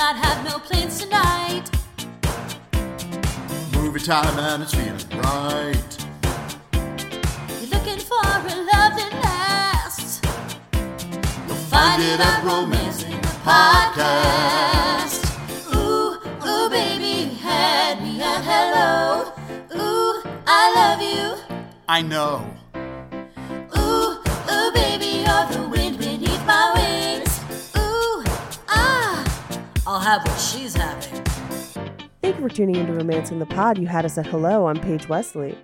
You not have no plans tonight. Movie time and it's feeling right. You're looking for a love that lasts. You'll find it at Romancing the Podcast. Ooh, ooh, baby, had me at hello. Ooh, I love you. I know. Ooh, ooh, baby, you're the I'll have what she's having. Thank you for tuning into Romancing the Pod. You had us at hello. I'm Paige Wesley.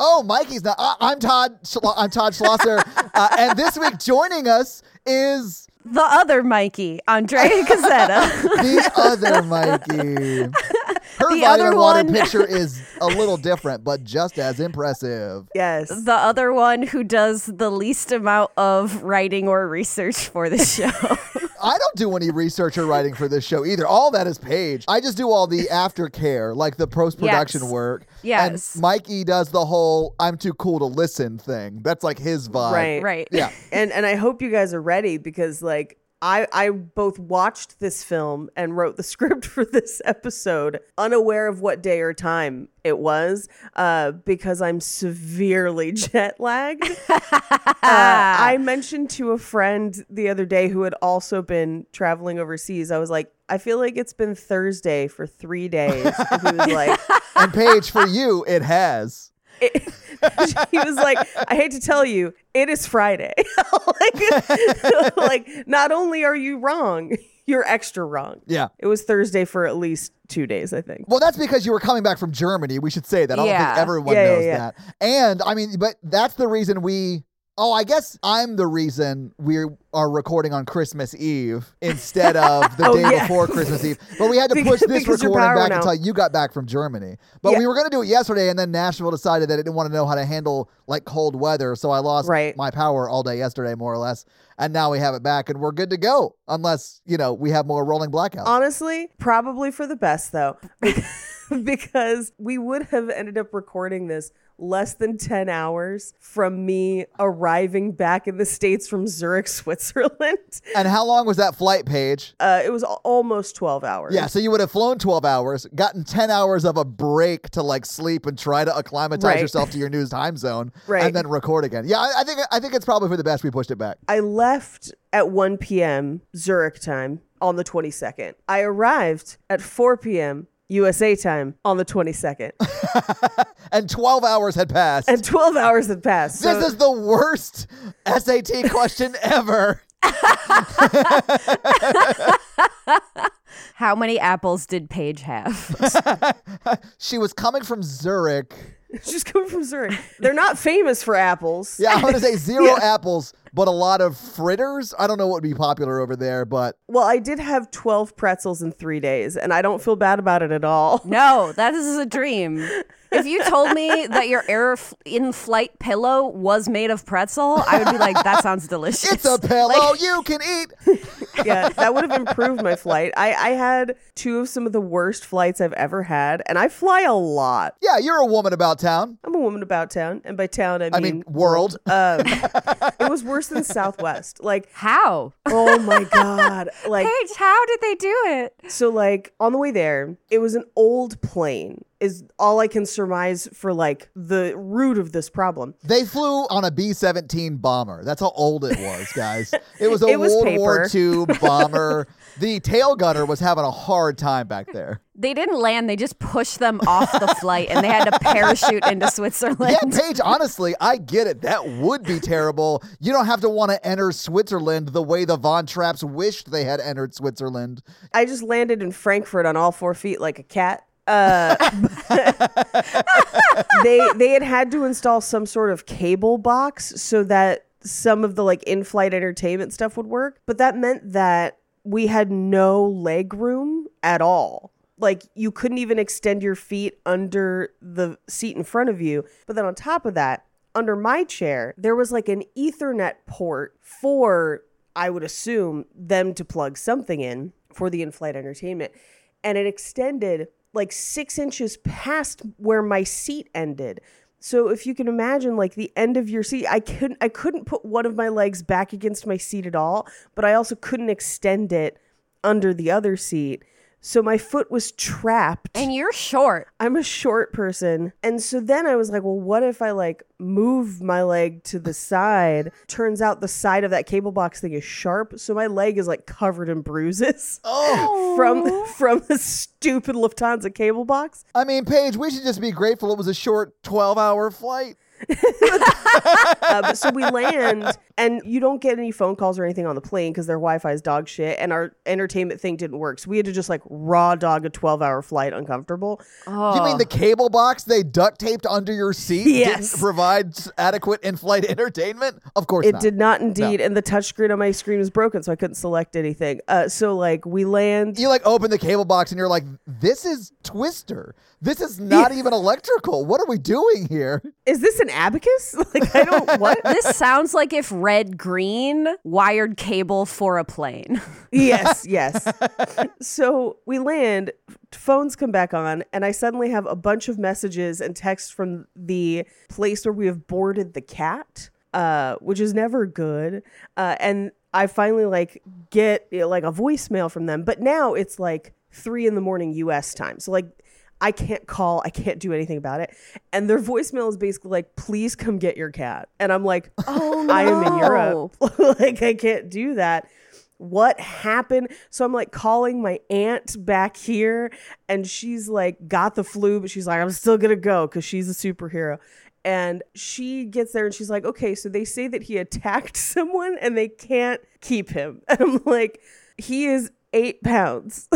Oh, Mikey's not. I, I'm Todd. Schlo- I'm Todd Schlosser, uh, and this week joining us is The other Mikey, Andrea Guzzetta. the other Mikey. Her The other vitamin water one- picture is a little different, but just as impressive. yes. The other one who does the least amount of writing or research for the show. I don't do any research or writing for this show either. All that is Paige. I just do all the aftercare, like the post production Yes. work. Yes. And Mikey does the whole "I'm too cool to listen" thing. That's like his vibe. Right. right. Yeah. and and I hope you guys are ready because like I I both watched this film and wrote the script for this episode unaware of what day or time it was uh, because I'm severely jet lagged. uh, I mentioned to a friend the other day who had also been traveling overseas. I was like, I feel like it's been Thursday for three days. And he was like, And Paige, for you, it has. he was like, I hate to tell you, it is Friday. like, like, not only are you wrong, you're extra wrong. Yeah. It was Thursday for at least two days, I think. Well, that's because you were coming back from Germany. We should say that. I don't Yeah. think everyone Yeah, yeah, knows yeah. that. And I mean, but that's the reason we. Oh, I guess I'm the reason we are recording on Christmas Eve instead of the Oh, day before Christmas Eve. But we had to Because- push this recording back until you got back from Germany. But Yeah. we were going to do it yesterday, and then Nashville decided that it didn't want to know how to handle like cold weather. So I lost Right. my power all day yesterday, more or less. And now we have it back, and we're good to go, unless you know we have more rolling blackouts. Honestly, probably for the best, though, because we would have ended up recording this less than 10 hours from me arriving back in the States from Zurich, Switzerland. and how long was that flight, Paige? Uh, it was al- almost 12 hours. Yeah, so you would have flown 12 hours, gotten 10 hours of a break to like sleep and try to acclimatize Right. yourself to your new time zone Right. and then record again. Yeah, I, I think I think it's probably for the best we pushed it back. I left at 1 p.m. Zurich time on the 22nd. I arrived at 4 p.m. USA time on the 22nd. And 12 hours had passed. and 12 hours had passed. So this is the worst SAT question ever. How many apples did Paige have? She was coming from Zurich. she's coming from Zurich. They're not famous for apples. Yeah, I'm going to say zero apples, but a lot of fritters. I don't know what would be popular over there, but Well, I did have 12 pretzels in three days, and I don't feel bad about it at all. no, that is a dream. If you told me that your air f- in-flight pillow was made of pretzel, I would be like, that sounds delicious. it's a pillow you can eat. yeah, that would have improved my flight. I, I had two of some of the worst flights I've ever had, and I fly a lot. Yeah, you're a woman about town. I'm a woman about town, and by town I mean, I mean, world. Um, it was worse than Southwest. Like, How? oh my god, like Paige, how did they do it? so like on the way there, it was an old plane. Is all I can surmise for like the root of this problem. They flew on a B 17 bomber. That's how old it was, guys. It was a It was World War paper. II bomber. the tail gunner was having a hard time back there. They didn't land, they just pushed them off the flight and they had to parachute into Switzerland. Yeah, Paige, honestly, I get it. That would be terrible. You don't have to want to enter Switzerland the way the Von Trapps wished they had entered Switzerland. I just landed in Frankfurt on all four feet like a cat. Uh, they they had had to install some sort of cable box so that some of the like in-flight entertainment stuff would work, but that meant that we had no leg room at all. Like you couldn't even extend your feet under the seat in front of you. But then on top of that, under my chair, there was like an Ethernet port for, I would assume, them to plug something in for the in flight entertainment. And it extended like six inches past where my seat ended. So if you can imagine like the end of your seat, I couldn't I couldn't put one of my legs back against my seat at all, but I also couldn't extend it under the other seat. So my foot was trapped. And you're short. I'm a short person. And so then I was like, well, what if I like move my leg to the side? Turns out the side of that cable box thing is sharp. So my leg is like covered in bruises Oh, from from the stupid Lufthansa cable box. I mean, Paige, we should just be grateful it was a short 12 hour flight. Uh, but so we land, and you don't get any phone calls or anything on the plane because their Wi-Fi is dog shit, and our entertainment thing didn't work. So we had to just like raw dog a twelve-hour flight, uncomfortable. You mean the cable box they duct taped under your seat Yes. didn't provide adequate in flight entertainment? Of course It not. did not indeed, and the touchscreen on my screen was broken, so I couldn't select anything. Uh, so like we land. You like open the cable box and you're like, this is Twister. This is not even electrical. What are we doing here? Is this an abacus? Like I don't what? This sounds like if red green wired cable for a plane. yes, yes. so we land, phones come back on, and I suddenly have a bunch of messages and texts from the place where we have boarded the cat, uh, which is never good. Uh, and I finally like get you know, like a voicemail from them, but now it's like three in the morning U.S. time. So like. I can't call. I can't do anything about it. And their voicemail is basically like, please come get your cat. And I'm like, Oh, oh I am in Europe. like, I can't do that. What happened? So I'm like calling my aunt back here, and she's like, got the flu, but she's like, I'm still gonna go because she's a superhero. And she gets there and she's like, okay, so they say that he attacked someone and they can't keep him. And I'm like, he is eight pounds.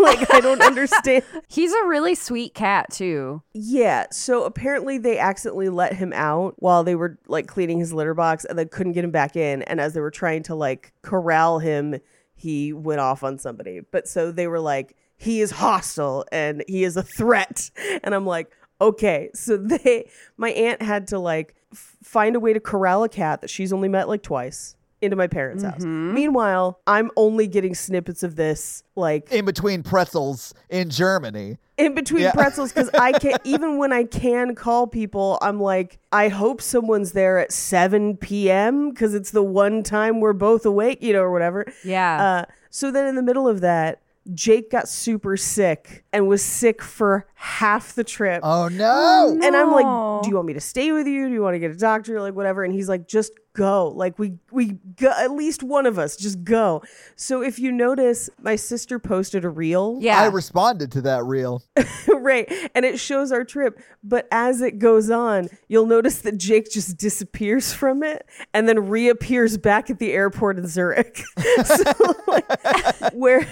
like, I don't understand. He's a really sweet cat, too. Yeah, so apparently they accidentally let him out while they were like cleaning his litter box and they couldn't get him back in. And as they were trying to like corral him, he went off on somebody. But so they were like, he is hostile and he is a threat. And I'm like, okay. So they, my aunt had to like f- find a way to corral a cat that she's only met like twice into my parents' house. Meanwhile, I'm only getting snippets of this like In between pretzels in Germany. in between Yeah. pretzels because I can even when I can call people, I'm like, I hope someone's there at 7 p.m. because it's the one time we're both awake, you know, or whatever. Yeah. Uh, so then in the middle of that, Jake got super sick and was sick for half the trip. Oh no. And I'm like, do you want me to stay with you? Do you want to get a doctor? Like whatever. And he's like, just go. Like we we go, at least one of us just go. So if you notice, my sister posted a reel. yeah. I responded to that reel. right. And it shows our trip. But as it goes on, you'll notice that Jake just disappears from it and then reappears back at the airport in Zurich. so, like, where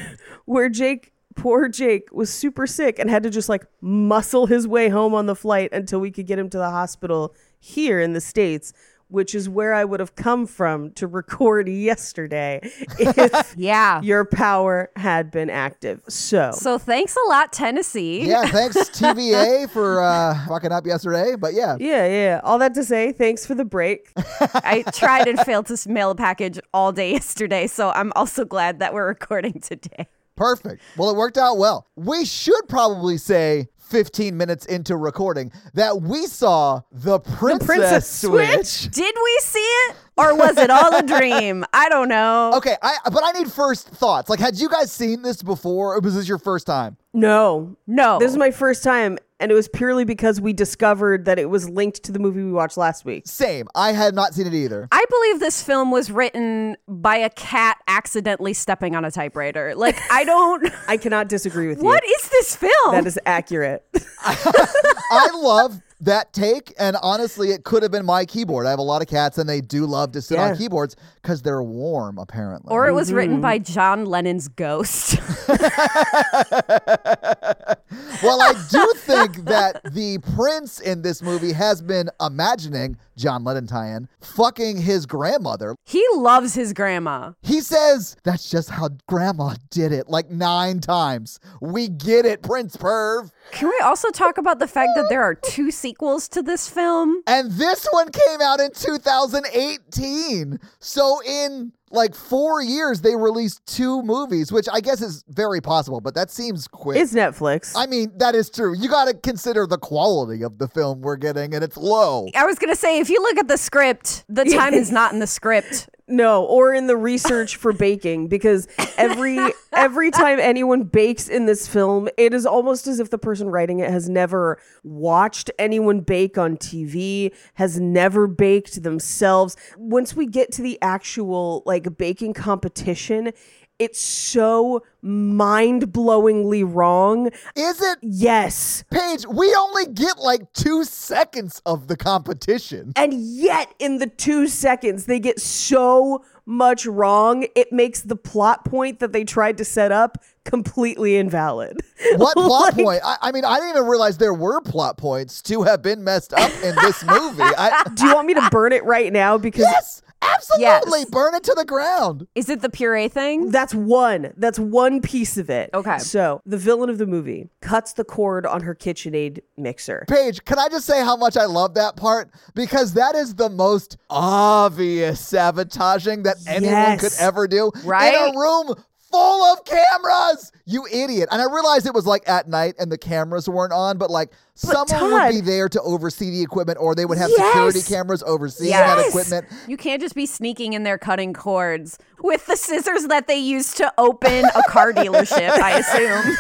where Jake poor Jake was super sick and had to just like muscle his way home on the flight until we could get him to the hospital here in the States. Which is where I would have come from to record yesterday if yeah. your power had been active. So, So thanks a lot, Tennessee. Yeah, thanks TVA for uh, fucking up yesterday. But yeah, Yeah, yeah. All that to say, thanks for the break. I tried and failed to mail a package all day yesterday, so I'm also glad that we're recording today. perfect. Well, it worked out well. We should probably say 15 minutes into recording that we saw the Princess, Princess Switch. Switch? Did we see it? Or was it all a dream? I don't know. Okay, I but I need first thoughts. Like, had you guys seen this before, or was this your first time? No, No. this is my first time, and it was purely because we discovered that it was linked to the movie we watched last week. Same. I had not seen it either. I believe this film was written by a cat accidentally stepping on a typewriter. Like, I don't. I cannot disagree with What you. What is this film? That is accurate. I love that take, and honestly, it could have been my keyboard. I have a lot of cats, and they do love to sit Yeah. on keyboards because they're warm, apparently. or it was Mm-hmm. written by John Lennon's ghost. well, I do think that the prince in this movie has been imagining John Lennon tie-in fucking his grandmother. He loves his grandma. He says that's just how grandma did it like nine times. We get it, Prince Perv. Can we also talk about the fact that there are two sequels to this film? And this one came out in 2018. So in like four years, they released two movies, which I guess is very possible, but that seems quick. It's Netflix. I mean, that is true. You got to consider the quality of the film we're getting, and it's low. I was going to say, if you look at the script, the time is not in the script. No, or in the research for baking because every every time anyone bakes in this film, it is almost as if the person writing it has never watched anyone bake on TV, has never baked themselves. Once we get to the actual like baking competition, it's so mind-blowingly wrong. Is it? Yes. Paige, we only get like two seconds of the competition. And yet, in the two seconds, they get so much wrong, it makes the plot point that they tried to set up completely invalid. What plot Like, point? I, I mean, I didn't even realize there were plot points to have been messed up in this movie. I, Do you want me to burn it right now? Because yes, absolutely. Yes. Burn it to the ground. Is it the puree thing? that's one. That's one piece of it. Okay. So the villain of the movie cuts the cord on her KitchenAid mixer. Paige, can I just say how much I love that part? Because that is the most obvious sabotaging that anyone Yes. could ever do. Right? In a room full of cameras, you idiot. And I realized it was like at night and the cameras weren't on, but like someone would be there to oversee the equipment or they would have Yes. security cameras overseeing that equipment. You can't just be sneaking in there cutting cords with the scissors that they use to open a car dealership, I assume.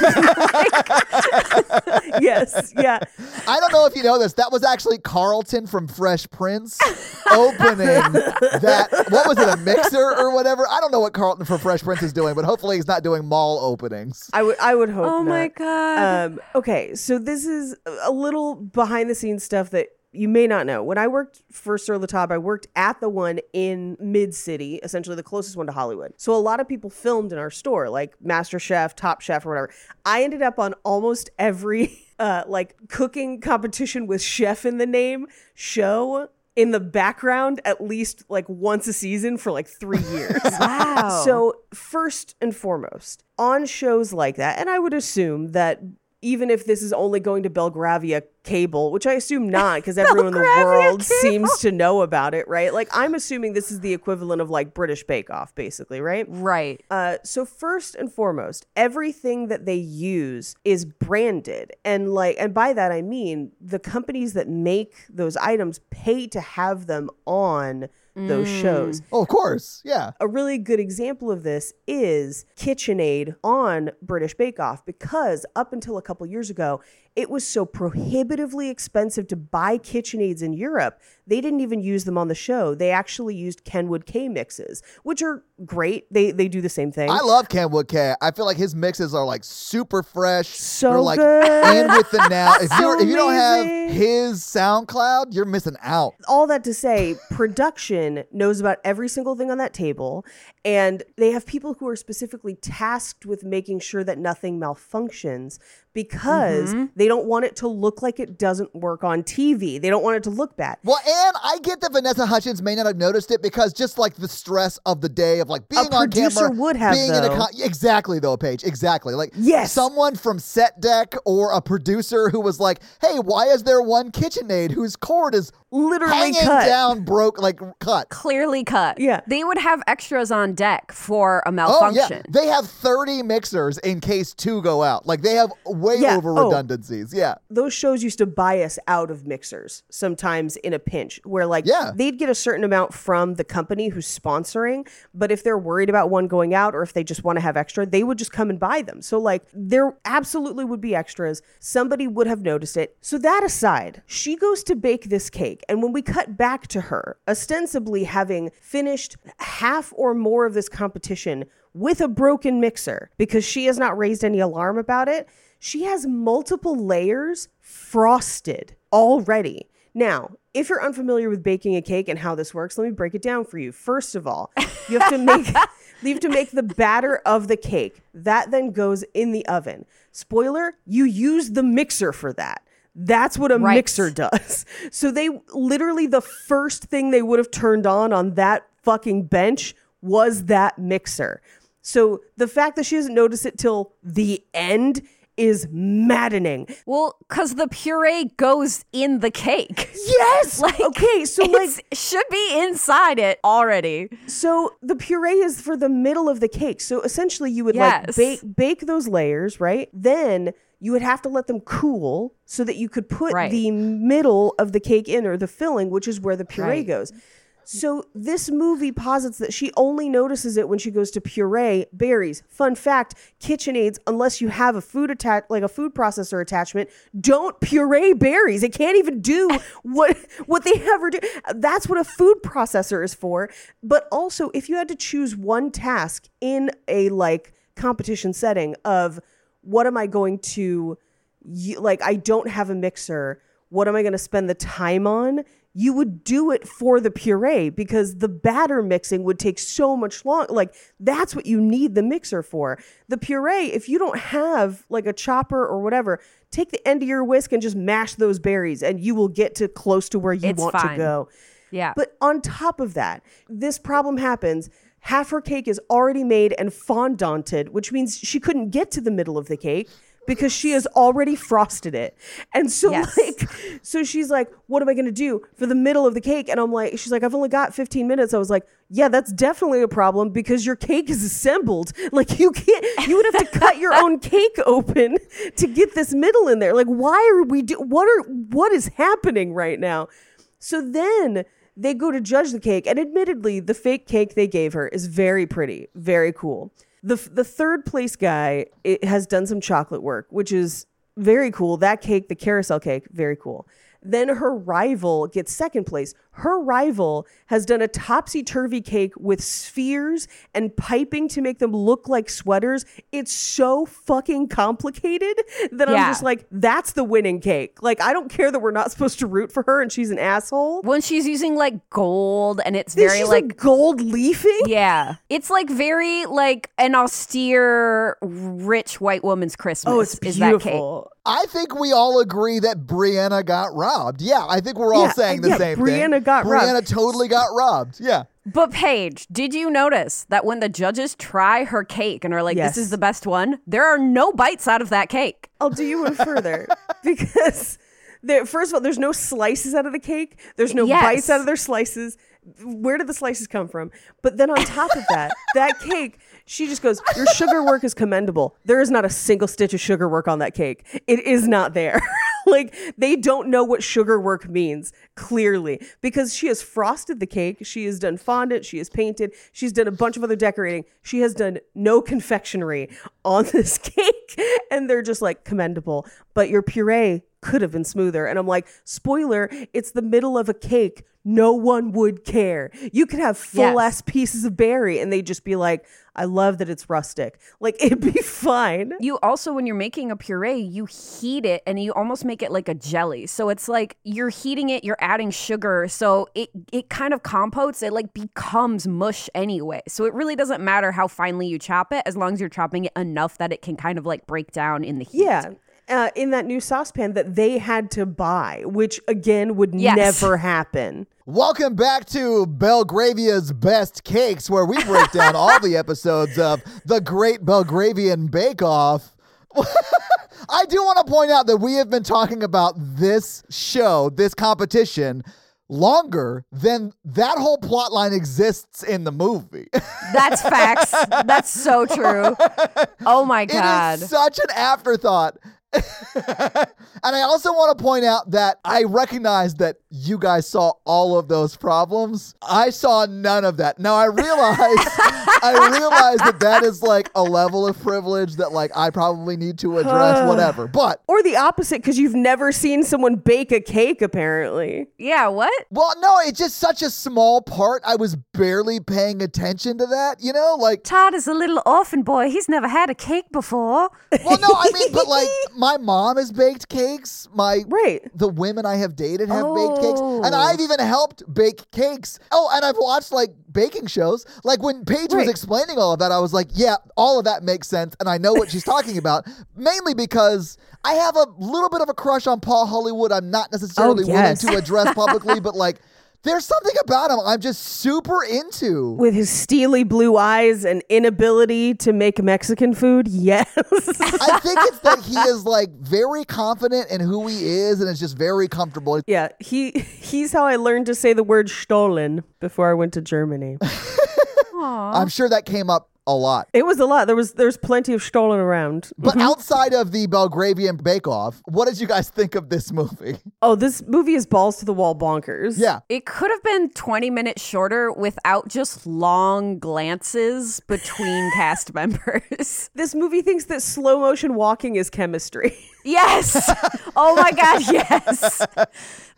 yes. Yeah. I don't know if you know this. That was actually Carlton from Fresh Prince opening that. What was it, a mixer or whatever? I don't know what Carlton from Fresh Prince is doing, but hopefully he's not doing mall openings. I would I would hope Oh my. God. Um okay, so this is a little behind the scenes stuff that you may not know. When I worked for Sur La Table, I worked at the one in Mid City, essentially the closest one to Hollywood. So a lot of people filmed in our store, like Master Chef, Top Chef, or whatever. I ended up on almost every uh, like cooking competition with chef in the name show in the background at least like once a season for like three years. wow. So, first and foremost, on shows like that, and I would assume that even if this is only going to Belgravia cable, which I assume not, because everyone in the world cable. seems to know about it, right? Like, I'm assuming this is the equivalent of like British Bake Off, basically, right? right. Uh, so first and foremost, everything that they use is branded, and like, and by that I mean the companies that make those items pay to have them on those shows. Mm. Oh, of course. Yeah. A really good example of this is KitchenAid on British Bake Off because up until a couple years ago, it was so prohibitively expensive to buy KitchenAids in Europe. They didn't even use them on the show. They actually used Kenwood K mixes, which are great. They they do the same thing. I love Kenwood K. I feel like his mixes are like super fresh. So They're like good. in with the now. If So if you don't have his SoundCloud, you're missing out. all that to say, production knows about every single thing on that table, and they have people who are specifically tasked with making sure that nothing malfunctions because mm-hmm. they don't want it to look like it doesn't work on TV. They don't want it to look bad. Well, and I get that Vanessa Hudgens may not have noticed it because just like the stress of the day of like being on producer camera, would have, being in a con- exactly though, Paige, exactly. Like Yes. someone from set deck or a producer who was like, "Hey, why is there one KitchenAid whose cord is Literally hanging cut. down, broke, like cut?" Clearly cut. Yeah. They would have extras on deck for a oh, malfunction. Oh malfunction. yeah, they have thirty mixers in case two go out. Like they have way Yeah. over Oh. redundancies. Yeah, those shows used to buy us out of mixers sometimes in a pinch where like Yeah. they'd get a certain amount from the company who's sponsoring but if they're worried about one going out or if they just want to have extra they would just come and buy them so like there absolutely would be extras somebody would have noticed it so that aside she goes to bake this cake and when we cut back to her ostensibly having finished half or more of this competition with a broken mixer because she has not raised any alarm about it she has multiple layers frosted already. Now, if you're unfamiliar with baking a cake and how this works, let me break it down for you. First of all, you have to make you have to make the batter of the cake. That then goes in the oven. Spoiler, you use the mixer for that. That's what a Right. mixer does. So they literally the first thing they would have turned on on that fucking bench was that mixer. So the fact that she doesn't notice it till the end is maddening. Well, because the puree goes in the cake. Yes. like, okay. So like should be inside it already. So the puree is for the middle of the cake. So essentially, you would Yes. like bake bake those layers, right? Then you would have to let them cool so that you could put Right. the middle of the cake in or the filling, which is where the puree Right. goes. So this movie posits that she only notices it when she goes to puree berries. Fun fact: KitchenAids, unless you have a food attach like a food processor attachment, don't puree berries. It can't even do what what they ever do. That's what a food processor is for. But also, if you had to choose one task in a like competition setting of what am I going to like I don't have a mixer. What am I going to spend the time on? You would do it for the puree because the batter mixing would take so much long. Like that's what you need the mixer for. The puree, if you don't have like a chopper or whatever, take the end of your whisk and just mash those berries and you will get to close to where you It's want to fine. go. Yeah. But on top of that, this problem happens. Half her cake is already made and fondanted, which means she couldn't get to the middle of the cake because she has already frosted it. And so Yes. like so she's like, what am I going to do for the middle of the cake? And I'm like she's like I've only got 15 minutes. I was like, yeah, that's definitely a problem because your cake is assembled. Like you can't you would have to cut your own cake open to get this middle in there. Like why are we do what are what is happening right now? So then they go to judge the cake, and admittedly, the fake cake they gave her is very pretty, very cool. The the third place guy it has done some chocolate work, which is very cool. That cake, the carousel cake, very cool. Then her rival gets second place. Her rival has done a topsy turvy cake with spheres and piping to make them look like sweaters. It's so fucking complicated that I'm just like, that's the winning cake. Like, I don't care that we're not supposed to root for her and she's an asshole. when she's using like gold and it's She's very like like gold leafing. yeah it's like very like an austere rich white woman's christmas Oh, it's is that cake beautiful. I think we all agree that Brianna got robbed. Yeah, I think we're all Yeah, saying uh, the yeah, same thing. Brianna got Brianna robbed. totally got robbed. Yeah. but paige did you notice that when the judges try her cake and are like Yes. this is the best one there are no bites out of that cake I'll do you one further because there, first of all, there's no slices out of the cake. There's no Yes. bites out of their slices. Where did the slices come from? But then on top of that, that cake, she just goes, Your sugar work is commendable. There is not a single stitch of sugar work on that cake. It is not there. like they don't know what sugar work means, clearly. Because she has frosted the cake, she has done fondant, she has painted, she's done a bunch of other decorating. She has done no confectionery on this cake. And they're just like commendable. But your puree could have been smoother. And I'm like, spoiler, it's the middle of a cake. No one would care. You could have full ass pieces of berry and they'd just be like, I love that it's rustic. Like it'd be fine. you also when you're making a puree you heat it and you almost make it like a jelly so it's like you're heating it you're adding sugar so it it kind of compotes it like becomes mush anyway so it really doesn't matter how finely you chop it as long as you're chopping it enough that it can kind of like break down in the heat Yeah. Uh, in that new saucepan that they had to buy, which again would Yes. never happen. Welcome back to Belgravia's Best Cakes, where we break down all the episodes of the Great Belgravian Bake Off. I do want to point out that we have been talking about this show, this competition, longer than that whole plot line exists in the movie. that's facts that's so true oh my god It is such an afterthought. and I also want to point out that I recognize that you guys saw all of those problems. I saw none of that. Now I realize, I realize that that is like a level of privilege that like I probably need to address, whatever. But Or the opposite, because you've never seen someone bake a cake, apparently. yeah what well, no, it's just such a small part. I was barely paying attention to that. You know, like todd is a little orphan boy he's never had a cake before Well, no, I mean, but like my mom has baked cakes. My Right. the women I have dated have baked cakes, and Oh. I've even helped bake cakes. Oh, and I've watched like baking shows. Like when Paige was explaining all of that, I was like, yeah, all of that makes sense, and I know what she's talking about. Mainly because I have a little bit of a crush on Paul Hollywood. I'm not necessarily yes. willing to address publicly, but like. There's something about him I'm just super into. With his steely blue eyes and inability to make Mexican food, yes. I think it's that he is like very confident in who he is and is just very comfortable. yeah, he he's how I learned to say the word Stollen before I went to Germany. I'm sure that came up a lot. It was a lot. There was there's plenty of Stollen around. But mm-hmm. outside of the Belgravian Bake Off, what did you guys think of this movie? Oh, this movie is balls to the wall bonkers. Yeah. It could have been 20 minutes shorter without just long glances between cast members. This movie thinks that slow motion walking is chemistry. Yes. Oh my God, yes.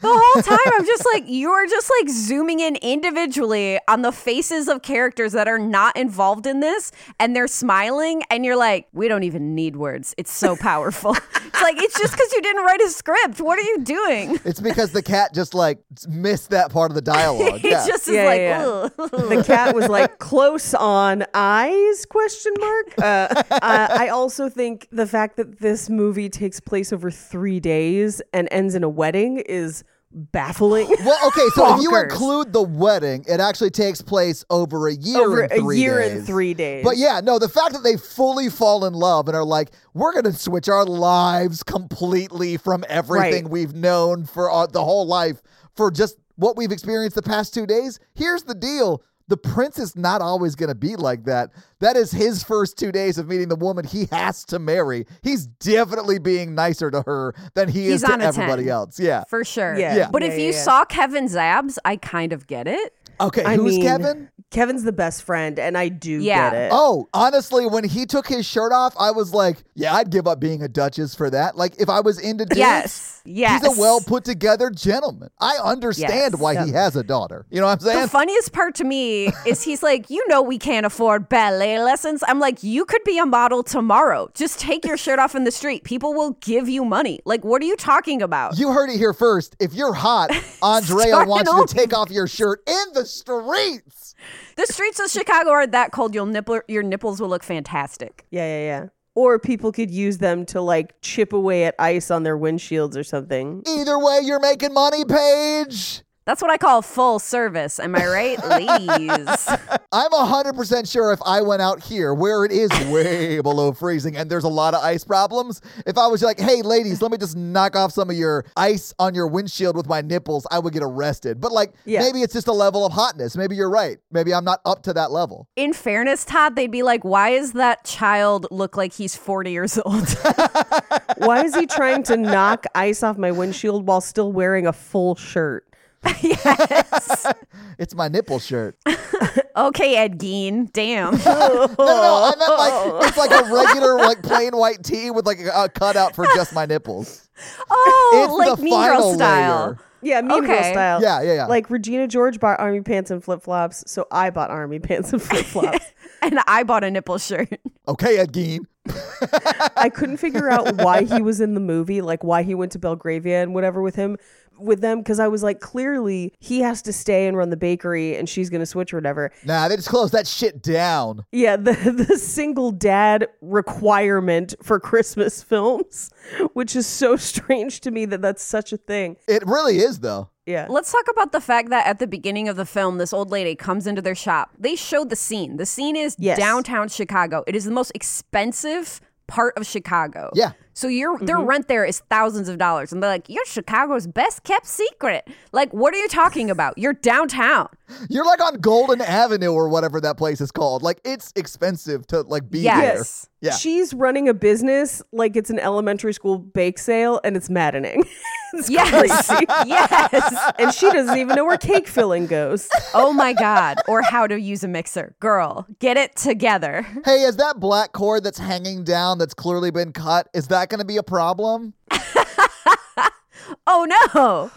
The whole time I'm just like, you're just like zooming in individually on the faces of characters that are not involved in this and they're smiling and you're like, we don't even need words. It's so powerful. it's like, it's just because you didn't write a script. What are you doing? It's because the cat just like missed that part of the dialogue. It Yeah. just is Yeah, like, yeah, "Ugh." the cat was like close on eyes question mark uh, uh, i also think the fact that this movie takes place over three days and ends in a wedding is baffling well, okay, so if you include the wedding, it actually takes place over a year over and a three year days. and three days But yeah, no, the fact that they fully fall in love and are like, we're going to switch our lives completely from everything Right. we've known for our, the whole life for just what we've experienced the past two days. Here's the deal. The prince is not always going to be like that. That is his first two days of meeting the woman he has to marry. He's definitely being nicer to her than he He's is to everybody 10. else. Yeah. for sure. Yeah. Yeah. But Yeah, if yeah, you yeah. saw Kevin's abs, I kind of get it. Okay, I who's mean, Kevin? Kevin's the best friend and i do Yeah. get it Oh, honestly, when he took his shirt off, I was like, yeah, I'd give up being a duchess for that. Like, if I was into dudes, Yes. Yes. he's a well put together gentleman. I understand Yes. why he has a daughter. You know what I'm saying? The funniest part to me is he's like, you know, we can't afford ballet lessons. I'm like, you could be a model tomorrow. Just take your shirt off in the street. People will give you money. Like, what are you talking about? you heard it here first. If you're hot, Andrea wants you to take off your shirt in the streets. The streets of Chicago are that cold. You'll nipple, your nipples will look fantastic. yeah yeah yeah or people could use them to like chip away at ice on their windshields or something Either way, you're making money, Paige. That's what I call full service. Am I right, ladies? I'm 100% sure if I went out here where it is way below freezing and there's a lot of ice problems, if I was like, hey, ladies, let me just knock off some of your ice on your windshield with my nipples, I would get arrested. But like, Yeah. maybe it's just a level of hotness. Maybe you're right. Maybe I'm not up to that level. In fairness, Todd, they'd be like, why is that child look like he's 40 years old? why is he trying to knock ice off my windshield while still wearing a full shirt yes. It's my nipple shirt. Okay, Ed Gein. Damn. No, no, no. I meant like, it's like a regular, like plain white tee with like a, a cutout for just my nipples. Oh, It's like the Mean Girl style. layer. Yeah, Mean Girl style. Yeah, yeah, yeah. Like Regina George bought army pants and flip flops, so I bought army pants and flip flops. And I bought a nipple shirt. Okay, Ed Gein. I couldn't figure out why he was in the movie, like why he went to Belgravia and whatever with him with them because I was like clearly he has to stay and run the bakery and she's going to switch or whatever. Nah, they just closed that shit down. Yeah, the the single dad requirement for Christmas films, which is so strange to me that that's such a thing. It really is, though. Yeah. Let's talk about the fact that at the beginning of the film, this old lady comes into their shop. They showed the scene. The scene is Yes. downtown Chicago. It is the most expensive part of Chicago. Yeah. So your their Mm-hmm. rent there is thousands of dollars, and they're like, "You're Chicago's best kept secret." Like, what are you talking about? You're downtown. You're like on Golden Avenue or whatever that place is called. Like it's expensive to like be Yes. there. Yeah. She's running a business like it's an elementary school bake sale and it's maddening. it's Yes. crazy. yes. and she doesn't even know where cake filling goes. Oh my god. Or how to use a mixer. Girl, get it together. Hey, is that black cord that's hanging down that's clearly been cut? Is that going to be a problem? Oh no.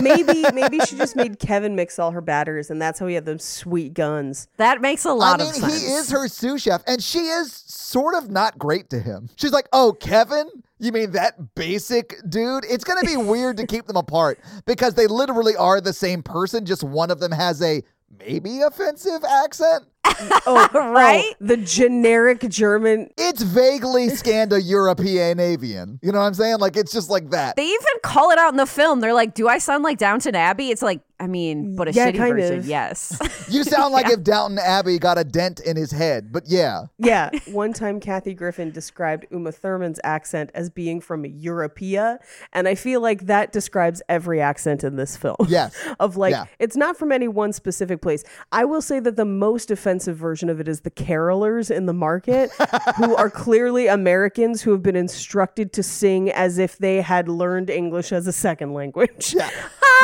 maybe maybe she just made Kevin mix all her batters, and that's how he had those sweet guns. That makes a lot mean, of sense. he is her sous chef, and she is sort of not great to him. She's like, "Oh, Kevin, you mean that basic dude?" It's gonna be weird to keep them apart because they literally are the same person. Just one of them has a maybe offensive accent. Oh, Right? oh, the generic German. It's vaguely Scando-European-avian. You know what I'm saying? Like it's just like that. They even call it out in the film. They're like, "Do I sound like Downton Abbey?" It's like, I mean, mm. but a Yeah, shitty kind version. of. Yes. You sound like if Downton Abbey got a dent in his head, but yeah. Yeah, one time Kathy Griffin described Uma Thurman's accent as being from Europea, and I feel like that describes every accent in this film. Yes. of like Yeah. it's not from any one specific place. I will say that the most offensive version of it is the carolers in the market who are clearly Americans who have been instructed to sing as if they had learned English as a second language.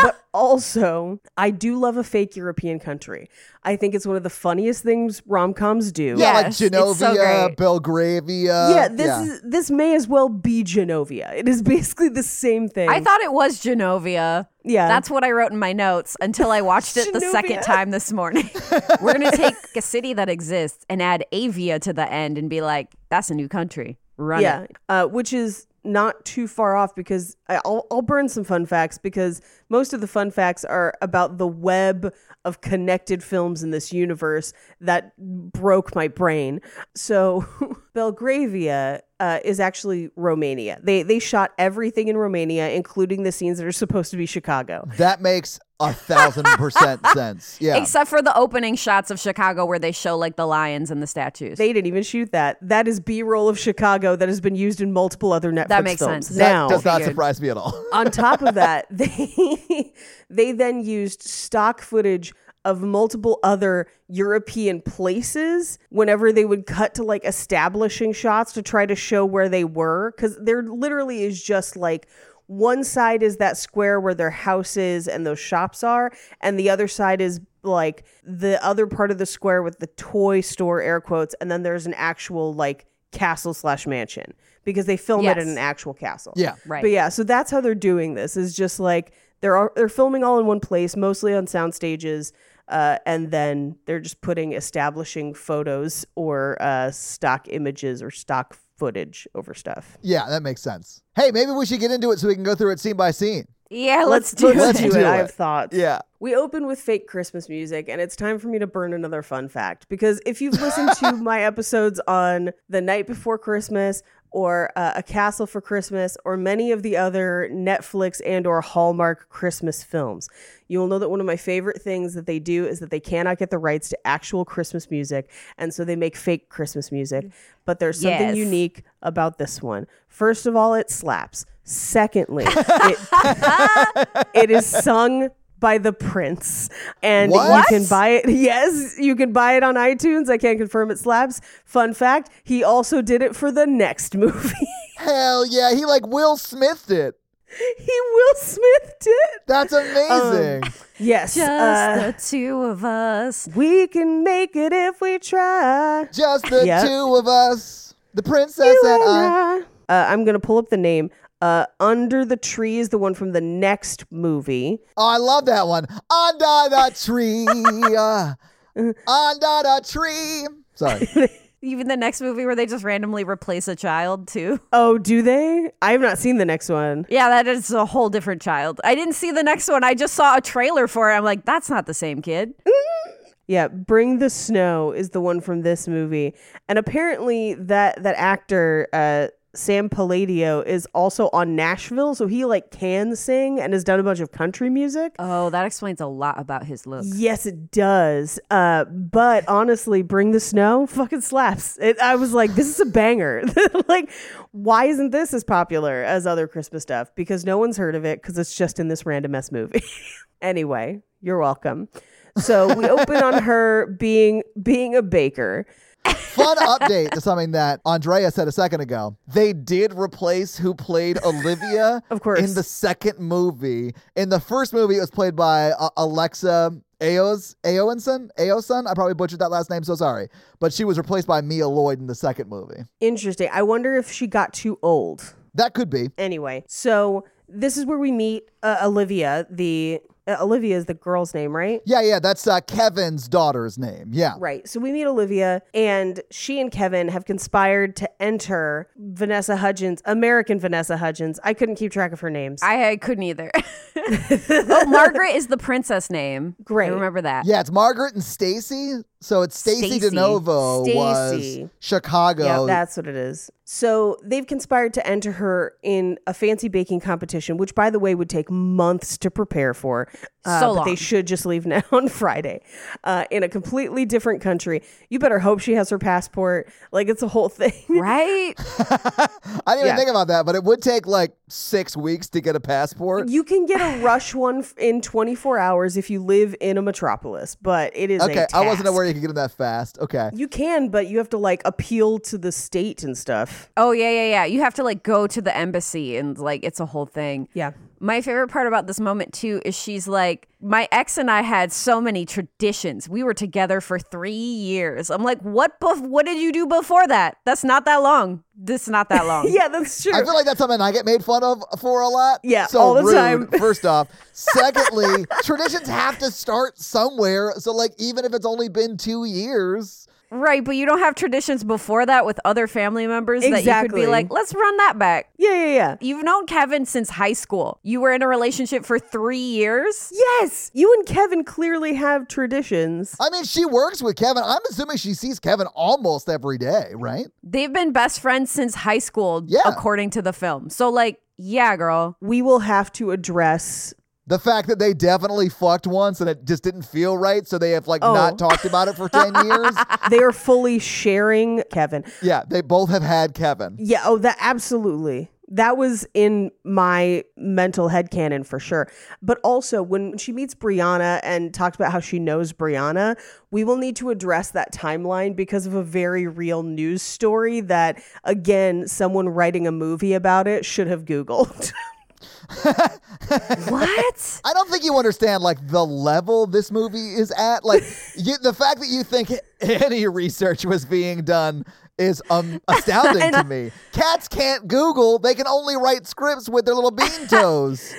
but also, I do love a fake European country. I think it's one of the funniest things rom-coms do. Yeah, like Yes, it's so Genovia, great. Belgravia. yeah, this is this may as well be Genovia. It is basically the same thing. I thought it was Genovia. Yeah. That's what I wrote in my notes until I watched it the second time this morning. We're going to take a city that exists and add Avia to the end and be like, that's a new country. Run yeah, it. uh, which is not too far off because I'll I'll burn some fun facts because most of the fun facts are about the web of connected films in this universe that broke my brain. So Belgravia uh, is actually Romania. They they shot everything in Romania, including the scenes that are supposed to be Chicago. That makes a thousand percent sense. Yeah. Except for the opening shots of Chicago where they show like the lions and the statues. They didn't even shoot that. That is B-roll of Chicago that has been used in multiple other Netflix That makes films. sense. that Now, does not surprise me at all. on top of that, they they then used stock footage of multiple other European places whenever they would cut to like establishing shots to try to show where they were cuz there literally is just like one side is that square where their house is and those shops are and the other side is like the other part of the square with the toy store air quotes and then there's an actual like castle slash mansion because they film it in an actual castle Yeah. Right. but yeah, so that's how they're doing this. Is just like they're all, they're filming all in one place, mostly on sound stages, uh, and then they're just putting establishing photos or uh, stock images or stock footage over stuff. Yeah, that makes sense. Hey, maybe we should get into it so we can go through it scene by scene. yeah, let's, do let's it. do do it. I have thoughts. Yeah. We open with fake Christmas music, and it's time for me to burn another fun fact. Because if you've listened to my episodes on The Night Before Christmas or uh, A Castle for Christmas or many of the other Netflix and or Hallmark Christmas films, you will know that one of my favorite things that they do is that they cannot get the rights to actual Christmas music, and so they make fake Christmas music. But there's something Yes. unique about this one. First of all, it slaps. Secondly, it it is sung by the prince and What? you can buy it yes you can buy it on itunes i can't confirm it slaps fun fact he also did it for the next movie Hell yeah. He like Will Smithed it. he will smith it That's amazing. yes Just uh, the two of us. we can make it if we try Just the Yep. two of us. The princess You and and I. I. Uh, i'm gonna pull up the name uh, under the tree is the one from the next movie Oh, I love that one. Under the tree. uh, under the tree. Sorry. Even the next movie where they just randomly replace a child too. oh do they i have not seen the next one Yeah, that is a whole different child. I didn't see the next one. I just saw a trailer for it. I'm like, that's not the same kid. Yeah, Bring the Snow is the one from this movie. And apparently that that actor uh Sam Palladio is also on Nashville, so he like can sing and has done a bunch of country music. Oh, that explains a lot about his look. Yes, it does. Uh, but honestly, Bring the Snow fucking slaps. It, I was like, this is a banger. like, why isn't this as popular as other Christmas stuff? Because no one's heard of it because it's just in this random ass movie. anyway, you're welcome. So we open on her being being a baker. Fun update to something that Andrea said a second ago. They did replace who played Olivia Of course. in the second movie. In the first movie, it was played by uh, Alexa Aos Aoenson. Aoson. I probably butchered that last name, so sorry. But she was replaced by Mia Lloyd in the second movie. Interesting. I wonder if she got too old. That could be. Anyway, so this is where we meet uh, Olivia. The Olivia is the girl's name, right? Yeah, yeah, that's uh, Kevin's daughter's name. Yeah. Right. So we meet Olivia, and she and Kevin have conspired to enter Vanessa Hudgens, American Vanessa Hudgens. I couldn't keep track of her names. I, I couldn't either. oh, Margaret is the princess name. Great. I remember that. Yeah, it's Margaret and Stacy. So it's Stacy Stacey. DeNovo Stacey. was Chicago. Yeah, that's what it is. So they've conspired to enter her in a fancy baking competition, which, by the way, would take months to prepare for. Uh, So but they should just leave now on Friday, uh, in a completely different country. You better hope she has her passport. Like it's a whole thing. Right? I didn't even Yeah. think about that, but it would take like six weeks to get a passport. You can get a rush one in 24 hours if you live in a metropolis, but it is a Okay, I wasn't aware you could get them that fast. Okay. You can, but you have to like appeal to the state and stuff. Oh yeah, yeah, yeah. You have to like go to the embassy and like it's a whole thing. Yeah. My favorite part about this moment too is she's like, my ex and I had so many traditions. We were together for three years. I'm like, what? Bef- what did you do before that? That's not that long. This is not that long. Yeah, that's true. I feel like that's something I get made fun of for a lot. Yeah, so all the rude, time. First off, secondly, traditions have to start somewhere. So like, even if it's only been two years, Right, but you don't have traditions before that with other family members that you could be like, let's run that back. yeah, yeah, yeah. You've known Kevin since high school. You were in a relationship for three years. Yes, you and Kevin clearly have traditions. I mean, she works with Kevin. I'm assuming she sees Kevin almost every day, right? They've been best friends since high school, Yeah. according to the film. So, like, yeah, girl. We will have to address. The fact that they definitely fucked once and it just didn't feel right, so they have like Oh. not talked about it for 10 years. They are fully sharing Kevin. Yeah, they both have had Kevin. Yeah, oh, that absolutely. That was in my mental head headcanon for sure. But also, when she meets Brianna and talks about how she knows Brianna, we will need to address that timeline because of a very real news story that, again, someone writing a movie about it should have Googled. What? I don't think you understand like the level this movie is at. Like you, the fact that you think any research was being done is um, astounding to me. Cats can't Google; they can only write scripts with their little bean toes.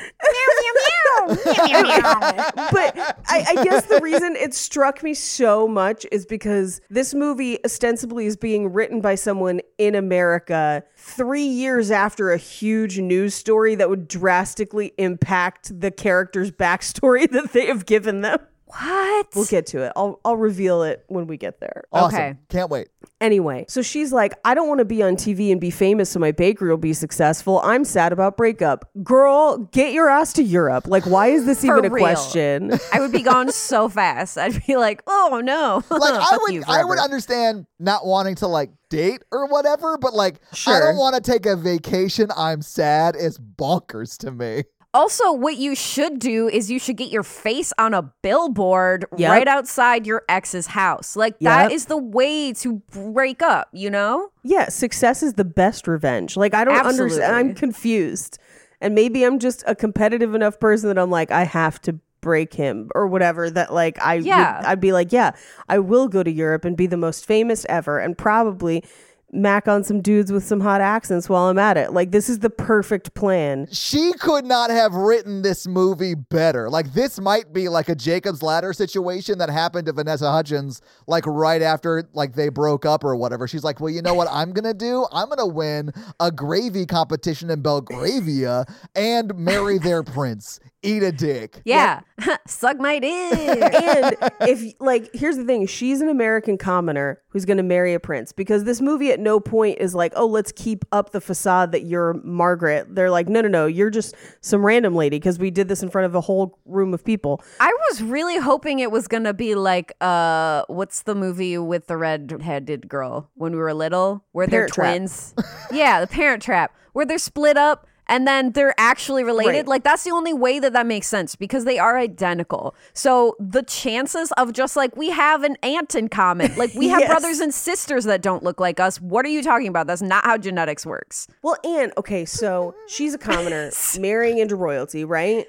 but I, I guess the reason it struck me so much is because this movie ostensibly is being written by someone in America three years after a huge news story that would drastically impact the character's backstory that they have given them. What? We'll get to it. I'll I'll reveal it when we get there. Awesome. Okay. Can't wait. Anyway, so she's like, I don't want to be on TV and be famous so my bakery will be successful. I'm sad about breakup. Girl, get your ass to Europe. Like, why is this even a real. question? I would be gone so fast. I'd be like, oh no. Like I would, I would understand not wanting to like date or whatever, but like I don't want to take a vacation. I'm sad. It's bonkers to me. Also, what you should do is you should get your face on a billboard Yep. right outside your ex's house. Like that Yep. is the way to break up, you know? Yeah, success is the best revenge. Like I don't understand. I'm confused. And maybe I'm just a competitive enough person that I'm like I have to break him or whatever that like I Yeah. would, I'd be like, yeah, I will go to Europe and be the most famous ever and probably mac on some dudes with some hot accents while I'm at it. Like this is the perfect plan. she could not have written this movie better. Like this might be like a Jacob's Ladder situation that happened to Vanessa Hudgens like right after like they broke up or whatever. She's like, "Well, you know what I'm going to do? I'm going to win a gravy competition in Belgravia and marry their prince. Eat a dick." Yeah. Suck my dick. and if like here's the thing she's an american commoner who's going to marry a prince because this movie at no point is like oh let's keep up the facade that you're margaret they're like no no no you're just some random lady because we did this in front of a whole room of people I was really hoping it was gonna be like uh what's the movie with the red-headed girl when we were little where they're twins? yeah, the Parent Trap, where they're split up and then they're actually related. Right. Like that's the only way that that makes sense because they are identical. So the chances of just like we have an aunt in common, like we have Yes. brothers and sisters that don't look like us. What are you talking about? That's not how genetics works. well and okay so she's a commoner marrying into royalty right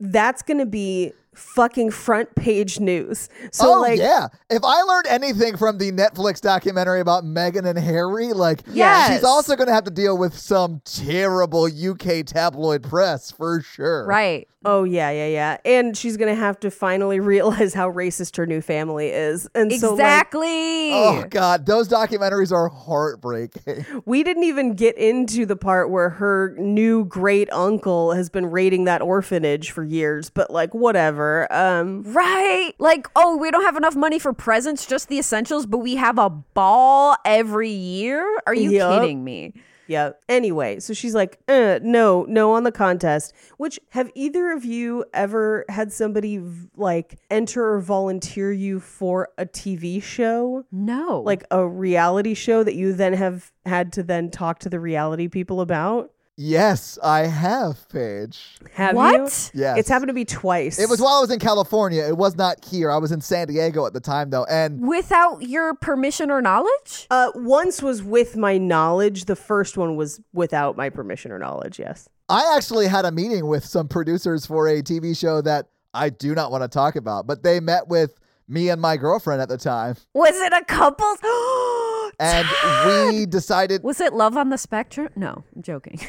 that's going to be fucking front page news. So oh like yeah! If I learned anything from the Netflix documentary about Meghan and Harry, like Yes. she's also going to have to deal with some terrible UK tabloid press for sure. Right. Oh yeah, yeah, yeah. And she's gonna have to finally realize how racist her new family is. And so like, Exactly. Oh god, those documentaries are heartbreaking. we didn't even get into the part where her new great uncle has been raiding that orphanage for years, but like whatever. Um Right. Like, oh, we don't have enough money for presents, just the essentials, but we have a ball every year? Are you Yup. kidding me? Yeah. Anyway, so she's like, uh, no, no on the contest. Which have either of you ever had somebody like enter or volunteer you for a TV show? No. Like a reality show that you then have had to then talk to the reality people about? Yes, I have, Paige. Have What? you? Yes. It's happened to be twice. It was while I was in California. It was not here. I was in San Diego at the time though, and without your permission or knowledge? Uh, once was with my knowledge. The first one was without my permission or knowledge. Yes. I actually had a meeting with some producers for a TV show that I do not want to talk about, but they met with me and my girlfriend at the time, Was it a couple's? and we decided Was it Love on the Spectrum? No, I'm joking.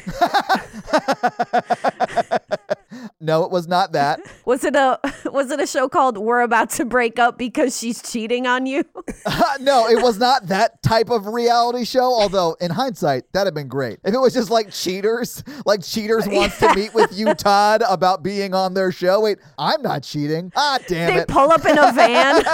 no, it was not that. Was it a was it a show called We're About to Break Up because she's cheating on you? no, it was not that type of reality show. Although in hindsight, that'd have been great if it was just like cheaters, like cheaters wants to meet with you, Todd, about being on their show. Wait, I'm not cheating. Ah, damn They it. pull up in a van.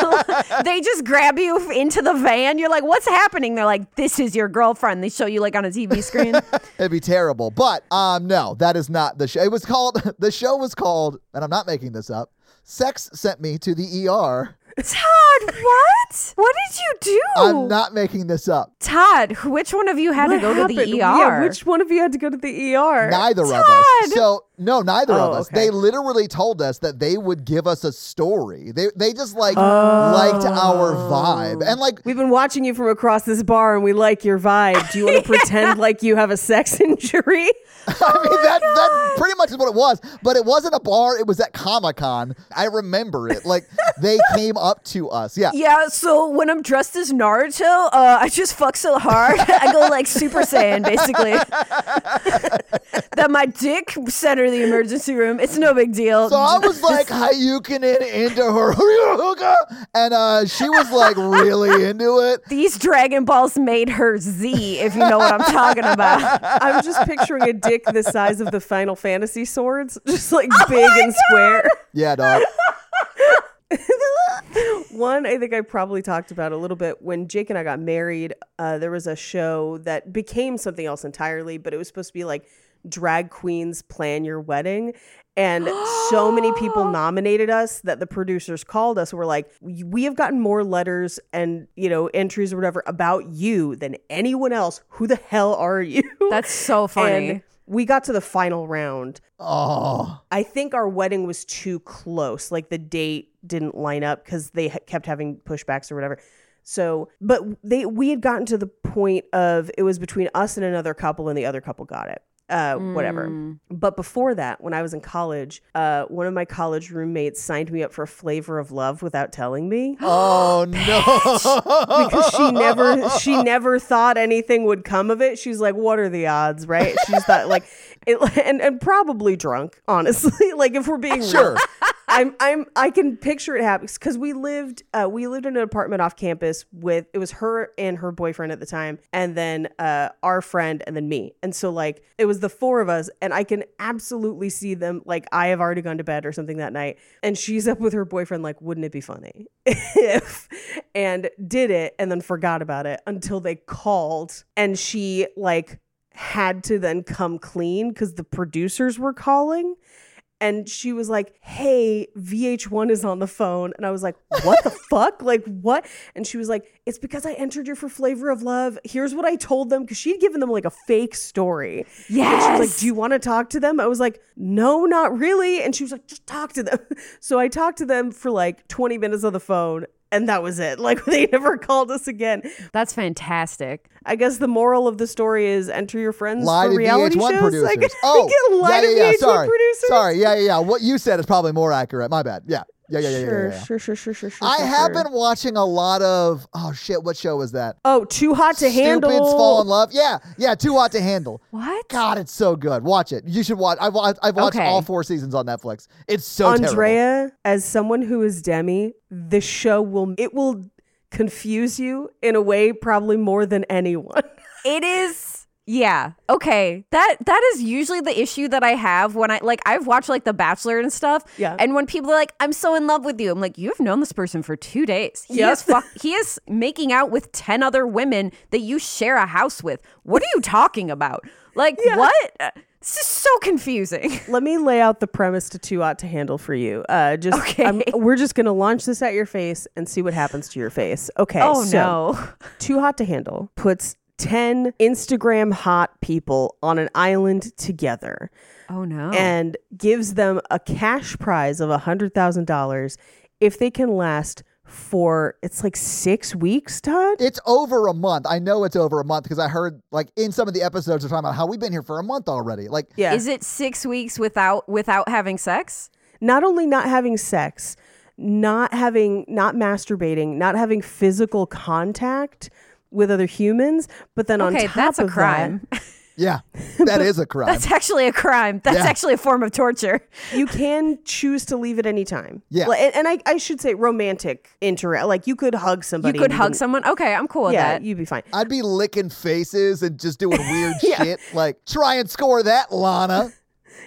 they just grab you into the van. You're like, "What's happening?" They're like, "This is your girlfriend." They show you like on a TV screen. It'd be terrible. But um, no, that is not the show. It was called. The show was called, and I'm not making this up. Sex sent me to the ER. Todd, what? What did you do? I'm not making this up. Todd, which one of you had to What go to the? ER? Yeah, which one of you had to go to the ER? Neither of us. So no, neither of Oh, us. okay. They literally told us that they would give us a story. They they just like liked our vibe and like We've been watching you from across this bar and we like your vibe. Do you want to pretend like you have a sex injury? I mean that that pretty much is what it was. But it wasn't a bar. It was at Comic Con. I remember it. Like they came up to us. Yeah. Yeah, so when I'm dressed as Naruto, uh, I just fuck so hard. I go like Super Saiyan, basically. that my dick center the emergency room. It's no big deal. So I was like Hadouken it into her, and uh, she was like really into it. These Dragon Balls made her Z, if you know what I'm talking about. I'm just picturing a dick the size of the Final Fantasy swords, just like Oh big and square. Yeah, dog. One, I think I probably talked about a little bit when Jake and I got married. Uh, there was a show that became something else entirely, but it was supposed to be like drag queens plan your wedding. And so many people nominated us that the producers called us and were like, "We we have gotten more letters and you know entries or whatever about you than anyone else. Who the hell are you?" That's so funny. And we got to the final round. Oh, I think our wedding was too close. Like the date didn't line up because they ha- kept having pushbacks or whatever. So, but they we had gotten to the point of it was between us and another couple, and the other couple got it. Uh, whatever. But before that, when I was in college, uh, one of my college roommates signed me up for a Flavor of Love without telling me oh no! because she never she never thought anything would come of it. She's like, "What are the odds?" Right? She's thought like, it, and and probably drunk. Honestly, like if we're being Sure. real, I'm I'm I can picture it happening because we lived uh, we lived in an apartment off campus with it was her and her boyfriend at the time, and then uh, our friend, and then me, and so like it was the four of us, and I can absolutely see them like I have already gone to bed or something that night, and she's up with her boyfriend like, wouldn't it be funny if, and did it, and then forgot about it until they called, and she like had to then come clean because the producers were calling and she was like, "Hey, VH1 is on the phone." And I was like, "What the fuck? Like what?" And she was like, "It's because I entered you for Flavor of Love. Here's what I told them cuz she'd given them like a fake story." And she was like, "Do you want to talk to them?" I was like, "No, not really." And she was like, "Just talk to them." So I talked to them for like 20 minutes on the phone. And that was it. Like they never called us again. That's fantastic. I guess the moral of the story is enter your friends Lie for to reality VH1 shows. producers. I get, oh, I get lie yeah, yeah, yeah. Sorry, producers. sorry. Yeah, yeah, yeah. What you said is probably more accurate. My bad. Yeah, yeah, yeah, yeah, yeah. Sure, yeah, yeah. sure, sure, sure, sure, sure. I sure, have sure. been watching a lot of. Oh shit! What show was that? Oh, too hot to handle. Stupids fall in love. Yeah, yeah. Too hot to handle. What? God, it's so good. Watch it. You should watch. I've, wa- I've watched Okay. all four seasons on Netflix. It's so terrible. Andrea, as someone who is Demi, this show will it will confuse you in a way probably more than anyone. It is yeah. Okay. That that is usually the issue that I have when I like I've watched like The Bachelor and stuff. Yeah. And when people are like, I'm so in love with you, I'm like, you've known this person for two days. He Yep. is fuck he is making out with ten other women that you share a house with. What are you talking about? Like what? This is so confusing. Let me lay out the premise to Too Hot to Handle for you. Uh, just Okay. I'm- we're just gonna launch this at your face and see what happens to your face. Okay. Oh so, no. Too Hot to Handle puts 10 Instagram hot people on an island together Oh no. and gives them a cash prize of $100,000 if they can last for it's like 6 weeks, Todd? It's over a month. I know it's over a month because I heard like in some of the episodes they're talking about how we've been here for a month already. Like, yeah. Is it six weeks without without having sex? not only not having sex, not having, not masturbating, not having physical contact with other humans, but then on top that's a of that- crime. yeah, that is a crime. That's actually a crime. That's Yeah. actually a form of torture. you can choose to leave at any time. Yeah. Like, and, and I, I should say romantic interact. Like you could hug somebody. You could hug someone. Okay, I'm cool with Yeah, that. you'd be fine. I'd be licking faces and just doing weird shit. Like, try and score that, Lana.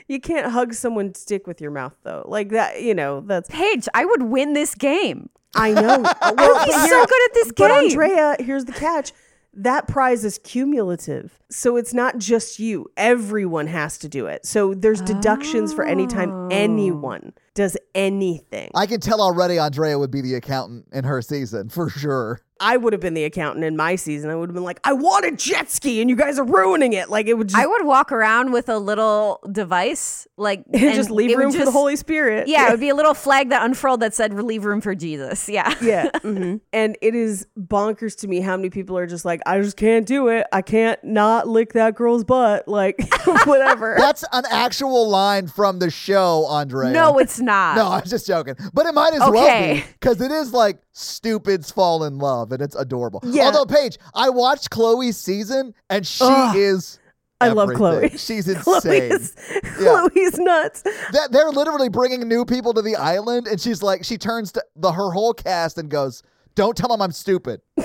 You can't hug someone's dick with your mouth though. Like that, you know, that's Paige, I would win this game. I know. well, he's would be but so good at this But game. Andrea, here's the catch. That prize is cumulative. So it's not just you. Everyone has to do it. So there's deductions for any Oh. time anyone oh. does anything. I can tell already Andrea would be the accountant in her season for sure. I would have been the accountant in my season. I would have been like, I want a jet ski and you guys are ruining it. Like it would just, I would walk around with a little device, like and just leave room for the Holy Spirit. Yeah, it would be a little flag that unfurled that said "Leave room for Jesus." Yeah, Yeah. mhm. And it is bonkers to me how many people are just like, I just can't do it. I can't not lick that girl's butt. Like, whatever. That's an actual line from the show, Andrea. No, it's not. No, I was just joking. But it might as well be because it is like stupids fall in love and it's adorable. Yeah. Although, Paige, I watched Chloe's season and she Ugh. is. I love. Chloe. She's insane. Chloe's, Yeah. Chloe's nuts. That they're literally bringing new people to the island, and she's like, she turns to the her whole cast and goes, "Don't tell them I'm stupid."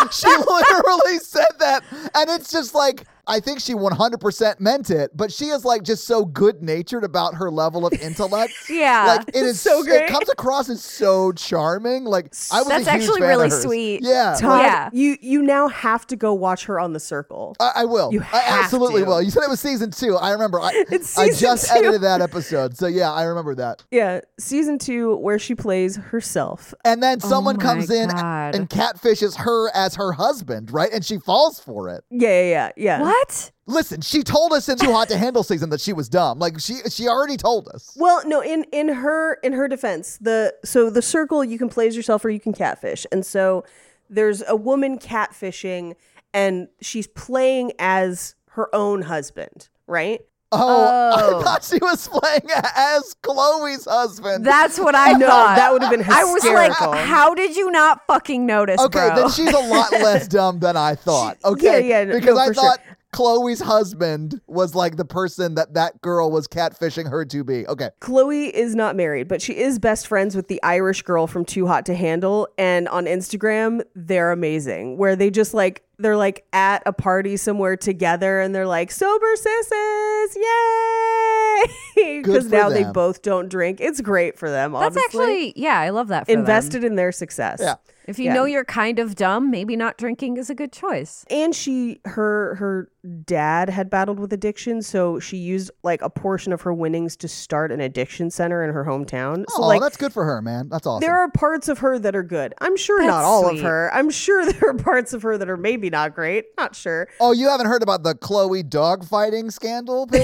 Like, she literally said that, and it's just like I think she 100% meant it, but she is like just so good natured about her level of intellect. Yeah. like it is So great. It comes across as so charming. Like I was. That's a huge actually fan really sweet. Yeah. Todd, Yeah. you you now have to go watch her on the circle. I, I will. You I absolutely to. will. You said it was season two. I remember. I, It's I just two. edited that episode, so yeah, I remember that. yeah, season two where she plays herself. And then oh someone my comes in God. and catfishes her as her husband, right? And she falls for it. Yeah, yeah, yeah, yeah. What? Listen, she told us in Too Hot to Handle season that she was dumb. Like she she already told us. Well, no, in in her in her defense, the so the circle you can play as yourself or you can catfish. And so there's a woman catfishing and she's playing as her own husband, right? Oh, Oh. I thought she was playing as Chloe's husband. That's what I No, thought. that would have been I was like, how did you not fucking notice, okay, bro? then she's a lot less dumb than I thought. Okay, yeah, no, because no, I thought sure. Thought Chloe's husband was like the person that that girl was catfishing her to be. Okay, Chloe is not married, but she is best friends with the Irish girl from Too Hot to Handle. And on Instagram, they're amazing. Where they just like they're like at a party somewhere together, and they're like sober sisses, yay! Because for now they both don't drink. It's great for them. That's honestly. actually, yeah, I love that. For them. invested in their success. Yeah. If you Yeah. know you're kind of dumb, maybe not drinking is a good choice. and she her her dad had battled with addiction so she used like a portion of her winnings to start an addiction center in her hometown so oh, like that's good for her, man. That's awesome. there are parts of her that are good i'm sure not all sweet. of her i'm sure there are parts of her that are maybe not great not sure Oh, you haven't heard about the Chloe dog fighting scandal Paige?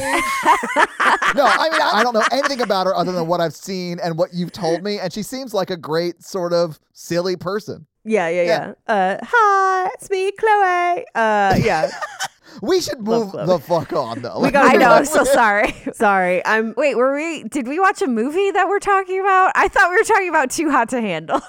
no, I mean, I, I don't know anything about her other than what I've seen and what you've told me. And she seems like a great, sort of silly person. Yeah yeah yeah, uh hi it's me chloe uh yeah We should move Chloe. the fuck on, though. We gotta I know. I'm so sorry. sorry i'm Wait, were we? Did we watch a movie that we're talking about? I thought we were talking about Too Hot to Handle.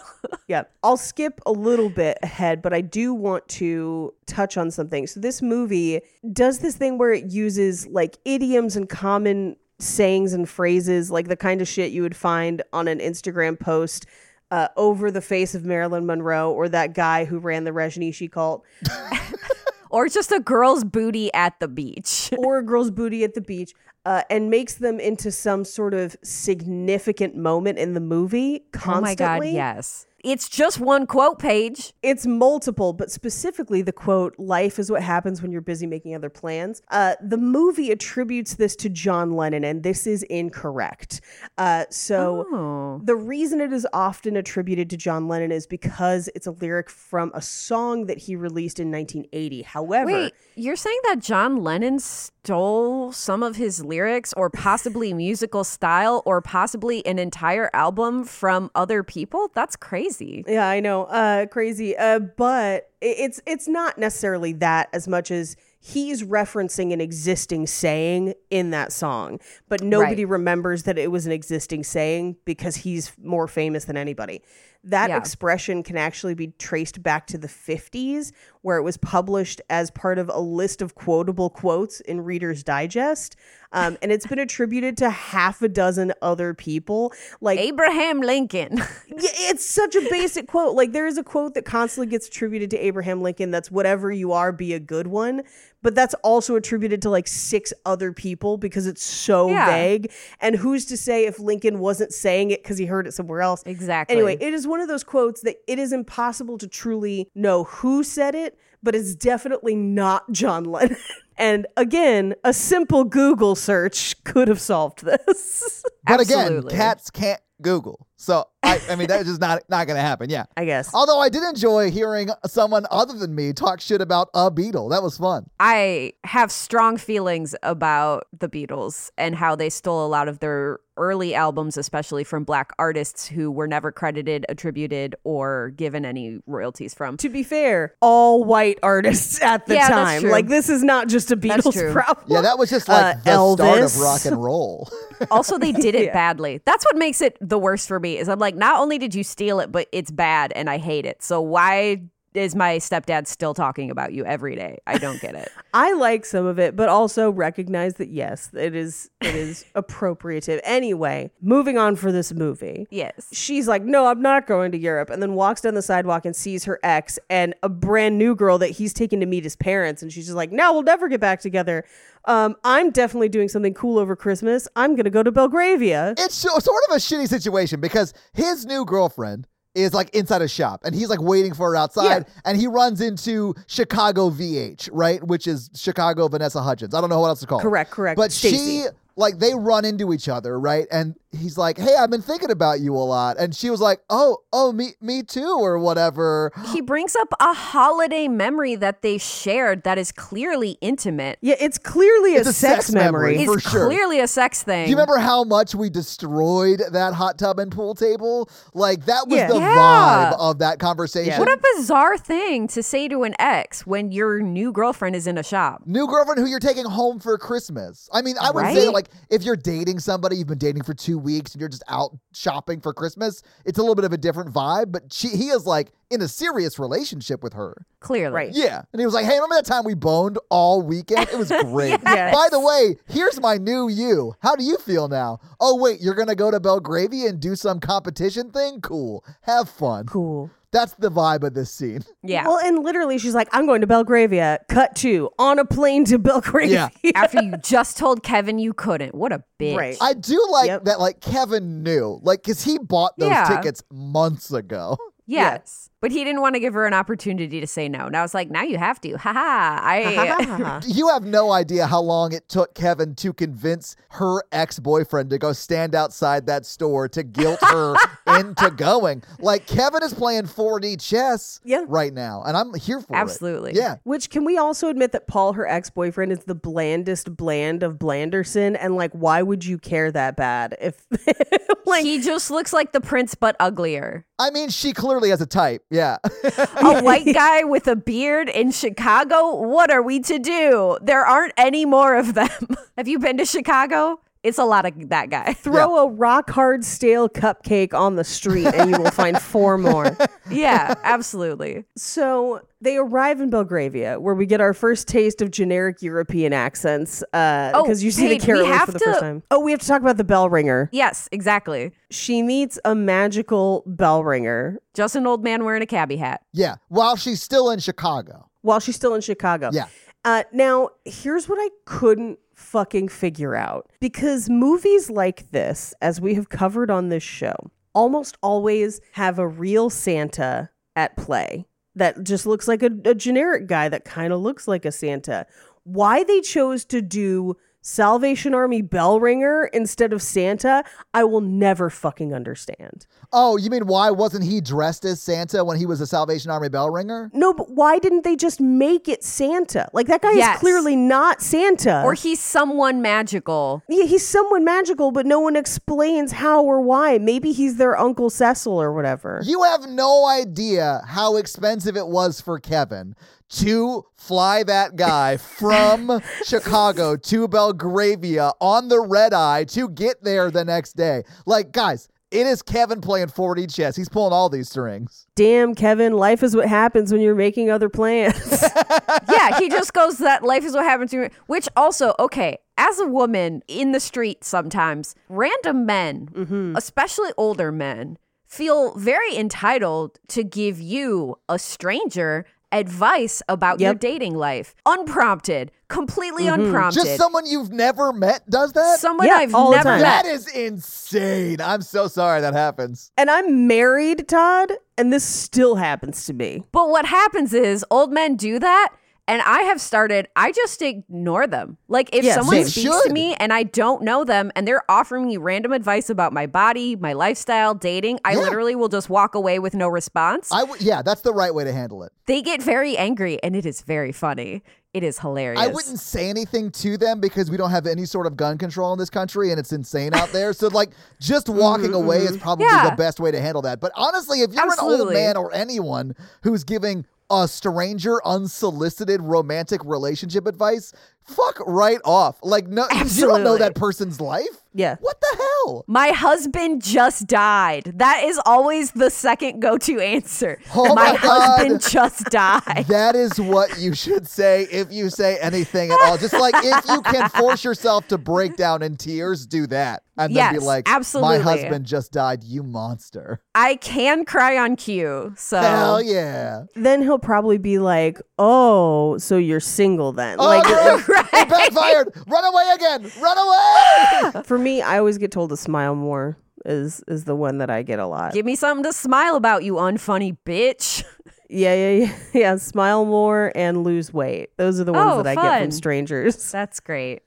Yeah, I'll skip a little bit ahead, but I do want to touch on something. So, this movie does this thing where it uses like idioms and common sayings and phrases, like the kind of shit you would find on an Instagram post uh, over the face of Marilyn Monroe or that guy who ran the Rajneeshi cult or just a girl's booty at the beach. or a girl's booty at the beach. Uh, and makes them into some sort of significant moment in the movie constantly. Oh my god, yes. It's just one quote page. It's multiple, but specifically the quote, life is what happens when you're busy making other plans. Uh, the movie attributes this to John Lennon, and this is incorrect. Uh, so Oh. the reason it is often attributed to John Lennon is because it's a lyric from a song that he released in 1980. However, Wait, you're saying that John Lennon stole some of his lyrics or possibly musical style or possibly an entire album from other people? That's crazy. Yeah, I know. Uh crazy. Uh but it's it's not necessarily that as much as he's referencing an existing saying in that song, but nobody remembers that it was an existing saying because he's more famous than anybody. That Yeah. expression can actually be traced back to the 50s where it was published as part of a list of quotable quotes in Reader's Digest. Um, and it's been attributed to half a dozen other people. Like Abraham Lincoln. yeah, it's such a basic quote. Like there is a quote that constantly gets attributed to Abraham Lincoln that's whatever you are, be a good one. But that's also attributed to like six other people because it's so Yeah. vague. And who's to say if Lincoln wasn't saying it because he heard it somewhere else? Exactly. Anyway, it is one of those quotes that it is impossible to truly know who said it, but it's definitely not John Lennon. And again, a simple Google search could have solved this. But again, cats can't Google. So, I, I mean, that's just not, not going to happen. Yeah. I guess. Although I did enjoy hearing someone other than me talk shit about a Beatle. That was fun. I have strong feelings about the Beatles and how they stole a lot of their early albums, especially from black artists who were never credited, attributed, or given any royalties from. to be fair, all white artists at the Yeah, that's time. true. Like this is not just a Beatles true. problem. Yeah, that was just like Uh, the start of rock and roll. Also, they did it badly. That's what makes it the worst for me. Is I'm like, not only did you steal it, but it's bad and I hate it. So why is my stepdad still talking about you every day? I don't get it. I like some of it, but also recognize that yes, it is it is appropriative. Anyway, moving on for this movie. yes. She's like, no, I'm not going to Europe. And then walks down the sidewalk and sees her ex and a brand new girl that he's taken to meet his parents. And she's just like, no, we'll never get back together. Um, I'm definitely doing something cool over Christmas. I'm going to go to Belgravia. it's sort of a shitty situation because his new girlfriend is like inside a shop and he's like waiting for her outside and he runs into Chicago VH, right? Which is Chicago Vanessa Hudgens. I don't know what else to call. Correct, correct. But Stacy. she like they run into each other, right? And he's like, "Hey, I've been thinking about you a lot." And she was like, "Oh, oh, me me too or whatever." He brings up a holiday memory that they shared that is clearly intimate. Yeah, it's clearly It's a, a sex, sex memory. memory. for It's sure. clearly a sex thing. Do you remember how much we destroyed that hot tub and pool table? Like that was Yeah. the Yeah. vibe of that conversation. What a bizarre thing to say to an ex when your new girlfriend is in a shop. New girlfriend who you're taking home for Christmas. I mean, I would say Right? Like if you're dating somebody you've been dating for two weeks and you're just out shopping for Christmas, it's a little bit of a different vibe. But she, he is like in a serious relationship with her. Clearly. Right. Yeah, and he was like, "Hey, remember that time we boned all weekend? It was great. Yes. By the way, here's my new you. How do you feel now? Oh wait, you're gonna go to Belgravia and do some competition thing? Cool. Have fun. Cool. That's the vibe of this scene. Yeah. Well, and literally, she's like, I'm going to Belgravia. Cut to on a plane to Belgravia. Yeah. After you just told Kevin you couldn't. What a bitch. Right. I do like Yep. that. Like Kevin knew, like, cause he bought those Yeah. tickets months ago. Yes. But he didn't want to give her an opportunity to say no. And I was like, now you have to. Ha ha. I You have no idea how long it took Kevin to convince her ex boyfriend to go stand outside that store to guilt her into going. Like, Kevin is playing 4D chess Yeah. right now, and I'm here for Absolutely. it. Absolutely. Yeah. Which can we also admit that Paul, her ex boyfriend, is the blandest bland of Blanderson? And like, why would you care that bad if like he just looks like the prince, but uglier. I mean, she clearly has a type. Yeah. A white guy with a beard in Chicago? What are we to do? There aren't any more of them. Have you been to Chicago? It's a lot of that guy. throw a rock hard stale cupcake on the street and you will find four more? Yeah, absolutely. So they arrive in Belgravia, where we get our first taste of generic European accents. Uh, Oh, because you see wait, the we carolers for the to- first time. Oh, we have to talk about the bell ringer. Yes, exactly. She meets a magical bell ringer Just an old man wearing a cabbie hat. Yeah. While she's still in Chicago. while she's still in Chicago. Yeah. Uh, now, here's what I couldn't fucking figure out because movies like this, as we have covered on this show, almost always have a real Santa at play that just looks like a, a generic guy that kind of looks like a Santa. Why they chose to do Salvation Army bell ringer instead of Santa, I will never fucking understand. Oh, you mean why wasn't he dressed as Santa when he was a Salvation Army bell ringer? No, but why didn't they just make it Santa? Like that guy Yes. is clearly not Santa. Or he's someone magical. Yeah, he's someone magical, but no one explains how or why. Maybe he's their Uncle Cecil or whatever. You have no idea how expensive it was for Kevin to fly that guy from Chicago to Belgravia on the red eye to get there the next day. Like, guys, it is Kevin playing 4D chess. He's pulling all these strings. Damn, Kevin, life is what happens when you're making other plans. yeah, he just goes that life is what happens to me. Which also, okay, as a woman in the street sometimes, random men, mm-hmm. especially older men, feel very entitled to give you, a stranger, advice about your dating life. Unprompted, completely mm-hmm. unprompted. Just someone you've never met does that? Someone Yeah, I've all never met. that is insane. I'm so sorry that happens. and I'm married, Todd, and this still happens to me. But what happens is old men do that. And I have started, I just ignore them. Like, if Yeah, someone speaks Should. to me and I don't know them and they're offering me random advice about my body, my lifestyle, dating, I Yeah. literally will just walk away with no response. I w- yeah, that's the right way to handle it. they get very angry and it is very funny. It is hilarious. I wouldn't say anything to them because we don't have any sort of gun control in this country and it's insane out there. So, like, just walking away is mm-hmm. probably Yeah. the best way to handle that. But honestly, if you're an old man or anyone who's giving a stranger unsolicited romantic relationship advice, fuck right off. Like, no, you don't know that person's life. Yeah. What the hell? My husband just died. That is always the second go to answer. Oh my, my husband just died. That is what you should say if you say anything at all. Just like if you can force yourself to break down in tears, do that. And then be like, absolutely. my husband just died, you monster. I can cry on cue. So Hell yeah. Then he'll probably be like, "Oh, so you're single then?" Oh, like no, it backfired. Run away again. Run away. for me, I always get told to smile more. Is is the one that I get a lot. give me something to smile about, you unfunny bitch. Yeah, yeah, yeah, yeah. Smile more and lose weight. Those are the ones Oh, that I get from strangers. That's great.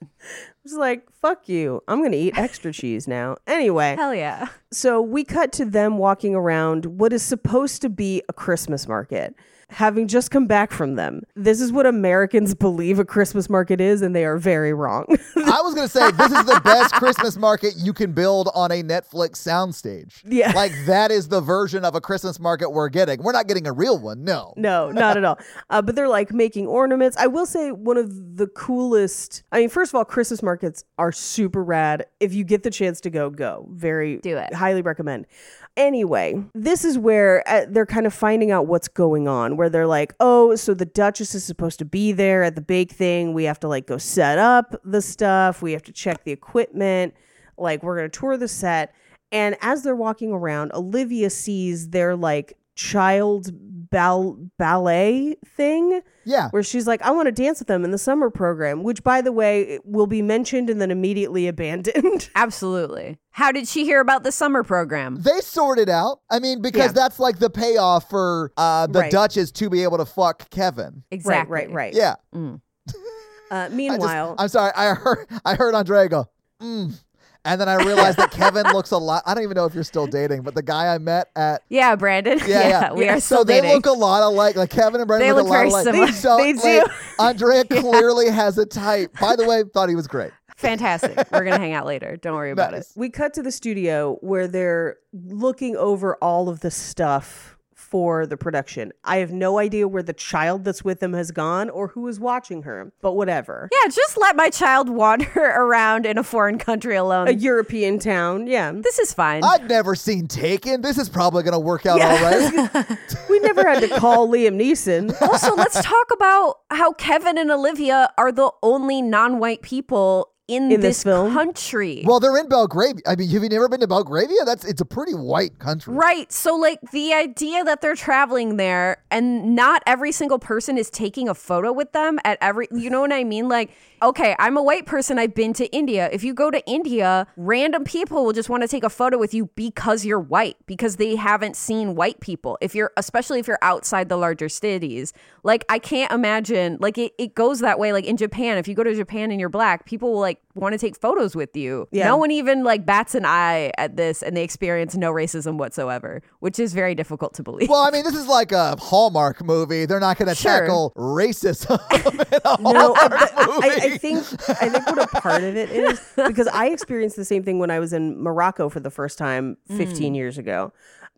It's like, fuck you. I'm gonna eat extra cheese now. Anyway, Hell yeah. so we cut to them walking around what is supposed to be a Christmas market. Having just come back from them, this is what Americans believe a Christmas market is, and they are very wrong. I was going to say, this is the best Christmas market you can build on a Netflix soundstage. Yeah. Like, that is the version of a Christmas market we're getting. We're not getting a real one. No. No, not at all. Uh, but they're like making ornaments. I will say one of the coolest. I mean, first of all, Christmas markets are super rad. If you get the chance to go, go. Very Do it. Highly recommend. Anyway, this is where uh, they're kind of finding out what's going on. Where they're like, oh, so the Duchess is supposed to be there at the bake thing. We have to like go set up the stuff. We have to check the equipment. Like we're gonna tour the set. And as they're walking around, Olivia sees their like child ball ballet thing Yeah. where she's like, I want to dance with them in the summer program, which by the way will be mentioned and then immediately abandoned. Absolutely. How did she hear about the summer program? They sorted out. I mean, because Yeah. that's like the payoff for uh, the Right. Duchess to be able to fuck Kevin. Exactly. Right, right, right. Yeah. Uh, I just- meanwhile, I'm sorry. I heard I heard Andrea go, mm. And then I realized that Kevin looks a lot. I don't even know if you're still dating, but the guy I met at Yeah, Brandon. yeah, yeah, we are so still they dating. look a lot alike. Like Kevin and Brandon They look, look a lot very alike. similar. So They like, do. Andrea clearly has a type. By the way, thought he was great. Fantastic. We're gonna hang out later. Don't worry about Nice. it. we cut to the studio where they're looking over all of the stuff for the production. I have no idea where the child that's with them has gone or who is watching her, but whatever. Yeah, just let my child wander around in a foreign country alone. A European town, yeah. this is fine. I've never seen Taken. This is probably going to work out all right. We never had to call Liam Neeson. also, let's talk about how Kevin and Olivia are the only non-white people in, In this film? country. Well, they're in Belgravia. I mean, have you never been to Belgravia? That's it's a pretty white country. Right. So, like, the idea that they're traveling there and not every single person is taking a photo with them at every, you know what I mean? Like, okay, I'm a white person. I've been to India. If you go to India, random people will just want to take a photo with you because you're white, because they haven't seen white people. If you're, especially if you're outside the larger cities, like, I can't imagine, like, it, it goes that way. Like, in Japan, if you go to Japan and you're black, people will, like, want to take photos with you. Yeah. No one even, like, bats an eye at this and they experience no racism whatsoever, which is very difficult to believe. Well, I mean, this is like a Hallmark movie. They're not going to Sure. tackle racism in a No, Hallmark movie. I, I think I think what a part of it is because I experienced the same thing when I was in Morocco for the first time 15 years ago.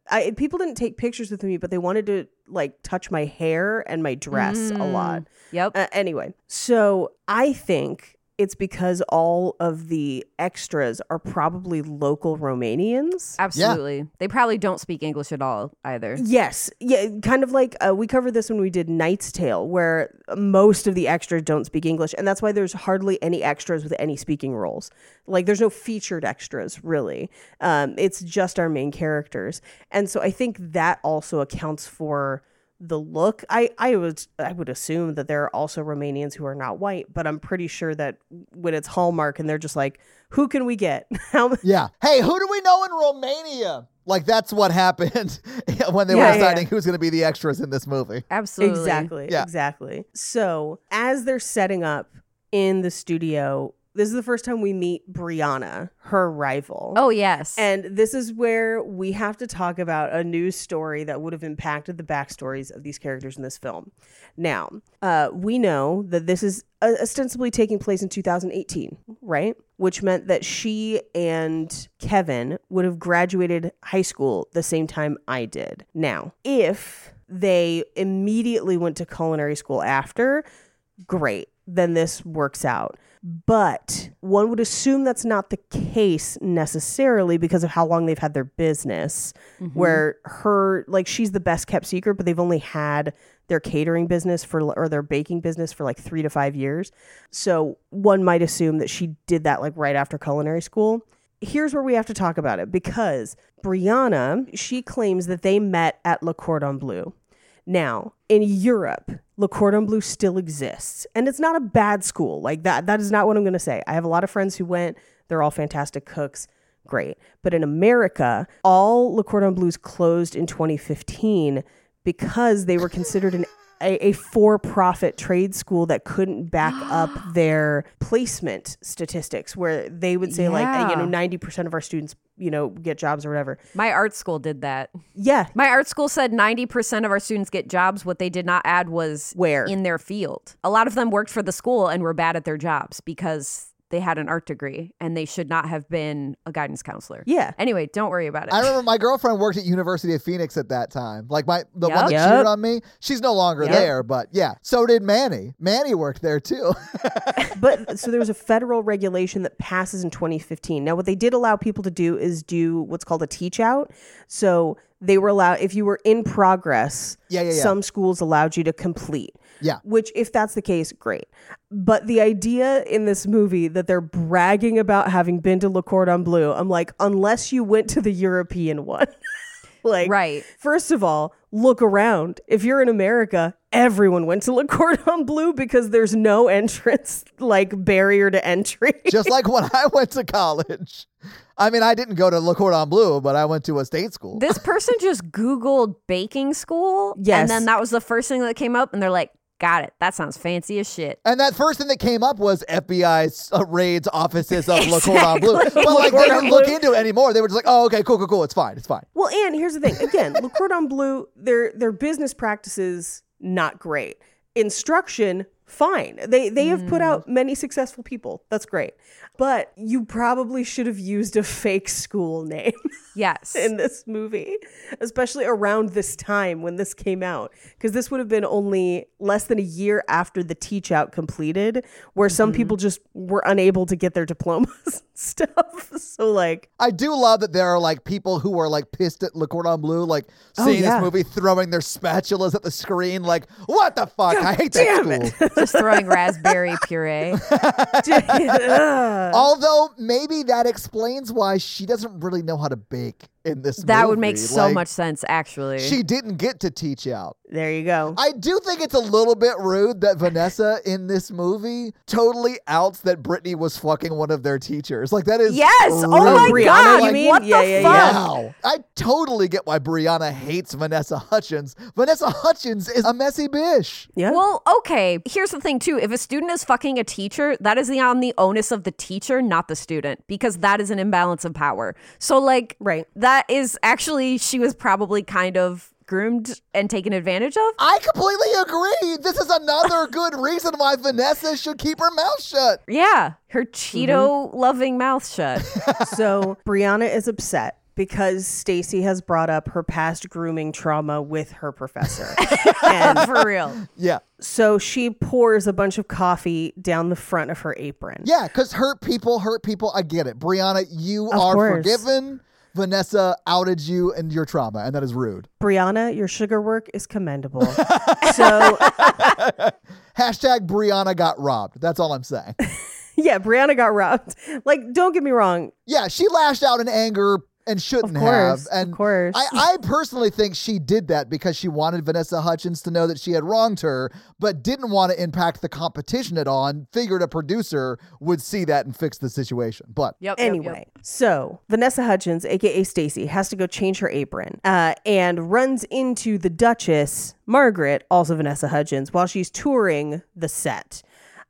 I people didn't take pictures with me, but they wanted to like touch my hair and my dress a lot. Yep. Uh, anyway, so I think it's because all of the extras are probably local Romanians. Absolutely. They probably don't speak English at all either. Yes, yeah, kind of like uh, we covered this when we did Knight's Tale, where most of the extras don't speak English, and that's why there's hardly any extras with any speaking roles. Like, there's no featured extras really. Um, it's just our main characters, and so I think that also accounts for the look. I I would I would assume that there are also Romanians who are not white, but I'm pretty sure that when it's Hallmark and they're just like, who can we get? How yeah. Hey, who do we know in Romania? Like that's what happened when they Yeah, were deciding yeah. who's going to be the extras in this movie. Absolutely. Exactly. Yeah. Exactly. So as they're setting up in the studio, this is the first time we meet Brianna, her rival. Oh, yes. And this is where we have to talk about a news story that would have impacted the backstories of these characters in this film. Now, uh, we know that this is uh, ostensibly taking place in 2018, right? Which meant that she and Kevin would have graduated high school the same time I did. Now, if they immediately went to culinary school after, great, then this works out. But one would assume that's not the case necessarily because of how long they've had their business. Mm-hmm. Where her, like, she's the best kept secret, but they've only had their catering business for, or their baking business for like three to five years. So one might assume that she did that like right after culinary school. Here's where we have to talk about it because Brianna, she claims that they met at Le Cordon Bleu. Now, in Europe, Le Cordon Bleu still exists, and it's not a bad school. Like that that is not what I'm going to say. I have a lot of friends who went. They're all fantastic cooks. Great. But in America, all Le Cordon Bleus closed in 2015 because they were considered an a, a for-profit trade school that couldn't back up their placement statistics where they would say like uh, you know 90% of our students you know get jobs or whatever My art school did that. yeah My art school said 90% of our students get jobs. What they did not add was Where? in their field. A lot of them worked for the school and were bad at their jobs because they had an art degree and they should not have been a guidance counselor. Yeah. Anyway, don't worry about it. I remember my girlfriend worked at University of Phoenix at that time. Like my the one that Yep. cheated on me. She's no longer Yep. there, but yeah. So did Manny. Manny worked there too. but so there was a federal regulation that passes in 2015. Now, what they did allow people to do is do what's called a teach out. So they were allowed, if you were in progress, Yeah, yeah, yeah. some schools allowed you to complete. Yeah. Which, if that's the case, great. But the idea in this movie that they're bragging about having been to Le Cordon Bleu, I'm like, unless you went to the European one. like, Right. First of all, look around. If you're in America, everyone went to Le Cordon Bleu because there's no entrance, like barrier to entry. Just like when I went to college. I mean, I didn't go to Le Cordon Bleu, but I went to a state school. This person just Googled baking school. Yes. And then that was the first thing that came up. And they're like, got it. That sounds fancy as shit. And that first thing that came up was FBI uh, raids offices of Le Cordon Bleu. But like they didn't look into it anymore. They were just like, oh, okay, cool, cool, cool. It's fine. It's fine. Well, and here's the thing. Again, Le Cordon Bleu, their their business practices not great. Instruction fine. They they have put out many successful people. That's great. But you probably should have used a fake school name Yes. in this movie, especially around this time when this came out because this would have been only less than a year after the teach out completed where some mm-hmm. people just were unable to get their diplomas stuff. So like I do love that there are like people who are like pissed at Le Cordon Bleu, like Oh, seeing yeah. this movie, throwing their spatulas at the screen, like, what the fuck? I hate that damn school. just throwing raspberry puree. Although maybe that explains why she doesn't really know how to bake in this That would make movie. so Like, much sense, actually. She didn't get to teach out. there you go. I do think it's a little bit rude that Vanessa in this movie totally outs that Brittany was fucking one of their teachers. Like that is yes. Oh my. Brianna, God. you mean? What Yeah, the yeah, fuck? yeah. Wow. I totally get why Brianna hates Vanessa Hudgens. Vanessa Hudgens is a messy bitch. yeah. Well, okay. Here's the thing, too. If a student is fucking a teacher, that is the on the onus of the teacher, not the student, because that is an imbalance of power. So, like, Right. that is actually she was probably kind of groomed and taken advantage of. I completely agree. This is another good reason why Vanessa should keep her mouth shut. Yeah, her Cheeto mm-hmm. loving mouth shut. so Brianna is upset because Stacy has brought up her past grooming trauma with her professor. and For real. Yeah. so she pours a bunch of coffee down the front of her apron. Yeah, because hurt people hurt people. I get it. Brianna, you Of are course. forgiven. Vanessa outed you and your trauma, and that is rude. Brianna, your sugar work is commendable. so Hashtag Brianna got robbed. That's all I'm saying. yeah, Brianna got robbed. Like, don't get me wrong. yeah, she lashed out in anger and shouldn't Of course, have. And of course. I, I personally think she did that because she wanted Vanessa Hutchins to know that she had wronged her, but didn't want to impact the competition at all and figured a producer would see that and fix the situation. But Yep. yep, Anyway, yep. so Vanessa Hudgens, aka Stacy, has to go change her apron uh, and runs into the Duchess, Margaret, also Vanessa Hudgens, while she's touring the set.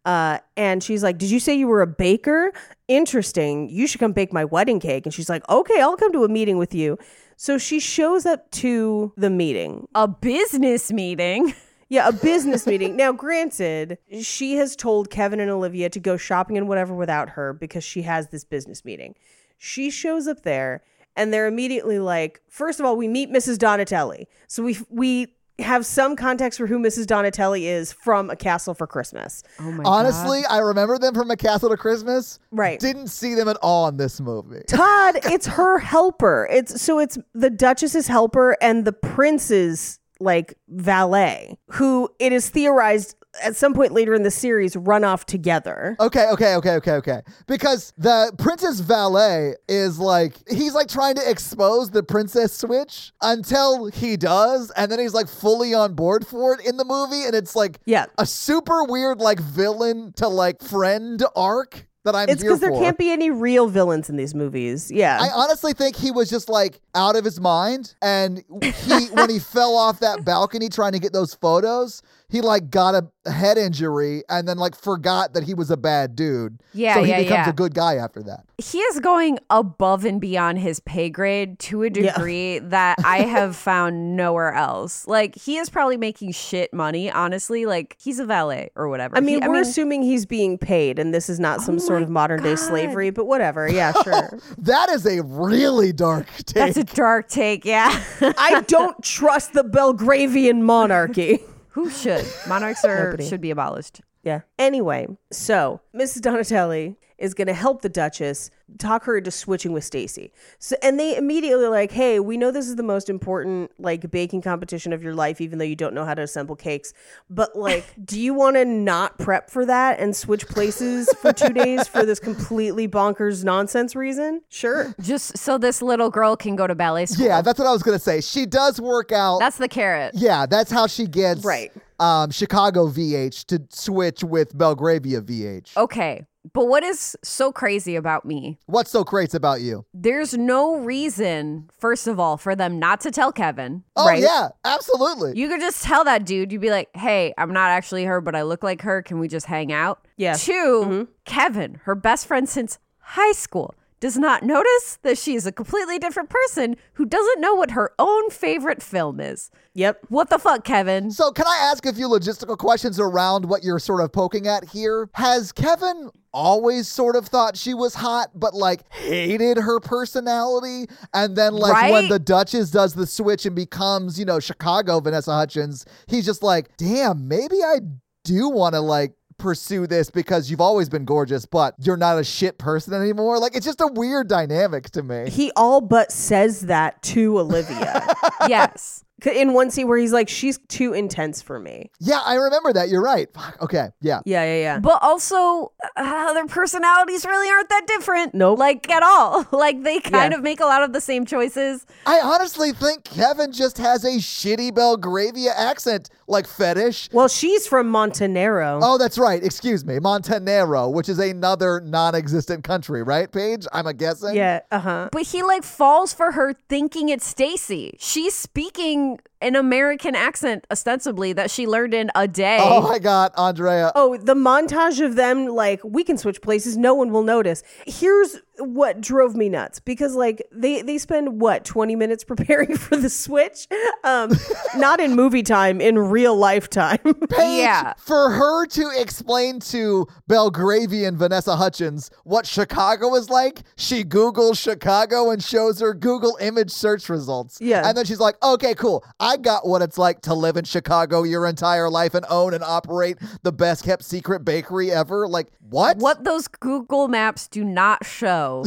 Uh, and she's like, Did you say you were a baker? Interesting. You should come bake my wedding cake. And she's like, Okay, I'll come to a meeting with you. So she shows up to the meeting. A business meeting. Yeah, a business meeting. Now, granted, she has told Kevin and Olivia to go shopping and whatever without her because she has this business meeting. She shows up there and they're immediately like, first of all, we meet Mrs. Donatelli. So we we have some context for who Mrs. Donatelli is from A Castle for Christmas. Oh my honestly, I remember them from A Castle to Christmas. Right. Didn't see them at all in this movie. Todd, it's her helper. It's so it's the Duchess's helper and the prince's like valet, who it is theorized at some point later in the series run off together. Okay, okay, okay, okay, okay. Because the princess valet is like he's like trying to expose the princess switch until he does, and then he's like fully on board for it in the movie, and it's like Yeah. a super weird like villain to like friend arc that I'm It's because there can't be any real villains in these movies. Yeah. I honestly think he was just like out of his mind, and he when he fell off that balcony trying to get those photos, he like got a head injury and then like forgot that he was a bad dude. Yeah, so he yeah, becomes yeah. a good guy after that. he is going above and beyond his pay grade to a Yeah. degree that I have found nowhere else. Like he is probably making shit money, honestly. Like he's a valet or whatever. I mean, He- we're assuming he's being paid and this is not oh some sort of modern day slavery, but whatever. Yeah, sure. That is a really dark take. that's a dark take. Yeah, I don't trust the Belgravian monarchy. Who should monarchs are Nobody. should be abolished. Yeah. Anyway, so Mrs. Donatelli is going to help the Duchess talk her into switching with Stacy. So and they immediately like, "Hey, we know this is the most important like baking competition of your life even though you don't know how to assemble cakes. But like, do you want to not prep for that and switch places for 2 days for this completely bonkers nonsense reason?" Sure. Just so this little girl can go to ballet school. Yeah, that's what I was gonna say. She does work out. That's the carrot. yeah, that's how she gets Right. um, Chicago VH to switch with Belgravia VH. Okay. But what is so crazy about me? What's so great about you? There's no reason, first of all, for them not to tell Kevin. Oh Right. yeah, absolutely. You could just tell that dude, you'd be like, hey, I'm not actually her, but I look like her. Can we just hang out? Yeah. 2 mm-hmm. Kevin, her best friend since high school, does not notice that she is a completely different person who doesn't know what her own favorite film is. Yep. What the fuck, Kevin? So, can I ask a few logistical questions around what you're sort of poking at here? Has Kevin always sort of thought she was hot, but like hated her personality? And then, like, when the Duchess does the switch and becomes, you know, Chicago Vanessa Hutchins, he's just like, damn, maybe I do want to, like, pursue this because you've always been gorgeous, but you're not a shit person anymore. Like, it's just a weird dynamic to me. He all but says that to Olivia. yes. In one scene where he's like, she's too intense for me. Yeah, I remember that. You're right. Fuck. Okay. Yeah. Yeah, yeah, yeah. But also, uh, their personalities really aren't that different. Nope. Like, at all. Like, they kind Yeah. of make a lot of the same choices. I honestly think Kevin just has a shitty Belgravia accent, like fetish. Well, she's from Montenaro. Oh, that's right. Excuse me. Montenaro, which is another non existent country, right, Paige? I'm a guessing. Yeah, uh huh. But he, like, falls for her thinking it's Stacy. She's speaking something an American accent, ostensibly, that she learned in a day. Oh my God, Andrea. Oh, the montage of them, like, we can switch places, no one will notice. Here's what drove me nuts because, like, they, they spend what, 20 minutes preparing for the switch? Um, not in movie time, in real life time. Paige, yeah. for her to explain to Belgravian Vanessa Hutchins what Chicago is like, she Googles Chicago and shows her Google image search results. Yeah. And then she's like, okay, cool. I got what it's like to live in Chicago your entire life and own and operate the best kept secret bakery ever. Like, what? What those Google Maps do not show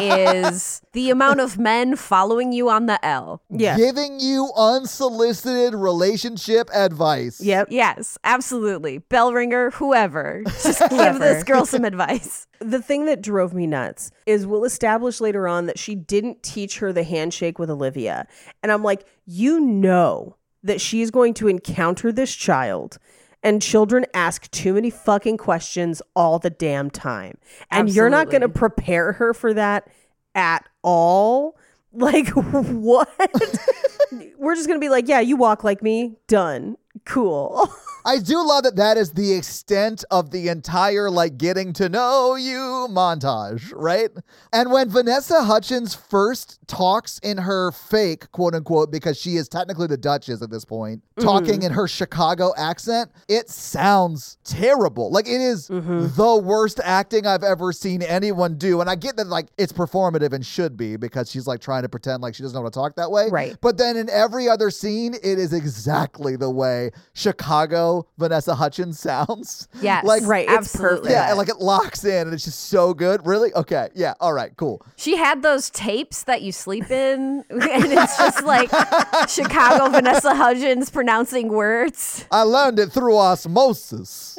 is the amount of men following you on the L. yeah. Giving you unsolicited relationship advice. Yep. Yes, absolutely. Bell ringer, whoever. Just give this girl some advice. The thing that drove me nuts is we'll establish later on that she didn't teach her the handshake with Olivia. And I'm like, you know that she's going to encounter this child. And children ask too many fucking questions all the damn time. And you're not going to prepare her for that at all. Like, what? We're just going to be like, yeah, you walk like me. Done. Cool. I do love that that is the extent of the entire like getting to know you montage, right? And when Vanessa Hutchins first talks in her fake quote unquote, because she is technically the Duchess at this point, mm-hmm. talking in her Chicago accent, it sounds terrible. Like it is mm-hmm. the worst acting I've ever seen anyone do. And I get that like it's performative and should be because she's like trying to pretend like she doesn't know how to talk that way. Right. But then in every other scene, it is exactly the way Chicago Vanessa Hutchins sounds. Yes. Like, Right, it's absolutely. perfect. yeah, and like it locks in and it's just so good. Really? Okay. Yeah. All right. Cool. She had those tapes that you sleep in, and it's just like Chicago Vanessa Hudgens pronouncing words. I learned it through osmosis.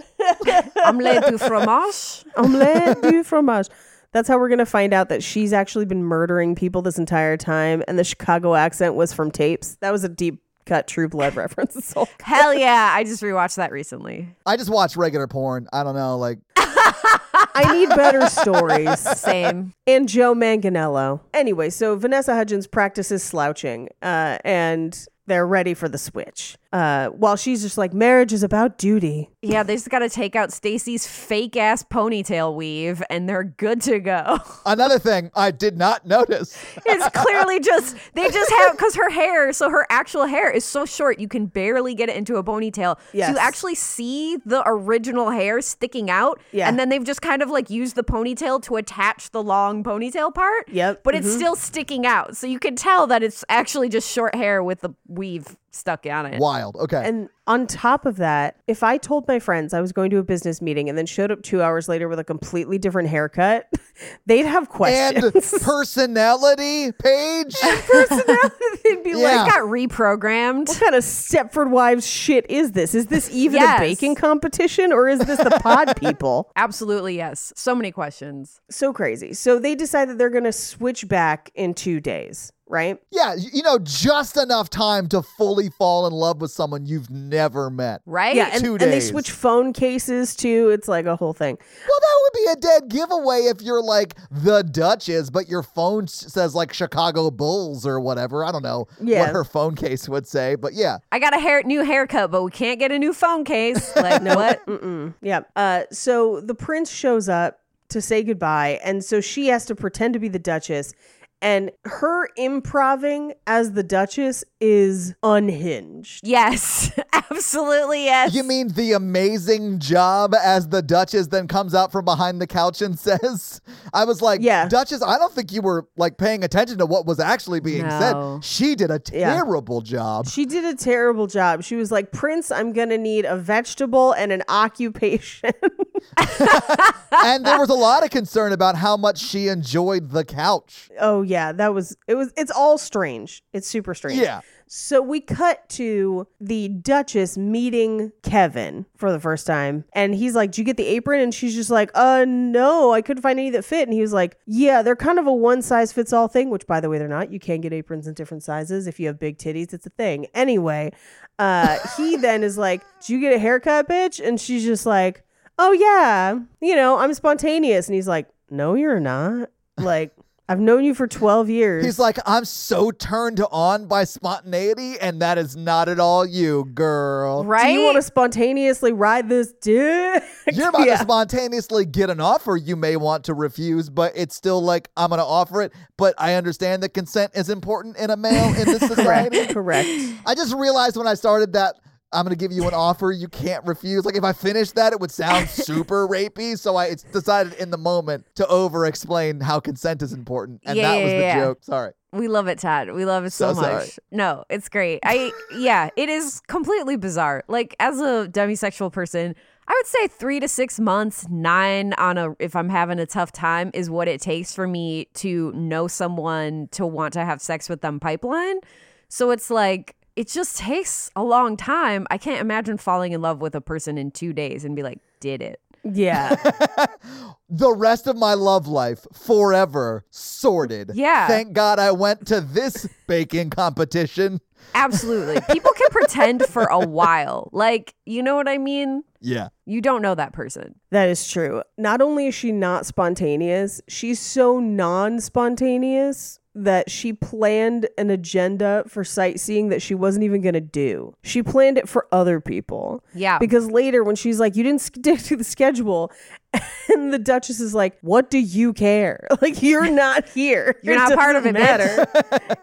Omelette du fromage. Omelette du fromage. That's how we're gonna find out that she's actually been murdering people this entire time, and the Chicago accent was from tapes. That was a deep cut True Blood reference. It's all- Hell yeah. I just rewatched that recently. I just watch regular porn. I don't know. Like, I need better stories. Same. And Joe Manganiello. Anyway, so Vanessa Hudgens practices slouching, uh, and they're ready for the switch. Uh, while she's just like, marriage is about duty. Yeah, they just got to take out Stacy's fake ass ponytail weave and they're good to go. another thing I did not notice. It's clearly just, they just have, because her hair, so her actual hair is so short, you can barely get it into a ponytail. So you actually see the original hair sticking out. Yeah. And then they've just kind of like used the ponytail to attach the long ponytail part. Yep. But it's still sticking out. So you can tell that it's actually just short hair with the weave stuck on it. Wild. Okay. And on top of that, if I told my friends I was going to a business meeting and then showed up two hours later with a completely different haircut, they'd have questions. and personality Paige. Personality. They'd be Yeah. like, Got reprogrammed. what kind of Stepford Wives shit is this? Is this even Yes. a baking competition or is this the pod people? Absolutely, yes. So many questions. So crazy. So they decide that they're going to switch back in two days, right? yeah, you know, just enough time to fully fall in love with someone you've never met. Right? Yeah, and, Two and they switch phone cases too. It's like a whole thing. Well, that would be a dead giveaway if you're like the Duchess, but your phone says like Chicago Bulls or whatever. I don't know Yeah. what her phone case would say, but yeah. I got a hair new haircut, but we can't get a new phone case. Like no what? Mm-mm. Yeah. Uh, so the prince shows up to say goodbye, and so she has to pretend to be the Duchess. And her improving as the Duchess is unhinged. Yes, absolutely yes. You mean the amazing job as the Duchess then comes out from behind the couch and says, I was like, Yeah. Duchess, I don't think you were like paying attention to what was actually being No. said. She did a Yeah. terrible job. She did a terrible job. She was like, Prince, I'm going to need a vegetable and an occupation. and there was a lot of concern about how much she enjoyed the couch. oh, yeah. That was, it was, it's all strange. It's super strange. Yeah. So we cut to the Duchess meeting Kevin for the first time. And he's like, "Do you get the apron? And she's just like, Uh, no, I couldn't find any that fit. And he was like, Yeah, they're kind of a one size fits all thing, which by the way, they're not. You can get aprons in different sizes. If you have big titties, it's a thing. Anyway, uh, he then is like, Do you get a haircut, bitch? And she's just like, Oh, yeah, you know, I'm spontaneous. And he's like, No, you're not. Like, I've known you for 12 years. He's like, I'm so turned on by spontaneity, and that is not at all you, girl. right? Do you want to spontaneously ride this dick? You're about Yeah. to spontaneously get an offer you may want to refuse, but it's still like, I'm going to offer it. But I understand that consent is important in a male in this society. Correct. I just realized when I started that I'm going to give you an offer you can't refuse. Like if I finished that, it would sound super rapey. So I it's decided in the moment to over explain how consent is important. And Yeah, that was yeah, the yeah. joke. Sorry. We love it, Todd. We love it so, So much. sorry. No, it's great. I yeah, it is completely bizarre. Like as a demisexual person, I would say three to six months, nine on a if I'm having a tough time is what it takes for me to know someone to want to have sex with them pipeline. So it's like it just takes a long time. I can't imagine falling in love with a person in two days and be like, did it. Yeah. The rest of my love life forever sorted. Yeah. Thank God I went to this baking competition. Absolutely. People can pretend for a while. Like, you know what I mean? Yeah. You don't know that person. that is true. Not only is she not spontaneous, she's so non spontaneous that she planned an agenda for sightseeing that she wasn't even going to do. She planned it for other people. Yeah. Because later, when she's like, you didn't stick to the schedule, and the Duchess is like, what do you care? Like, you're not here. You're not part of it, matter.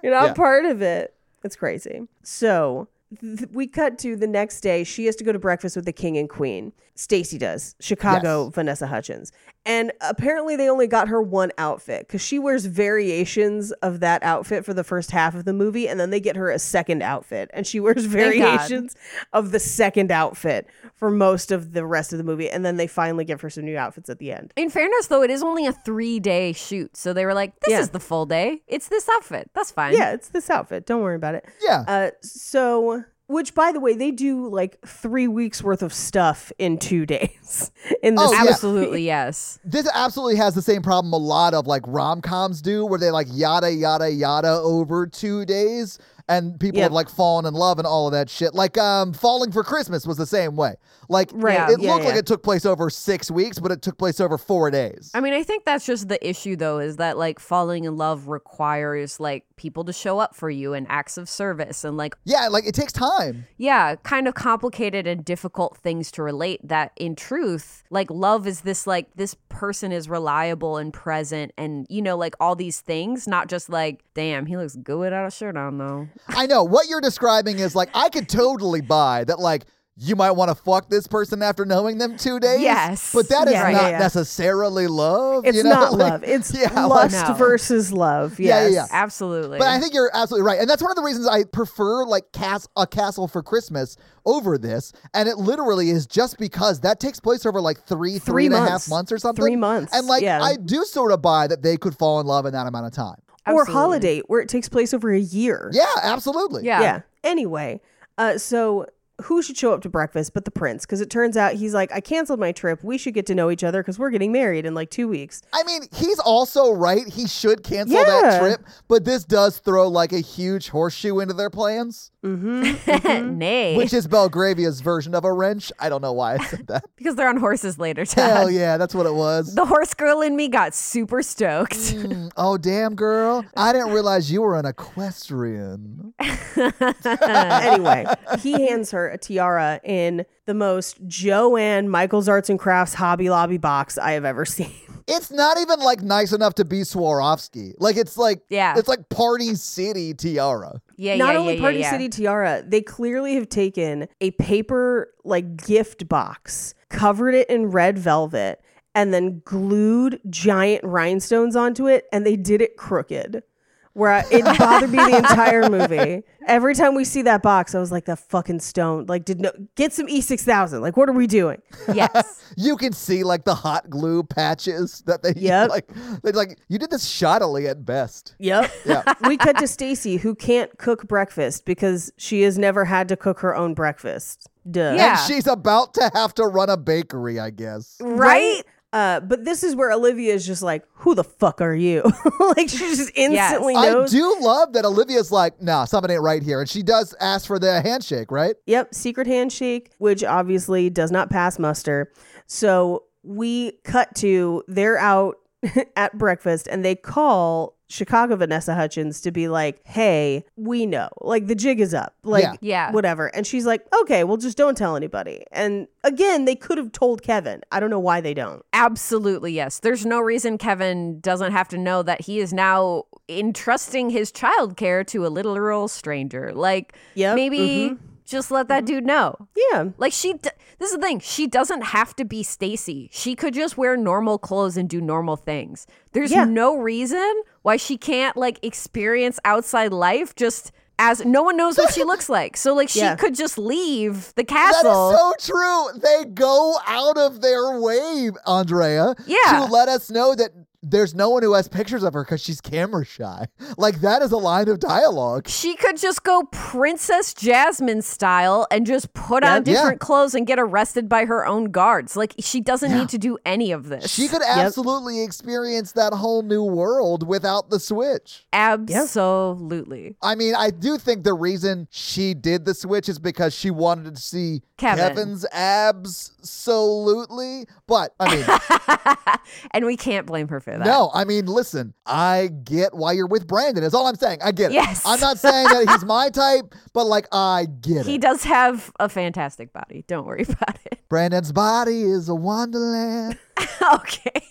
You're not Yeah. part of it. It's crazy. So th- we cut to the next day. She has to go to breakfast with the king and queen. Stacy does. Chicago, Yes. Vanessa Hutchins. And apparently they only got her one outfit because she wears variations of that outfit for the first half of the movie. And then they get her a second outfit. And she wears variations of the second outfit for most of the rest of the movie. And then they finally give her some new outfits at the end. In fairness, though, it is only a three day shoot. So they were like, this Yeah. is the full day. It's this outfit. That's fine. Yeah, it's this outfit. Don't worry about it. Yeah. Uh, so, which by the way, they do like three weeks worth of stuff in two days. In this, Oh, yeah. Absolutely, yes. This absolutely has the same problem a lot of like rom coms do, where they like yada yada yada over two days, and people Yep. have like fallen in love and all of that shit. Like um, Falling for Christmas was the same way. Like Right. it Yeah, looked like it took place over six weeks, but it took place over four days. I mean, I think that's just the issue, though, is that like falling in love requires like people to show up for you and acts of service and like, yeah, like it takes time. yeah, kind of complicated and difficult things to relate. That in truth, like love is this like, this person is reliable and present and, you know, like all these things, not just like, damn, he looks good without a shirt on, though. I know what you're describing is like I could totally buy that like you might want to fuck this person after knowing them two days. Yes. But that is Yeah, not yeah, yeah. necessarily love. It's you know? not Like, love. It's like- lust No. versus love. Yeah, yeah, Yes. yeah. Absolutely. But I think you're absolutely right, and that's one of the reasons I prefer like cas- a castle for Christmas over this. And it literally is just because that takes place over like three, three and a half months. months or something. Three months, And like. I do sort of buy that they could fall in love in that amount of time. Or holiday where it takes place over a year. Yeah, absolutely. yeah. Yeah. Anyway, uh, so who should show up to breakfast but the prince? Because it turns out he's like, I canceled my trip. We should get to know each other because we're getting married in like two weeks. I mean, he's also right. He should cancel Yeah. that trip, but this does throw like a huge horseshoe into their plans, Nay. Mm-hmm. Mm-hmm. Mm-hmm. which is Belgravia's version of a wrench. I don't know why I said that. because they're on horses later, Dad. Hell yeah, that's what it was. The horse girl in me got super stoked. Mm, oh damn, girl! I didn't realize you were an equestrian. anyway, he hands her a tiara in the most Joanne Michael's Arts and Crafts Hobby Lobby box I have ever seen. It's not even like nice enough to be Swarovski. Like it's like Yeah. it's like Party City tiara. Yeah, Not yeah, only yeah, Party yeah, yeah. City Tiara, they clearly have taken a paper like gift box, covered it in red velvet, and then glued giant rhinestones onto it, and they did it crooked. Where I, it bothered me the entire movie. Every time we see that box, I was like, "That fucking stone! Like, did no get some E six thousand? Like, what are we doing?" Yes. You can see like the hot glue patches that they Yep. like. They like you did this shoddily at best. Yep. Yeah. we cut to Stacy, who can't cook breakfast because she has never had to cook her own breakfast. Duh. Yeah. And she's about to have to run a bakery, I guess. right? Uh, but this is where Olivia is just like, "Who the fuck are you?" like she just instantly I knows. I do love that Olivia's like, nah, something ain't right here. And she does ask for the handshake, right? Yep, secret handshake, which obviously does not pass muster. So we cut to they're out at breakfast and they call Chicago Vanessa Hutchins to be like, "Hey, we know. Like the jig is up. Like Yeah. Yeah. whatever." And she's like, "Okay, well just don't tell anybody." And again, they could have told Kevin. I don't know why they don't. Absolutely, yes. There's no reason Kevin doesn't have to know that he is now entrusting his childcare to a literal stranger. Like, Yep, maybe mm-hmm. Just let that mm-hmm. dude know. Yeah. Like she, d- this is the thing. She doesn't have to be Stacy. She could just wear normal clothes and do normal things. There's Yeah. no reason why she can't like experience outside life just as no one knows what she looks like. So like she Yeah. could just leave the That castle. is so true. They go out of their way, Andrea, Yeah. to let us know that there's no one who has pictures of her because she's camera shy. Like that is a line of dialogue. she could just go Princess Jasmine style and just put on Yeah. different clothes and get arrested by her own guards. Like she doesn't need to do any of this. She could absolutely experience that whole new world without the switch. absolutely. I mean, I do think the reason she did the switch is because she wanted to see Kevin. Kevin's abs absolutely. But I mean, And we can't blame her for that. no, I mean, listen, I get why you're with Brandon. Is all I'm saying. I get it. Yes. I'm not saying that he's my type, but like I get it. He does have a fantastic body. Don't worry about it. Brandon's body is a wonderland. okay.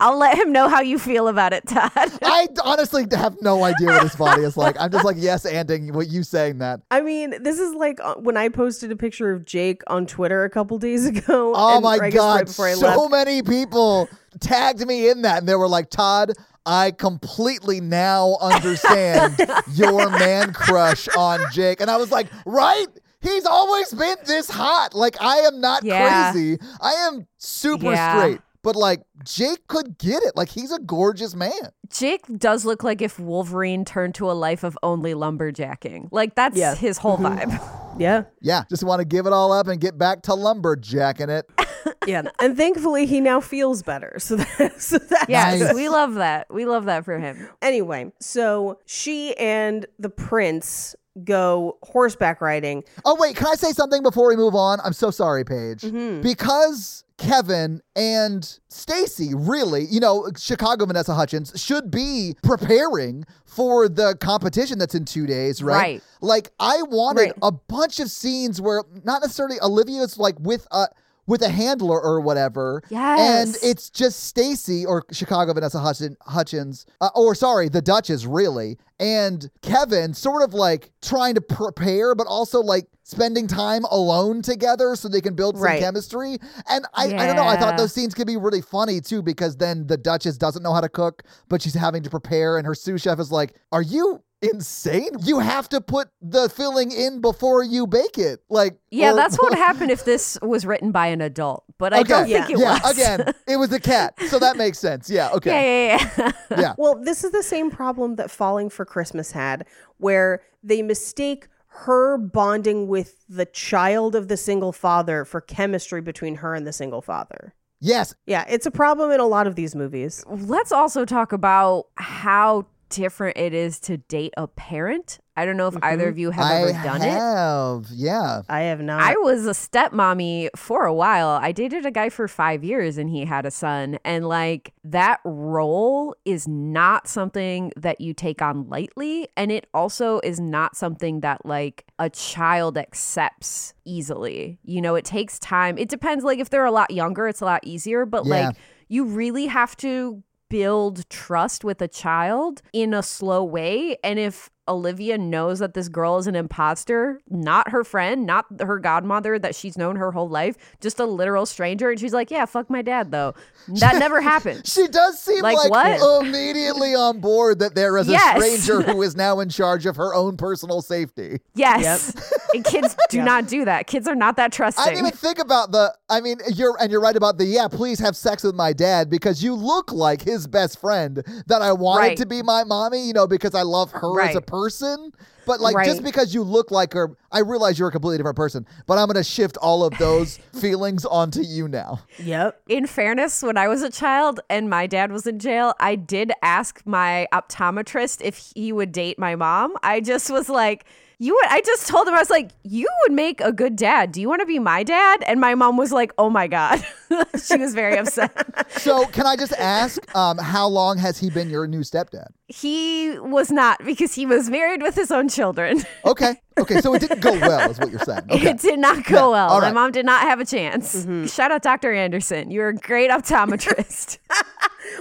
I'll let him know how you feel about it, Todd. I honestly have no idea what his body is like. I'm just like yes, anding what you saying that. I mean, this is like uh, when I posted a picture of Jake on Twitter a couple days ago. Oh and- my or I guess right god, so left. many people tagged me in that and they were like, "Todd, I completely now understand your man crush on Jake." And I was like, "Right? He's always been this hot. Like I am not Yeah. crazy. I am super Yeah. straight." But like Jake could get it. Like he's a gorgeous man. Jake does look like if Wolverine turned to a life of only lumberjacking. Like that's Yeah. his whole vibe. Yeah. Yeah, just want to give it all up and get back to lumberjacking it. Yeah. and thankfully, he now feels better. So, that, so that's Yes, Nice. we love that. We love that for him. Anyway, so she and the prince go horseback riding. Oh wait, can I say something before we move on? I'm so sorry, Paige. Mm-hmm. Because Kevin and Stacy really, you know, Chicago Vanessa Hutchins should be preparing for the competition that's in 2 days, right? Right. Like I wanted Right. a bunch of scenes where not necessarily Olivia's like with uh with a handler or whatever. Yes. And it's just Stacy or Chicago Vanessa Hutchin, Hutchins, uh, or sorry, the Duchess, really, and Kevin sort of like trying to prepare, but also like spending time alone together so they can build some Right. chemistry. And I, I don't know, I thought those scenes could be really funny too, because then the Duchess doesn't know how to cook, but she's having to prepare, and her sous chef is like, Are you insane? You have to put the filling in before you bake it. Like, Yeah, or- that's what would happen if this was written by an adult. But I Okay. don't think it yeah, was. again, it was a cat, so that makes sense. Yeah, okay. Yeah, yeah, yeah. Yeah. Well, this is the same problem that Falling for Christmas had, where they mistake her bonding with the child of the single father for chemistry between her and the single father. Yes, Yeah, it's a problem in a lot of these movies. Let's also talk about how different it is to date a parent. I don't know if either mm-hmm. of you have I ever done it. have. Yeah. I have not. I was a stepmommy for a while. I dated a guy for five years and he had a son. And like that role is not something that you take on lightly. And it also is not something that like a child accepts easily. You know, it takes time. It depends. Like if they're a lot younger, it's a lot easier. But Yeah. like you really have to build trust with a child in a slow way. And if Olivia knows that this girl is an imposter, not her friend, not her godmother that she's known her whole life, just a literal stranger, and she's like, "Yeah, fuck my dad, though." That never happened. She does seem Like like, what? immediately on board that there is a stranger who is now in charge of her own personal safety. Yes, and kids do not do that. Kids are not that trusting. I didn't even think about the. I mean, you're and you're right about the. Yeah, please have sex with my dad because you look like his best friend that I wanted Right. to be my mommy. You know, because I love her as a Right. Person. But like, just because you look like her, I realize you're a completely different person. But I'm gonna shift all of those feelings onto you now. yep. in fairness, when I was a child and my dad was in jail, I did ask my optometrist if he would date my mom. I just was like, you would, I just told him, I was like, you would make a good dad. Do you want to be my dad? And my mom was like, oh my God. she was very upset. So, can I just ask, um, how long has he been your new stepdad? he was not because he was married with his own children. Okay, okay, so it didn't go well, is what you're saying. Okay. It did not go Yeah, well. all My mom did not have a chance. Shout out Dr. Anderson. You're a great optometrist.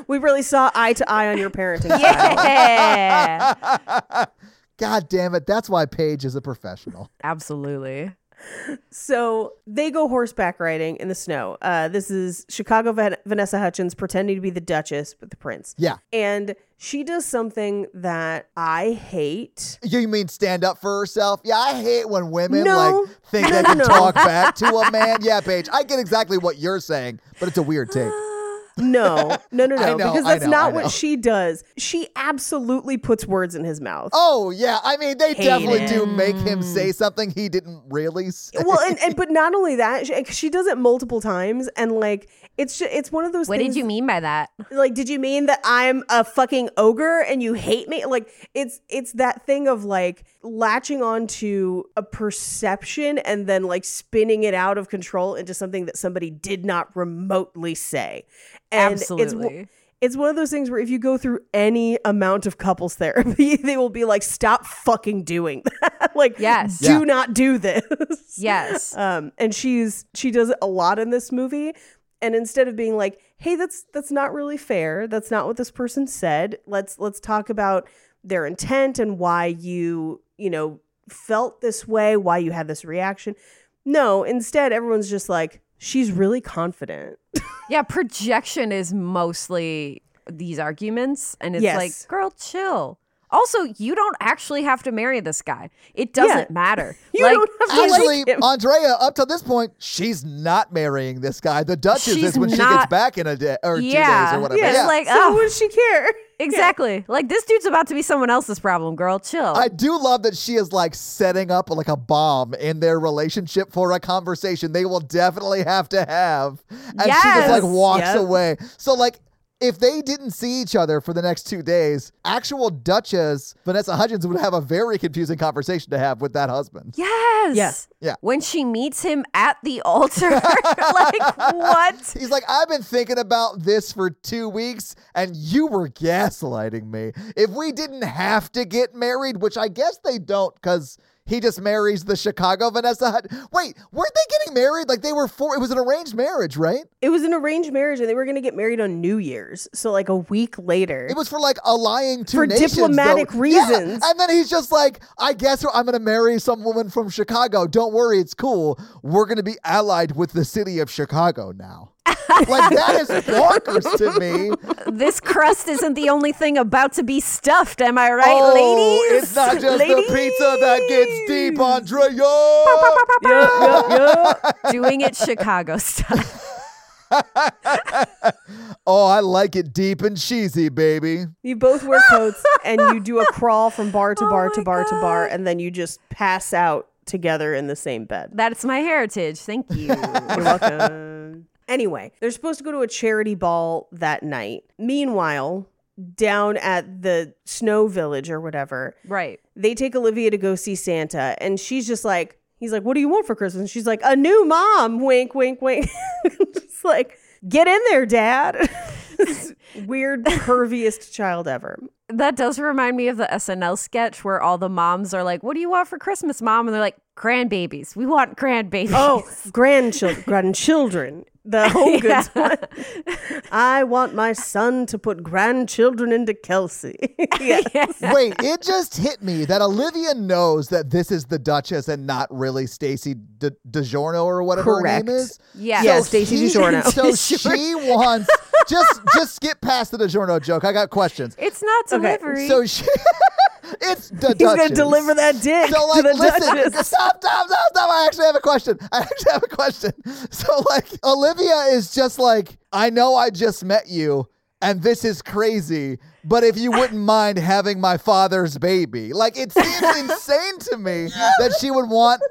We really saw eye to eye on your parenting. yeah. God damn it, that's why Paige is a professional. Absolutely. So they go horseback riding in the snow. Uh, this is Chicago Van- Vanessa Hutchins pretending to be the Duchess with the prince. Yeah. And she does something that I hate. You mean stand up for herself? Yeah, I hate when women No. like think they can no. talk back to a man. Yeah, Paige, I get exactly what you're saying, but it's a weird take. No, no, no, no, know, because that's know, not what she does. She absolutely puts words in his mouth. Oh yeah, I mean they Hate definitely it. do make him say something he didn't really say. Well, and, and but not only that, she, she does it multiple times, and like it's just, it's one of those. What things did you mean by that? like did you mean that i'm a fucking ogre and you hate me like it's it's that thing of like latching on to a perception and then like spinning it out of control into something that somebody did not remotely say and it's Absolutely. it's one of those things where if you go through any amount of couples therapy they will be like stop fucking doing that like Yes. do Yeah. not do this Yes. um and she's she does it a lot in this movie and instead of being like hey that's that's not really fair that's not what this person said let's let's talk about their intent and why you you know felt this way why you had this reaction no instead everyone's just like she's really confident Yeah, projection is mostly these arguments, and it's Yes. like, girl, chill. Also, you don't actually have to marry this guy. It doesn't matter. you like, don't have to Actually, like him. Andrea, up to this point, she's not marrying this guy. The Duchess She's is when she gets back in a day or two days or whatever. Yeah, Yeah. it's like, so oh, would she care exactly. Like this dude's about to be someone else's problem, girl. Chill. I do love that she is like setting up like a bomb in their relationship for a conversation they will definitely have to have. And she just like walks Yep. away. So like if they didn't see each other for the next two days, actual Duchess Vanessa Hudgens would have a very confusing conversation to have with that husband. yes. Yes. Yeah. When she meets him at the altar, like what? He's like, I've been thinking about this for two weeks, and you were gaslighting me. If we didn't have to get married, which I guess they don't, because he just marries the Chicago Vanessa. Wait, weren't they getting married? Like they were four. It was an arranged marriage, right? It was an arranged marriage, and they were going to get married on New Year's. So like a week later. It was for like allying two For nations, diplomatic though. Yeah, reasons. And then he's just like, I guess I'm going to marry some woman from Chicago. Don't worry, it's cool. We're going to be allied with the city of Chicago now. like that is bonkers to me. This crust isn't the only thing about to be stuffed, am I right, oh, ladies? it's not just Ladies. the pizza that gets deep, Andrea. Yup, yup, yup. Doing it Chicago style. Oh, I like it deep and cheesy, baby. You both wear coats and you do a crawl from bar to Oh bar my to bar to bar, and then you just pass out together in the same bed. That's my heritage. Thank you. You're welcome. Anyway, they're supposed to go to a charity ball that night. Meanwhile, down at the snow village or whatever, right. they take Olivia to go see Santa, and she's just like, he's like, "What do you want for Christmas?" And she's like, "A new mom." Wink, wink, wink. just like, get in there, Dad. Weird, curviest child ever. That does remind me of the SNL sketch where all the moms are like, What do you want for Christmas, mom? And they're like, Grandbabies. We want grandbabies. Oh, grandchildren, grandchildren. The home goods one. I want my son to put grandchildren into Kelsey. yeah. Wait, it just hit me that Olivia knows that this is the Duchess and not really Stacy Di- DiGiorno or whatever her name is. Yeah. Yeah, So Stacey he- DiGiorno. So she wants just just skip past the DiGiorno joke. I got questions. It's not Okay, delivery. So she, it's the He's going to deliver that dick So to like, the listen, Duchess. stop, stop, stop, stop. I actually have a question. I actually have a question. So like, Olivia is just like, I know I just met you, and this is crazy. But if you wouldn't mind having my father's baby, like it seems insane to me that she would want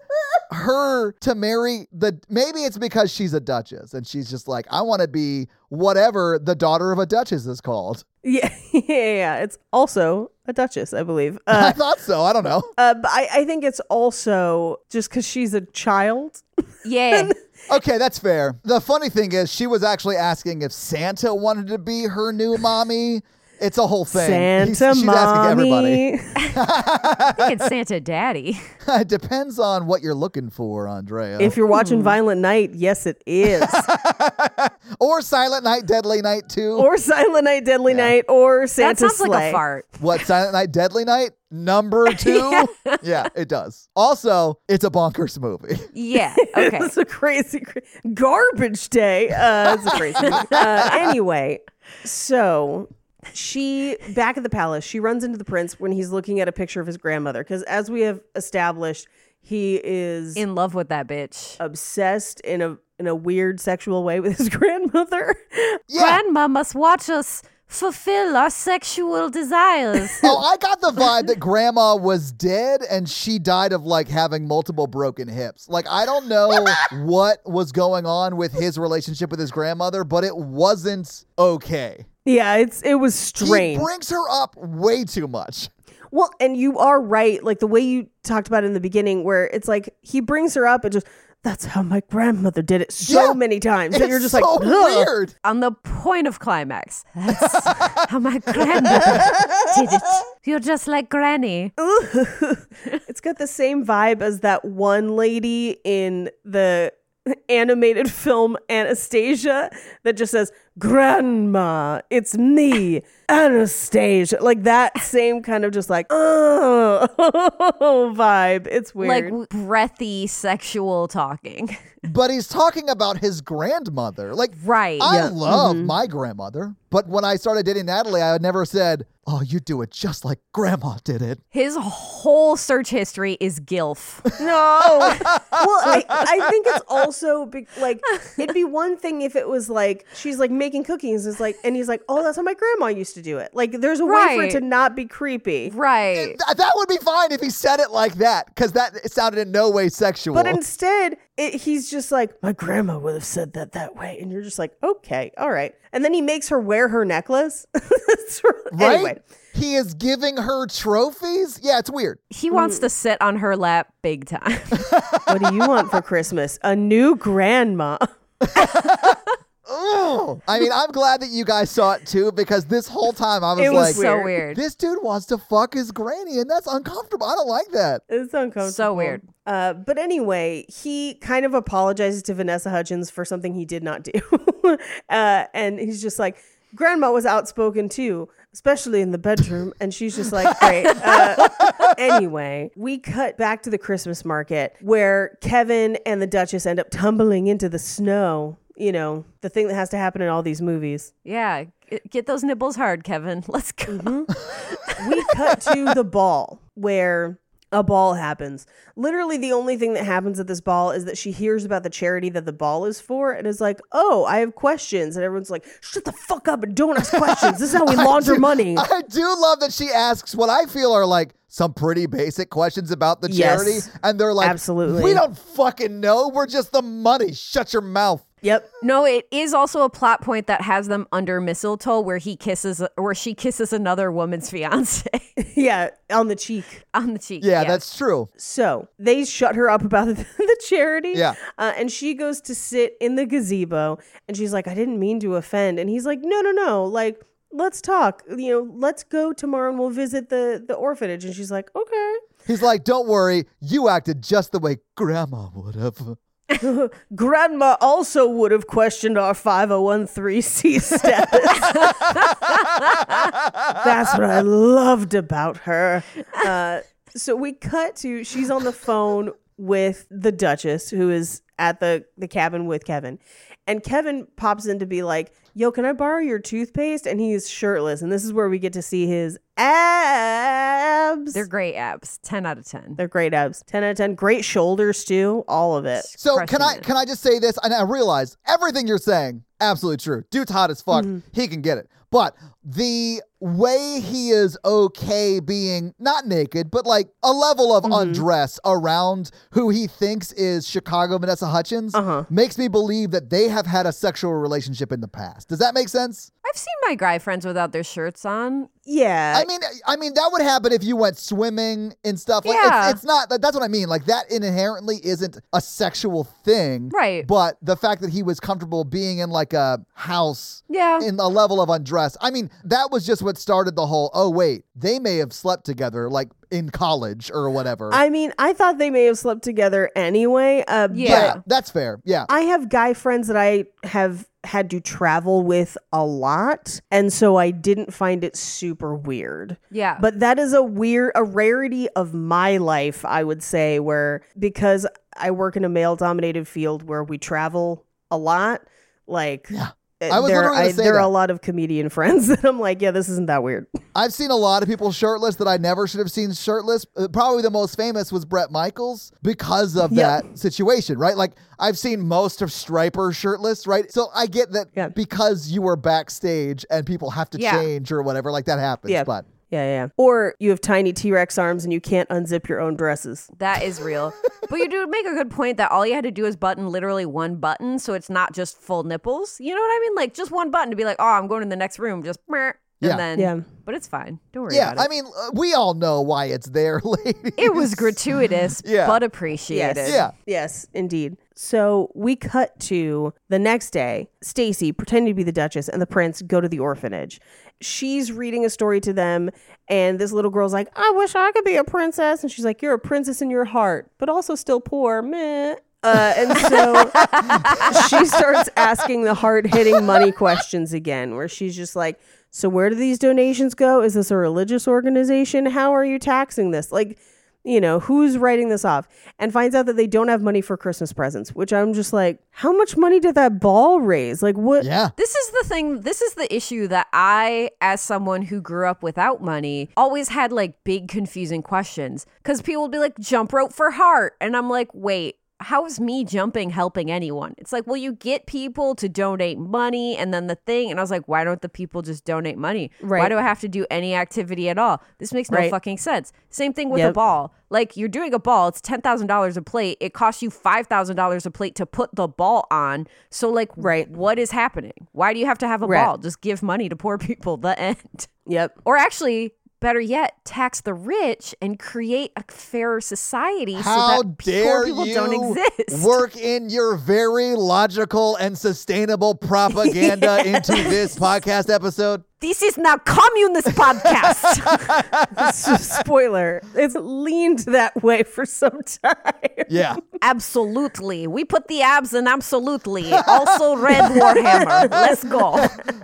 her to marry the. Maybe it's because she's a duchess, and she's just like, I want to be whatever the daughter of a duchess is called. Yeah, yeah, yeah. It's also a duchess, I believe. I Uh, thought so. I don't know. uh, but I, I think it's also just because she's a child. yeah. Okay, that's fair. The funny thing is, she was actually asking if Santa wanted to be her new mommy. It's a whole thing. He's- Santa she's asking everybody. mommy. I think it's Santa Daddy. it depends on what you're looking for, Andrea. If you're watching Violent Night, yes, it is. or Silent Night, Deadly Night too. or Silent Night, Deadly Night, or That Santa sounds like a fart. what Silent Night, Deadly Night? Number two. yeah. it does. Also, it's a bonkers movie. Yeah. Okay. it's a crazy, cra- garbage day. Uh, it's a crazy. uh, anyway, so she back at the palace. She runs into the prince when he's looking at a picture of his grandmother because, as we have established, he is In love with that bitch. obsessed in a in a weird sexual way with his grandmother. Yeah. Grandma must watch us fulfill our sexual desires. oh, I got the vibe that grandma was dead and she died of like having multiple broken hips. Like, I don't know what was going on with his relationship with his grandmother, but it wasn't okay. Yeah, it's it was strange. He brings her up way too much. Well, and you are right. Like the way you talked about it in the beginning, where it's like he brings her up and just, that's how my grandmother did it so Yeah. many times. that you're It's just so like, "Ugh." weird. On the point of climax. That's how my grandmother did it. You're just like Granny. it's got the same vibe as that one lady in the animated film Anastasia that just says, Grandma, it's me, Anastasia. Like that same kind of just like, oh, vibe. It's weird. Like breathy sexual talking. But he's talking about his grandmother. Like, Right. I Yeah. love mm-hmm. my grandmother. But when I started dating Natalie, I had never said, Oh, you do it just like grandma did it. His whole search history is GILF. No. well, I, I think it's also be, like it'd be one thing if it was like she's like making cookies, is like, and he's like, oh, that's how my grandma used to do it. Like, there's a way for it to not be creepy. right. Th- that would be fine if he said it like that, because that sounded in no way sexual. But instead, it, he's just like, my grandma would have said that that way, and you're just like, okay, all right. And then he makes her wear her necklace. It's- right? Anyway, He is giving her trophies. Yeah, it's weird. He wants to sit on her lap big time. what do you want for Christmas? A new grandma. ugh. I mean, I'm glad that you guys saw it too because this whole time I was It was like, so weird. weird. this dude wants to fuck his granny, and that's uncomfortable. I don't like that. It's uncomfortable. So weird. Uh, but anyway, he kind of apologizes to Vanessa Hudgens for something he did not do. uh, and he's just like, Grandma was outspoken too, especially in the bedroom. And she's just like, great. Uh, anyway, we cut back to the Christmas market where Kevin and the Duchess end up tumbling into the snow. You know, the thing that has to happen in all these movies. Yeah, get those nibbles hard, Kevin. Let's go. Mm-hmm. we cut to the ball where a ball happens. Literally, the only thing that happens at this ball is that she hears about the charity that the ball is for and is like, Oh, I have questions. And everyone's like, Shut the fuck up and don't ask questions. This is how we launder do- money. I do love that she asks what I feel are like some pretty basic questions about the Yes. charity, and they're like, Absolutely. we don't fucking know. We're just the money. Shut your mouth." Yep. No, it is also a plot point that has them under mistletoe where he kisses where she kisses another woman's fiance Yeah. On the cheek. on the cheek. Yeah, Yes. that's true. So they shut her up about the, the charity. Yeah. Uh, and she goes to sit in the gazebo and she's like, I didn't mean to offend. And he's like, No, no, no. Like, let's talk. You know, let's go tomorrow and we'll visit the, the orphanage. And she's like, Okay. He's like, "Don't worry, you acted just the way Grandma would have." Grandma also would have questioned our 5013C status. That's what I loved about her. Uh, so we cut to she's on the phone with the Duchess, who is at the, the cabin with Kevin. And Kevin pops in to be like, Yo, can I borrow your toothpaste? And he's shirtless. And this is where we get to see his abs. They're great abs. 10 out of 10. They're great abs. 10 out of 10. Great shoulders, too. All of it. So can I it. can I just say this? And I realize everything you're saying, absolutely true. Dude's hot as fuck. Mm-hmm. He can get it. But the way he is okay being not naked, but like a level of mm-hmm. undress around who he thinks is Chicago Vanessa Hutchins uh-huh. makes me believe that they have had a sexual relationship in the past. Does that make sense? I've seen my guy friends without their shirts on. Yeah. I mean, I mean that would happen if you went swimming and stuff. Like, Yeah. it's, it's not. that- That's what I mean. Like that inherently isn't a sexual thing, Right. But the fact that he was comfortable being in like a house, Yeah. in a level of undress. I mean, that was just what started the whole. Oh wait, they may have slept together, like in college or whatever. I mean, I thought they may have slept together anyway. Uh, Yeah. yeah, that's fair. Yeah. I have guy friends that I have had to travel with a lot. And so I didn't find it super weird. Yeah. But that is a weird, a rarity of my life, I would say, where because I work in a male dominated field where we travel a lot, like. Yeah. Uh, I was there, literally I, say there are a lot of comedian friends that I'm like, yeah, this isn't that weird. I've seen a lot of people shirtless that I never should have seen shirtless. Uh, Probably the most famous was Bret Michaels because of Yep. that situation, right? Like I've seen most of Stryper shirtless, right? So I get that Yeah. because you were backstage and people have to Yeah. change or whatever, like that happens. Yeah. But Yeah, yeah. Or you have tiny T Rex arms and you can't unzip your own dresses. That is real. but you do make a good point that all you had to do is button literally one button, so it's not just full nipples. You know what I mean? Like just one button to be like, oh, I'm going to the next room, just meh, and Yeah. then Yeah. But it's fine. Don't worry yeah, about it. I mean, uh, we all know why it's there, ladies. it was gratuitous, Yeah. but appreciated. Yeah. Yes, indeed. So we cut to the next day. Stacy, pretending to be the Duchess, and the prince go to the orphanage. She's reading a story to them, and this little girl's like, I wish I could be a princess. And she's like, You're a princess in your heart, but also still poor. Meh. Uh, and so she starts asking the hard hitting money questions again, where she's just like, So where do these donations go? Is this a religious organization? How are you taxing this? Like, you know, who's writing this off? And finds out that they don't have money for Christmas presents, which I'm just like, how much money did that ball raise? Like, what? Yeah. This is the thing, this is the issue that I, as someone who grew up without money, always had like big confusing questions. Cause people would be like, jump rope for heart. And I'm like, wait, how is me jumping helping anyone? It's like, well, you get people to donate money and then the thing. And I was like, why don't the people just donate money? Why do I have to do any activity at all? This makes no Right. fucking sense. Same thing with a ball. Like you're doing a ball, it's ten thousand dollars a plate. It costs you five thousand dollars a plate to put the ball on. So like, Right. what is happening? Why do you have to have a Right. ball? Just give money to poor people. The end. Yep. Or actually, better yet, tax the rich and create a fairer society How so that dare poor people you don't exist. work in your very logical and sustainable propaganda into this podcast episode? This is now communist podcast. Spoiler: It's leaned that way for some time. Yeah. absolutely. We put the abs in absolutely. Also red Warhammer. Let's go.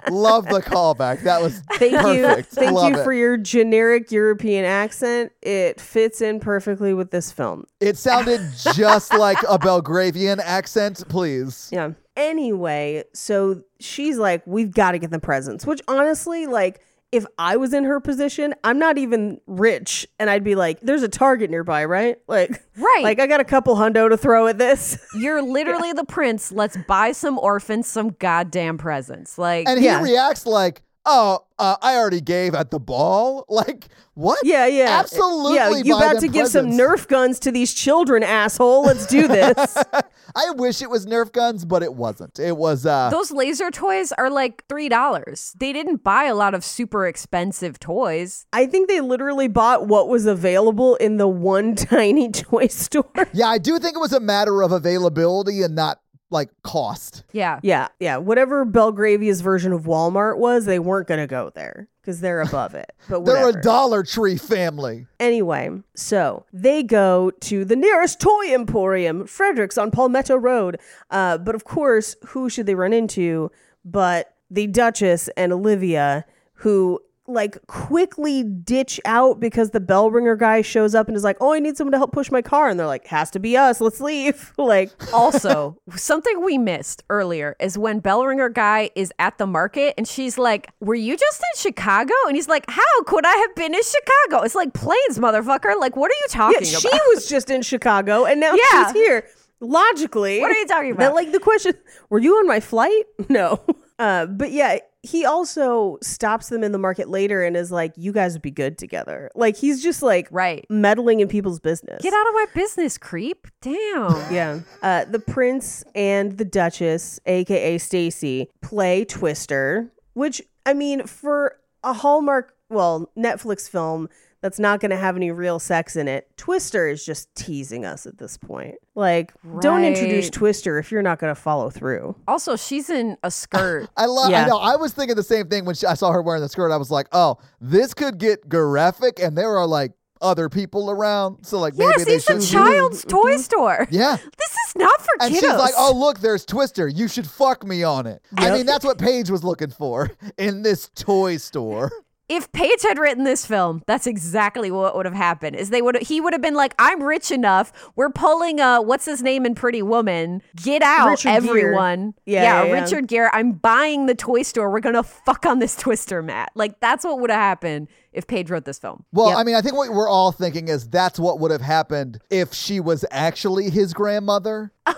Love the callback. That was Thank you, perfect. thank Love you it. for your generic European accent. It fits in perfectly with this film. It sounded just like a Belgravian accent, please. Yeah. Anyway, so she's like, we've got to get the presents, which honestly, like, if I was in her position, I'm not even rich. And I'd be like, there's a target nearby, right? Like, Right. Like, I got a couple hundo to throw at this. You're literally the prince. Let's buy some orphans some goddamn presents. Like, And he Yeah. reacts like, "Oh, uh, I already gave at the ball." Like, what? yeah, yeah. Absolutely. Yeah, you buy about them to give some. Nerf guns to these children, asshole. Let's do this. I wish it was Nerf guns, but it wasn't. It was uh those laser toys are like $3. They didn't buy a lot of super expensive toys. I think they literally bought what was available in the one tiny toy store. Yeah, I do think it was a matter of availability and not like cost. Yeah. Yeah, yeah. Whatever Belgravia's version of Walmart was, they weren't going to go there because they're above it. But They're a Dollar Tree family. Anyway, so they go to the nearest toy emporium, Frederick's on Palmetto Road. Uh, but of course, who should they run into but the Duchess and Olivia, who like quickly ditch out because the bell ringer guy shows up and is like, "Oh, I need someone to help push my car," and they're like, "Has to be us. Let's leave." like, Also, something we missed earlier is when bell ringer guy is at the market and she's like, Were you just in Chicago? And he's like, How could I have been in Chicago? It's like planes, motherfucker. Like, what are you yeah, talking she about? She was just in Chicago and now Yeah. she's here. Logically, What are you talking That, about? like the question, were you on my flight? No. Uh, but yeah, he also stops them in the market later and is like, "You guys would be good together." Like he's just like Right. meddling in people's business. Get out of my business, creep. Damn. Yeah. Uh, the prince and the duchess, aka Stacy, play Twister, which I mean, for a Hallmark, well, Netflix film that's not going to have any real sex in it, Twister is just teasing us at this point. Like, don't introduce Twister if you're not going to follow through. Also, she's in a skirt. I love. Yeah. I know. I was thinking the same thing when she, I saw her wearing the skirt. I was like, "Oh, this could get graphic," and there are like other people around, so like maybe yes, they it's a should. child's mm-hmm. toy mm-hmm. store. Yeah. This is not for kids. And kiddos. she's like, "Oh, look, there's Twister. You should fuck me on it." I mean, that's what Paige was looking for in this toy store. if Paige had written this film, that's exactly what would have happened. Is they would he would have been like, "I'm rich enough. We're pulling a what's his name in Pretty Woman? Get out, Richard everyone! Yeah, yeah, yeah, yeah. Richard Gere. I'm buying the toy store. We're gonna fuck on this Twister mat. Like that's what would have happened if Paige wrote this film. Well, Yep. I mean, I think what we're all thinking is that's what would have happened if she was actually his grandmother.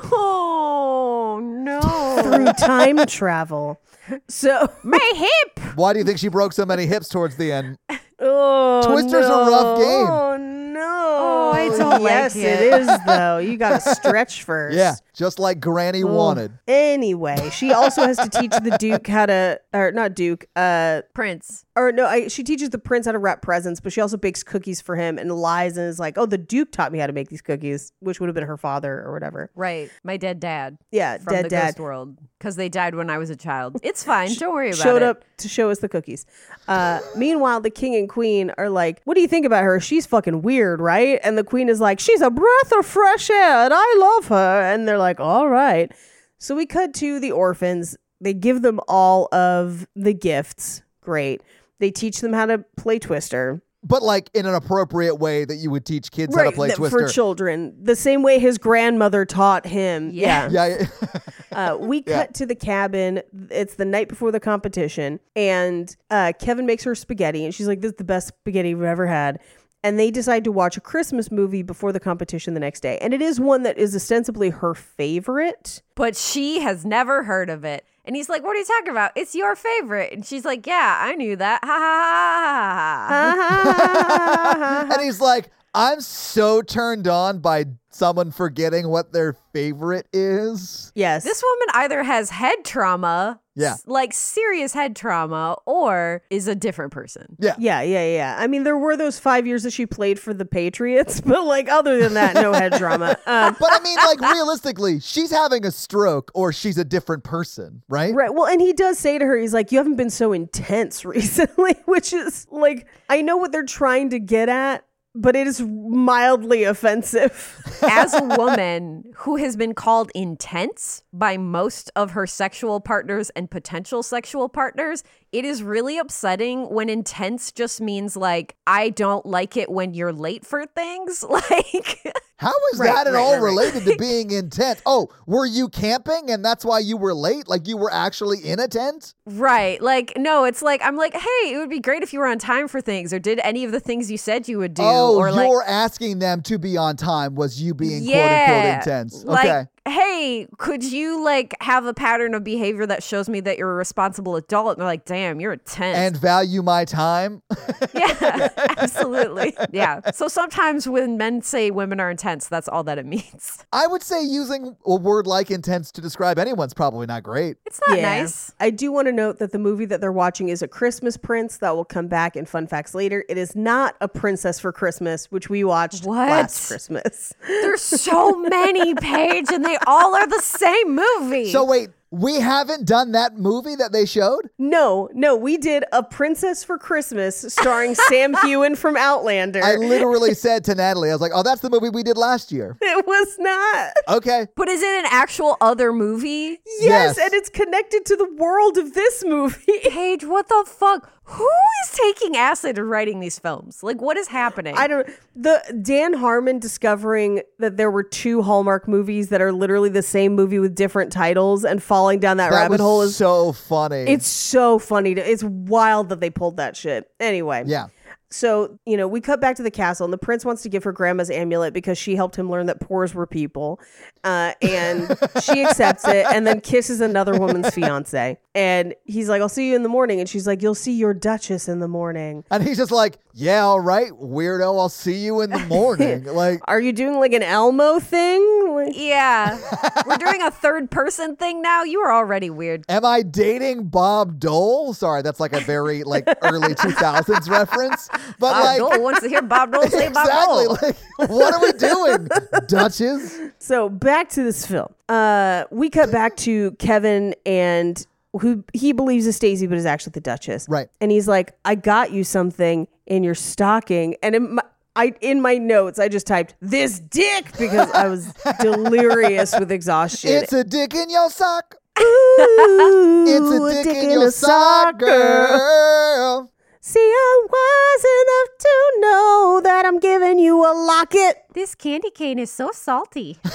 Oh no, Through time travel. So, my hip. Why do you think she broke so many hips towards the end? oh, Twister's a rough game. Oh, no. Oh, I don't like yes, it. it is, though. You got to stretch first. Yeah, just like Granny Oh. wanted. Anyway, she also has to teach the Duke how to, or not Duke, uh, Prince. or no, I, she teaches the prince how to wrap presents, but she also bakes cookies for him and lies and is like, "Oh, the Duke taught me how to make these cookies," which would have been her father or whatever. Right, my dead dad. Yeah, from dead the dad ghost world because they died when I was a child. It's fine. Don't worry about showed it. Showed up to show us the cookies. Uh, meanwhile, the king and queen are like, "What do you think about her? She's fucking weird, right?" And the queen is like, "She's a breath of fresh air, and I love her." And they're like, "All right." So we cut to the orphans. They give them all of the gifts. Great. They teach them how to play Twister. But like in an appropriate way that you would teach kids how to play that- Twister. for children, the same way his grandmother taught him. Yeah. yeah. yeah, yeah. Uh, we Yeah. cut to the cabin. It's the night before the competition, and uh, Kevin makes her spaghetti, and she's like, "This is the best spaghetti we've ever had." And they decide to watch a Christmas movie before the competition the next day, and it is one that is ostensibly her favorite. but she has never heard of it. And he's like, What are you talking about? It's your favorite. And she's like, Yeah, I knew that. Ha ha ha ha. ha. and he's like, I'm so turned on by someone forgetting what their favorite is. Yes. This woman either has head trauma, Yeah. s- like serious head trauma, or is a different person. Yeah. Yeah, yeah, yeah. I mean, there were those five years that she played for the Patriots, but like other than that, no head trauma. Um, But I mean, like realistically, she's having a stroke or she's a different person, right? right. Well, and he does say to her, he's like, "You haven't been so intense recently," which is like, I know what they're trying to get at, but it is mildly offensive. As a woman who has been called intense by most of her sexual partners and potential sexual partners, it is really upsetting when intense just means like, I don't like it when you're late for things. Like, How is Right, that at right, all right, right. related to being in tent? Oh, were you camping and that's why you were late? Like you were actually in a tent? right. Like, no, it's like, I'm like, hey, it would be great if you were on time for things or did any of the things you said you would do. oh, or like, you're asking them to be on time was you being quote unquote intense. Like, okay. Hey, could you like have a pattern of behavior that shows me that you're a responsible adult? And they're like, damn, you're intense. And value my time. yeah, absolutely. Yeah. So sometimes when men say women are intense, that's all that it means. I would say using a word like intense to describe anyone's probably not great. It's not Yeah. nice. I do want to note that the movie that they're watching is a Christmas Prince that will come back in fun facts later. It is not a Princess for Christmas, which we watched What? last Christmas. There's so many, Paige, and they all are the same movie. So wait, we haven't done that movie that they showed? No, no, we did a Princess for Christmas starring Sam Heughan from Outlander. I literally said to Natalie, I was like, oh, that's the movie we did last year. it was not. Okay. but is it an actual other movie? Yes, Yes. and it's connected to the world of this movie. Paige, what the fuck? Who is taking acid and writing these films? Like, what is happening? I don't the Dan Harmon discovering that there were two Hallmark movies that are literally the same movie with different titles and falling down that, That rabbit was hole is so funny. it's so funny to it's wild that they pulled that shit. Anyway. yeah. So, you know, we cut back to the castle, and the prince wants to give her grandma's amulet because she helped him learn that pores were people. Uh, and she accepts it and then kisses another woman's fiance. And he's like, I'll see you in the morning. And she's like, You'll see your duchess in the morning. And he's just like, yeah, all right, weirdo, I'll see you in the morning. like, Are you doing like an Elmo thing? Like- yeah. We're doing a third person thing now. You are already weird. am I dating Bob Dole? Sorry, that's like a very like early 2000s reference. But Bob like, Dole wants to hear Bob Dole say Bob exactly. Dole. Like, what are we doing, Duchess? So back to this film. Uh, we cut back to Kevin and who he believes is Stacey, but is actually the Duchess. Right. And he's like, "I got you something in your stocking," and in my, I in my notes I just typed this dick because I was delirious with exhaustion. It's a dick in your sock. Ooh, It's a dick, in, your sock, girl. See, I'm wise enough to know that I'm giving you a locket. This candy cane is so salty.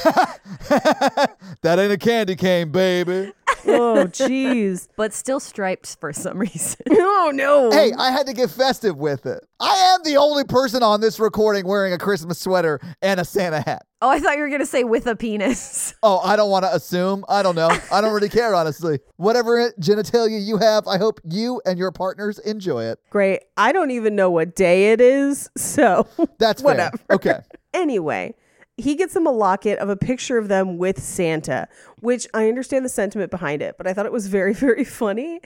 That ain't a candy cane, baby. Oh, jeez. but still stripes for some reason. oh no. Hey, I had to get festive with it. I am the only person on this recording wearing a Christmas sweater and a Santa hat. Oh, I thought you were going to say with a penis. Oh, I don't want to assume. I don't know. I don't really care, honestly. Whatever genitalia you have, I hope you and your partners enjoy it. Great. I don't even know what day it is, so That's Whatever. fair. Okay. anyway, he gets them a locket of a picture of them with Santa, which I understand the sentiment behind it, but I thought it was very, very funny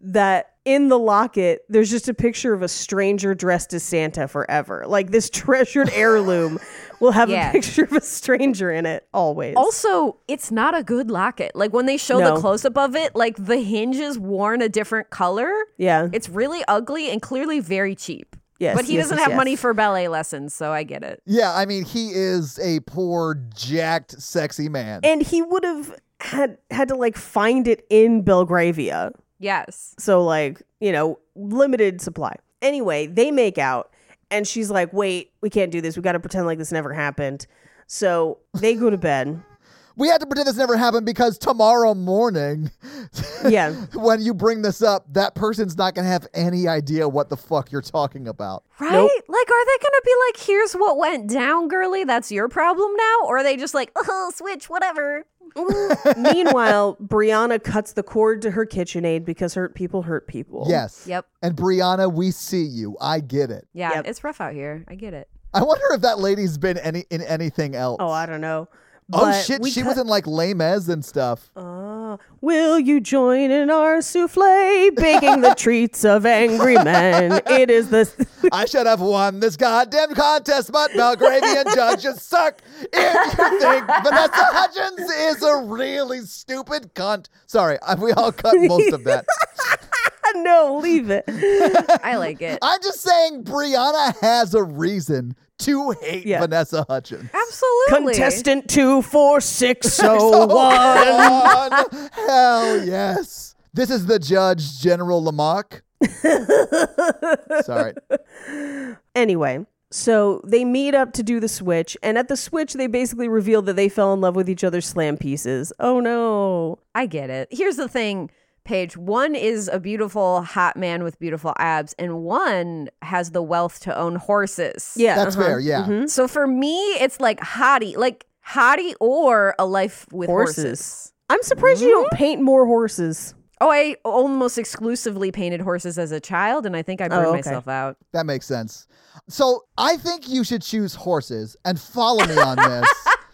that in the locket, there's just a picture of a stranger dressed as Santa forever. Like this treasured heirloom will have Yeah. a picture of a stranger in it always. Also, it's not a good locket. Like when they show No. the close up of it, like the hinge is worn a different color. yeah. It's really ugly and clearly very cheap. Yes, But he yes, doesn't yes, have money for ballet lessons, so I get it. Yeah, I mean, he is a poor, jacked, sexy man. and he would have had had to like find it in Belgravia. Yes. So like, you know, limited supply. Anyway, they make out and she's like, "Wait, we can't do this. We got to pretend like this never happened." So, they go to bed. We had to pretend this never happened because tomorrow morning, Yeah. when you bring this up, that person's not going to have any idea what the fuck you're talking about. Right? Nope. Like, are they going to be like, here's what went down, girly? That's your problem now? Or are they just like, oh, switch, whatever? Meanwhile, Brianna cuts the cord to her KitchenAid because hurt people hurt people. Yes. Yep. And Brianna, we see you. I get it. Yeah, Yep. it's rough out here. I get it. I wonder if that lady's been any in anything else. Oh, I don't know. Oh shit, she cut- was in like Les Mis and stuff. Oh, will you join in our souffle, baking the treats of angry men? It is the. I should have won this goddamn contest, but Belgravian judges suck. If you think Vanessa Hudgens is a really stupid cunt. Sorry, uh, we all cut most of that. no, leave it. I like it. I'm just saying Brianna has a reason to hate Yeah. Vanessa Hudgens. Absolutely. Contestant two four six oh one. One. Hell yes. This is the judge, General Lamarque. Sorry. Anyway, so they meet up to do the switch, and at the switch, they basically reveal that they fell in love with each other's slam pieces. Oh no. I get it. Here's the thing, Paige. One is a beautiful hot man with beautiful abs, and one has the wealth to own horses. Yeah, That's uh-huh. fair, yeah. So for me, it's like hottie, like hottie or a life with horses. Horses. I'm surprised you don't paint more horses. Oh, I almost exclusively painted horses as a child, and I think I burned Oh, okay. myself out. That makes sense. So I think you should choose horses and follow me on this.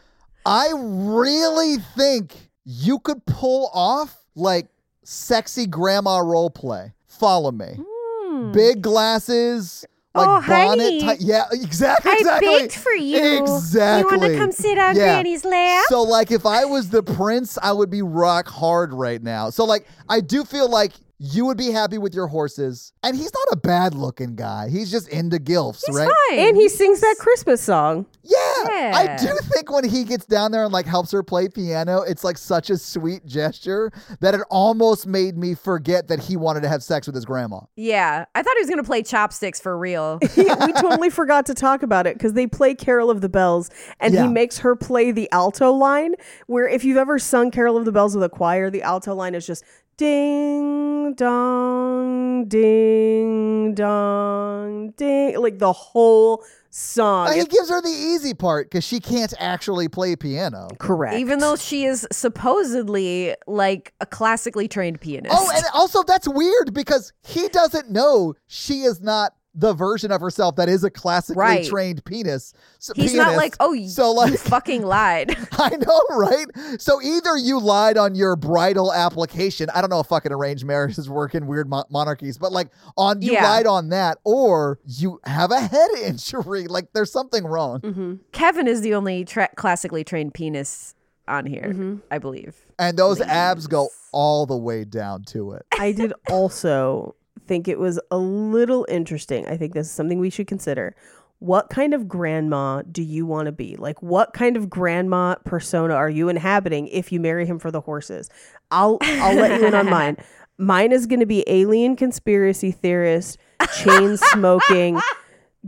I really think you could pull off like sexy grandma role play. Follow me. Hmm. Big glasses, like. Oh, bonnet. honey. yeah, exactly. Exactly. I baked for you. Exactly. You wanna come sit on Yeah. Granny's lap? So, like, if I was the prince, I would be rock hard right now. So, like, I do feel like you would be happy with your horses. And he's not a bad looking guy. He's just into gilfs, right? Fine. And he sings that Christmas song. Yeah, I do think when he gets down there and like helps her play piano, it's like such a sweet gesture that it almost made me forget that he wanted to have sex with his grandma. yeah, I thought he was gonna play chopsticks for real. Yeah, we totally forgot to talk about it because they play Carol of the Bells and Yeah. he makes her play the alto line. Where if you've ever sung Carol of the Bells with a choir, the alto line is just ding dong, ding dong, ding, like the whole song. He It's gives her the easy part because she can't actually play piano. correct. Even though she is supposedly like a classically trained pianist. Oh, and also that's weird because he doesn't know she is not the version of herself that is a classically Right. trained penis. So, He's not like, oh, y- so you like fucking lied. I know, right? So either you lied on your bridal application. I don't know if fucking arranged marriages work in weird mo- monarchies, but like on you Yeah. lied on that, or you have a head injury. Like there's something wrong. Mm-hmm. Kevin is the only tra- classically trained penis on here, I believe. And those abs go all the way down to it. I did also think it was a little interesting. I think this is something we should consider. What kind of grandma do you want to be? Like, what kind of grandma persona are you inhabiting if you marry him for the horses? I'll I'll let you in on mine. Mine is going to be alien conspiracy theorist, chain smoking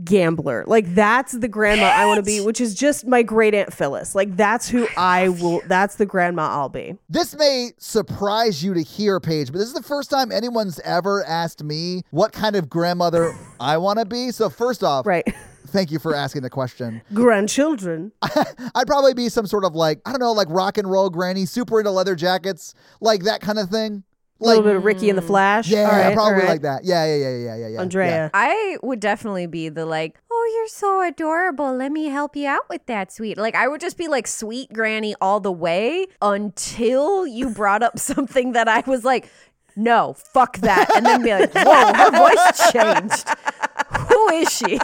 gambler. Like that's the grandma I want to be, which is just my great aunt Phyllis. Like that's who I will. That's the grandma I'll be. This may surprise you to hear, Paige, but this is the first time anyone's ever asked me what kind of grandmother I want to be. So first off, Right. thank you for asking the question. Grandchildren. I'd probably be some sort of like, I don't know, like rock and roll granny, super into leather jackets, like that kind of thing. A little Like, bit of Ricki and the mm, Flash. yeah, All right, probably all right. like that. Yeah, yeah, yeah, yeah, yeah, yeah. Andrea. I would definitely be the like, oh, you're so adorable. Let me help you out with that, sweet. Like, I would just be like sweet granny all the way until you brought up something that I was like, no, fuck that. And then be like, whoa, her voice changed. Who is she?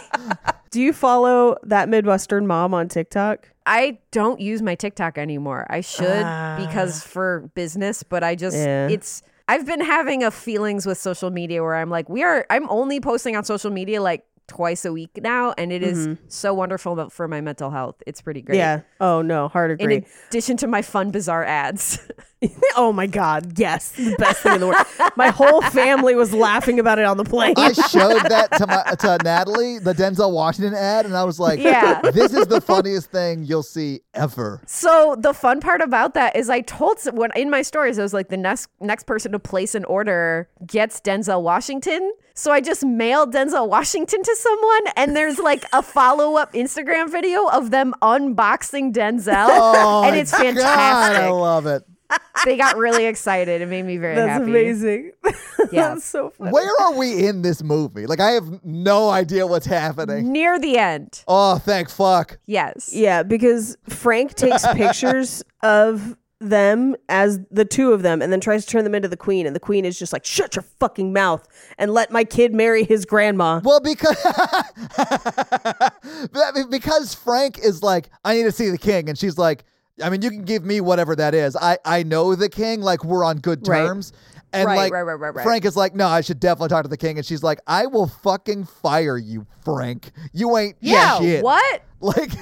Do you follow that Midwestern mom on TikTok? I don't use my TikTok anymore. I should ah. because for business, but I just Yeah. it's I've been having a feelings with social media where I'm like, we are I'm only posting on social media like twice a week now and it is mm-hmm. so wonderful for my mental health. It's pretty great. Yeah. Oh no, hard agree. In addition to my fun bizarre ads. oh my god, yes, the best thing in the world. My whole family was laughing about it on the plane. I showed that to my to Natalie, the Denzel Washington ad, and I was like, Yeah. this is the funniest thing you'll see ever. So the fun part about that is I told when in my stories I was like the next next person to place an order gets Denzel Washington. So I just mailed Denzel Washington to someone and there's like a follow-up Instagram video of them unboxing Denzel Oh, and it's fantastic. God, I love it. they got really excited. It made me very That's happy. amazing. Yeah. That's so funny. Where are we in this movie? Like, I have no idea what's happening. Near the end. Oh, thank fuck. Yes. Yeah, because Frank takes pictures of them as the two of them and then tries to turn them into the queen and the queen is just like shut your fucking mouth and let my kid marry his grandma Well, because because Frank is like, I need to see the king, and she's like, I mean, you can give me whatever that is. I I know the king, like we're on good Right. terms. And Right, like right, right, right. Frank is like, no, I should definitely talk to the king, and she's like, I will fucking fire you, Frank. You ain't Yeah. shit. What? Like,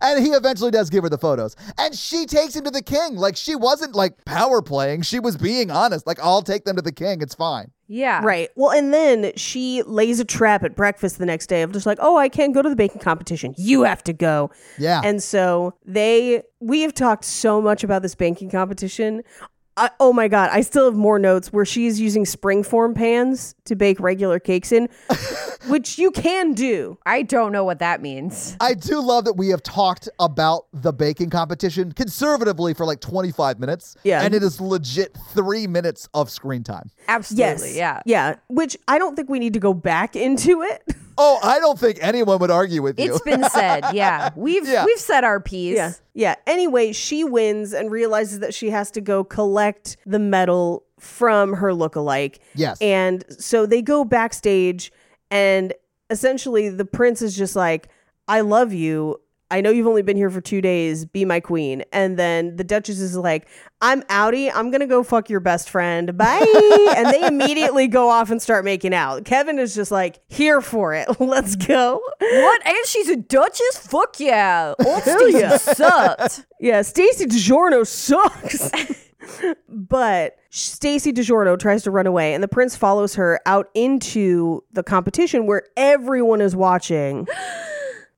and he eventually does give her the photos, and she takes him to the king. Like she wasn't like power playing; she was being honest. Like, I'll take them to the king. It's fine. Yeah. right well and then she lays a trap at breakfast the next day of just like oh i can't go to the baking competition you have to go Yeah. and so they we have talked so much about this baking competition I, oh my god i still have more notes where she's using springform pans to bake regular cakes in which you can do I don't know what that means. I do love that we have talked about the baking competition conservatively for like 25 minutes. Yeah. And it is legit three minutes of screen time. Absolutely. Yeah. Yeah. Which I don't think we need to go back into it. Oh, I don't think anyone would argue with you. It's been said. Yeah. We've Yeah. we've said our piece. yeah. Yeah. Anyway, she wins and realizes that she has to go collect the medal from her lookalike. Yes. And so they go backstage and essentially the prince is just like, I love you. I know you've only been here for two days. Be my queen. And then the Duchess is like, I'm outie. I'm going to go fuck your best friend. Bye. and they immediately go off and start making out. Kevin is just like, here for it. Let's go. What? And she's a duchess? Fuck yeah. Old Hell Stacey yeah. sucked. Yeah, Stacy DiGiorno sucks. but Stacy DiGiorno tries to run away, and the prince follows her out into the competition where everyone is watching.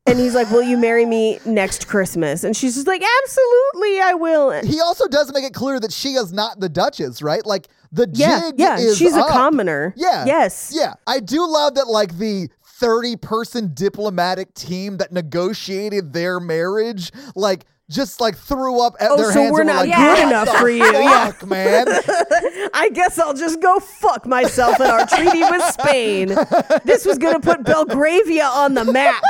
And he's like, Will you marry me next Christmas? And she's just like, Absolutely, I will. And- he also does make it clear that she is not the Duchess, right? Like the yeah, jig yeah, is she's a commoner. Yeah. Yes. Yeah. I do love that, like, the 30 person diplomatic team that negotiated their marriage, like, just like threw up at Oh, their so hands we're and not like, good enough for you." Yeah. Fuck, man. I guess I'll just go fuck myself in our treaty with Spain. This was going to put Belgravia on the map.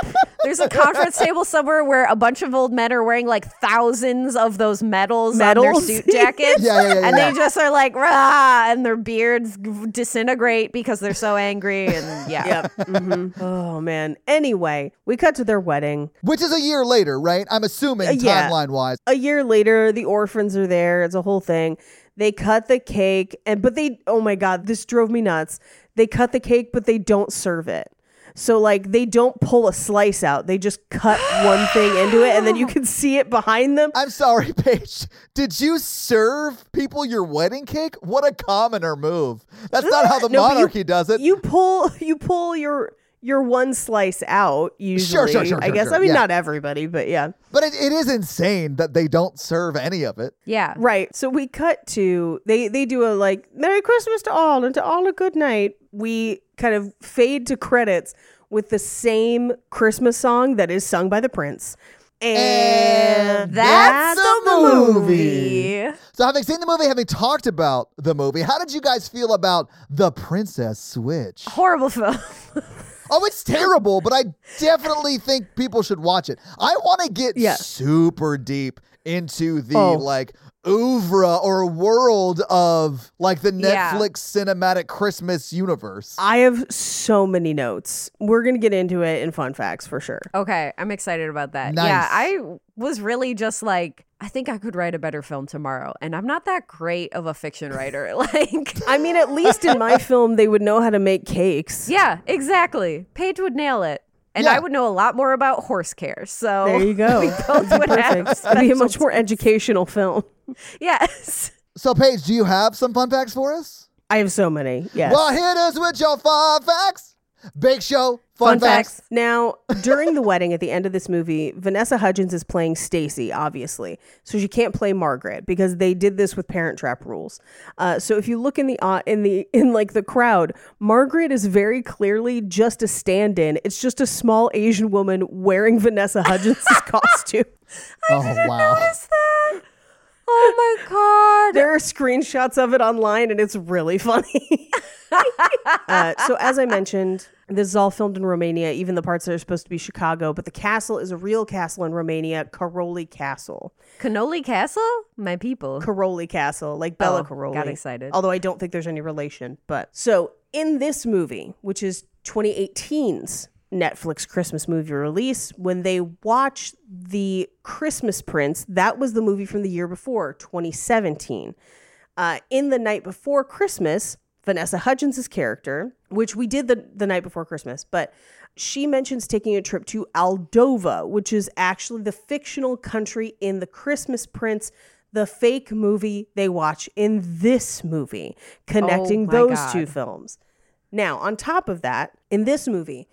There's a conference table somewhere where a bunch of old men are wearing like thousands of those medals, on their suit jackets. Yeah, yeah, yeah, and they just are like, rah, and their beards disintegrate because they're so angry. And yeah. Yep. Mhm. Oh, man. Anyway, we cut to their wedding. Which is a year later, right? I'm assuming Uh, yeah. Timeline wise. a year later the orphans are there it's a whole thing they cut the cake and but they oh my god this drove me nuts they cut the cake but they don't serve it so like they don't pull a slice out they just cut one thing into it and then you can see it behind them I'm sorry, Paige. Did you serve people your wedding cake? What a commoner move. That's not how the No, but you- monarchy does it. you pull you pull your your one slice out usually sure, sure, sure. i sure, guess sure, i mean yeah. not everybody but yeah but it, it is insane that they don't serve any of it. Yeah. Right. So we cut to they they do a like Merry Christmas to all and to all a good night. We kind of fade to credits with the same Christmas song that is sung by the Prince. And, That's, the the movie. movie. So, having seen the movie, having talked about the movie, how did you guys feel about The Princess Switch? Horrible film. Oh, it's terrible, but I definitely think people should watch it. I want to get Yeah. super deep into the Oh. like oeuvre or world of like the Yeah. Netflix cinematic Christmas universe. I have so many notes. We're gonna get into it in fun facts for sure. Okay, I'm excited about that. Nice. Yeah, I was really just like, I think I could write a better film tomorrow, and I'm not that great of a fiction writer. like, I mean, at least in my film, they would know how to make cakes. yeah, exactly. Paige would nail it, and Yeah. I would know a lot more about horse care. So There you go. both would Perfect. It'd be a much more educational film. Yes. So, Paige, do you have some fun facts for us? I have so many. Yes. Well, hit us with your fun facts. Big show, fun, Fun facts. facts. Now, during the wedding at the end of this movie, Vanessa Hudgens is playing Stacy, obviously. So she can't play Margaret because they did this with Parent Trap rules. Uh, so if you look in the uh, in the in like the crowd, Margaret is very clearly just a stand-in. It's just a small Asian woman wearing Vanessa Hudgens' costume. Oh, wow. Notice that? Oh my god. there are screenshots of it online and it's really funny. uh, so, as I mentioned, this is all filmed in Romania, even the parts that are supposed to be Chicago, but the castle is a real castle in Romania, Karolyi Castle. Cannoli Castle? My people. Karolyi Castle, like Béla Oh, Karolyi. got excited. Although I don't think there's any relation. But so in this movie, which is 2018's Netflix Christmas movie release, when they watch the Christmas Prince, that was the movie from the year before, 2017. Uh, in the night before Christmas, Vanessa Hudgens' character, which we did the, the night before Christmas, but she mentions taking a trip to Aldova, which is actually the fictional country in the Christmas Prince, the fake movie they watch in this movie, connecting Oh those God. two films. Now, on top of that, in this movie,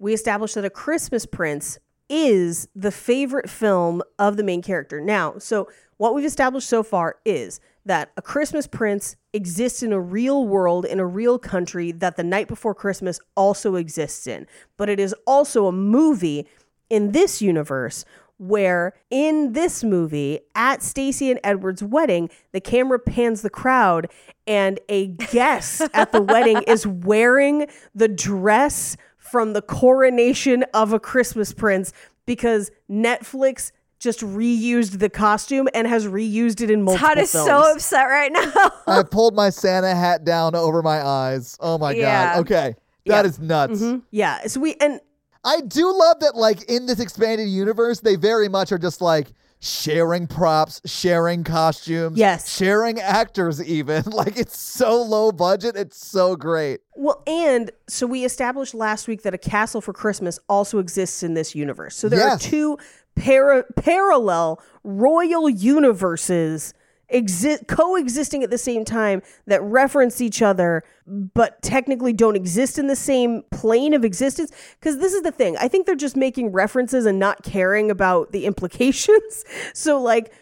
we established that A Christmas Prince is the favorite film of the main character. Now, so what we've established so far is that A Christmas Prince exists in a real world, in a real country that The Night Before Christmas also exists in. But it is also a movie in this universe where in this movie at Stacy and Edward's wedding, the camera pans the crowd and a guest at the wedding is wearing the dress from the coronation of a Christmas prince because Netflix just reused the costume and has reused it in multiple Todd is films. so upset right now. I pulled my Santa hat down over my eyes. Oh my Yeah. god. Okay. that is nuts. Mm-hmm. yeah, so we and I do love that, like, in this expanded universe, they very much are just like sharing props, sharing costumes, Yes. sharing actors, even. Like, it's so low budget. It's so great. Well, and so we established last week that a castle for Christmas also exists in this universe. So there Yes. are two para- parallel royal universes exist coexisting at the same time that reference each other but technically don't exist in the same plane of existence because this is the thing i think they're just making references and not caring about the implications so like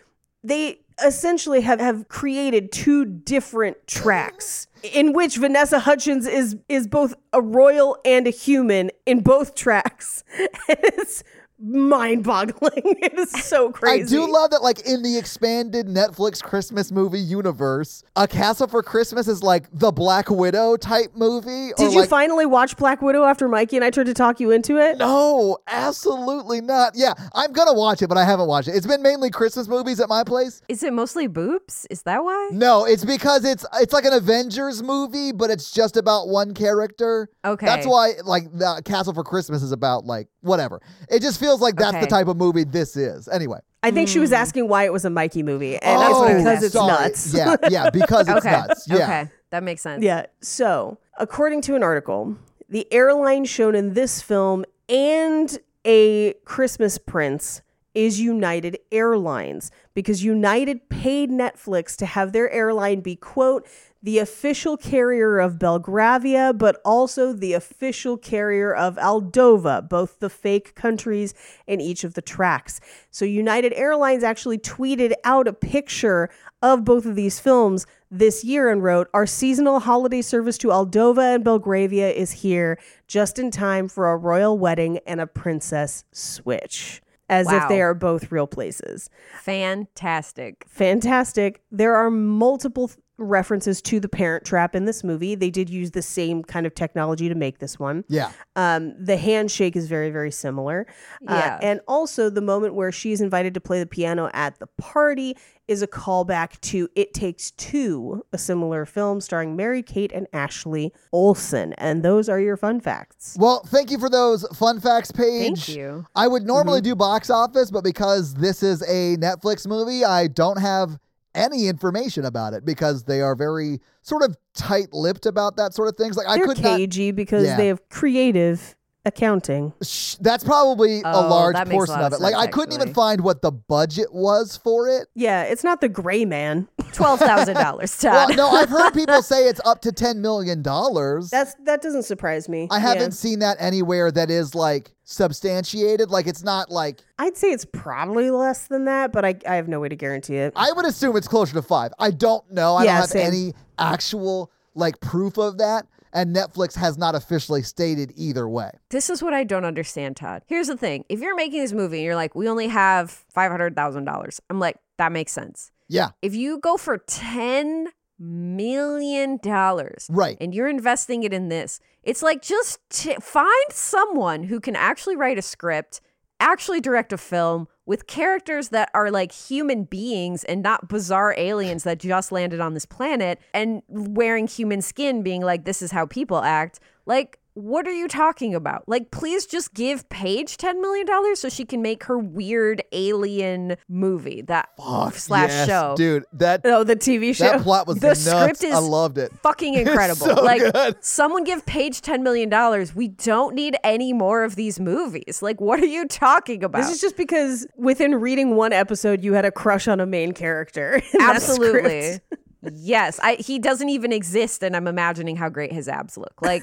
they essentially have, have created two different tracks in which Vanessa Hudgens is is both a royal and a human in both tracks. And it's mind-boggling. It is so crazy. I do love that, like, in the expanded Netflix Christmas movie universe, A Castle for Christmas is like the Black Widow type movie. Did you like, finally watch Black Widow after Mikey and I tried to talk you into it? No, absolutely not. Yeah, I'm gonna watch it, but I haven't watched it. It's been mainly Christmas movies at my place. is it mostly boobs? Is that why? No, it's because it's it's like an Avengers movie, but it's just about one character. Okay. That's why like the Castle for Christmas is about like whatever. It just feels like that's the type of movie this is. Anyway. I think she was hmm. asking why it was a Mikey movie. And that's Oh, because it's sorry. nuts. Yeah, yeah, because it's Okay. nuts. Yeah. Okay. That makes sense. Yeah. So, according to an article, the airline shown in this film and a Christmas Prince is United Airlines because United paid Netflix to have their airline be, quote, the official carrier of Belgravia, but also the official carrier of Aldova, both the fake countries in each of the tracks. So United Airlines actually tweeted out a picture of both of these films this year and wrote, Our seasonal holiday service to Aldova and Belgravia is here just in time for a royal wedding and a princess switch. As if they are both real places Fantastic. fantastic. There are multiple th- references to the parent trap in this movie. They did use the same kind of technology to make this one. Yeah. Um, the handshake is very, very similar. Uh, Yeah. and also, the moment where she's invited to play the piano at the party is a callback to It Takes Two, a similar film starring Mary Kate and Ashley Olsen. And those are your fun facts. Well, thank you for those fun facts Paige. Thank you. I would Mm-hmm. normally do box office, but because this is a Netflix movie, I don't have any information about it because they are very sort of tight-lipped about that sort of things. Like I They're could not cagey because Yeah. they have creative accounting. Sh- That's probably a Oh, large that makes a portion lot of of it. Like I couldn't even actually. find what the budget was for it. Yeah, it's not the gray man. Twelve thousand dollars, Well, Todd. no, I've heard people say it's up to ten million dollars. That's that doesn't surprise me. I haven't Yeah. seen that anywhere that is like substantiated. Like it's not like I'd say it's probably less than that, but I, I have no way to guarantee it. I would assume it's closer to five. I don't know. I Yeah, don't have same. any actual like proof of that. And Netflix has not officially stated either way. This is what I don't understand, Todd. Here's the thing: if you're making this movie and you're like, we only have five hundred thousand dollars, I'm like, that makes sense. Yeah. If you go for 10 million dollars Right. and you're investing it in this, it's like just t- find someone who can actually write a script, actually direct a film with characters that are like human beings and not bizarre aliens that just landed on this planet and wearing human skin being like this is how people act. Like what are you talking about? Like, please just give Paige $10 million so she can make her weird alien movie that slash Yes, show. dude. That Oh, the TV show. that plot was The nuts. script is I loved it. fucking incredible. so like good. someone give Paige ten million dollars. We don't need any more of these movies. Like, what are you talking about? This is just because within reading one episode, you had a crush on a main character. in absolutely script. yes. I he doesn't even exist, and I'm imagining how great his abs look. Like,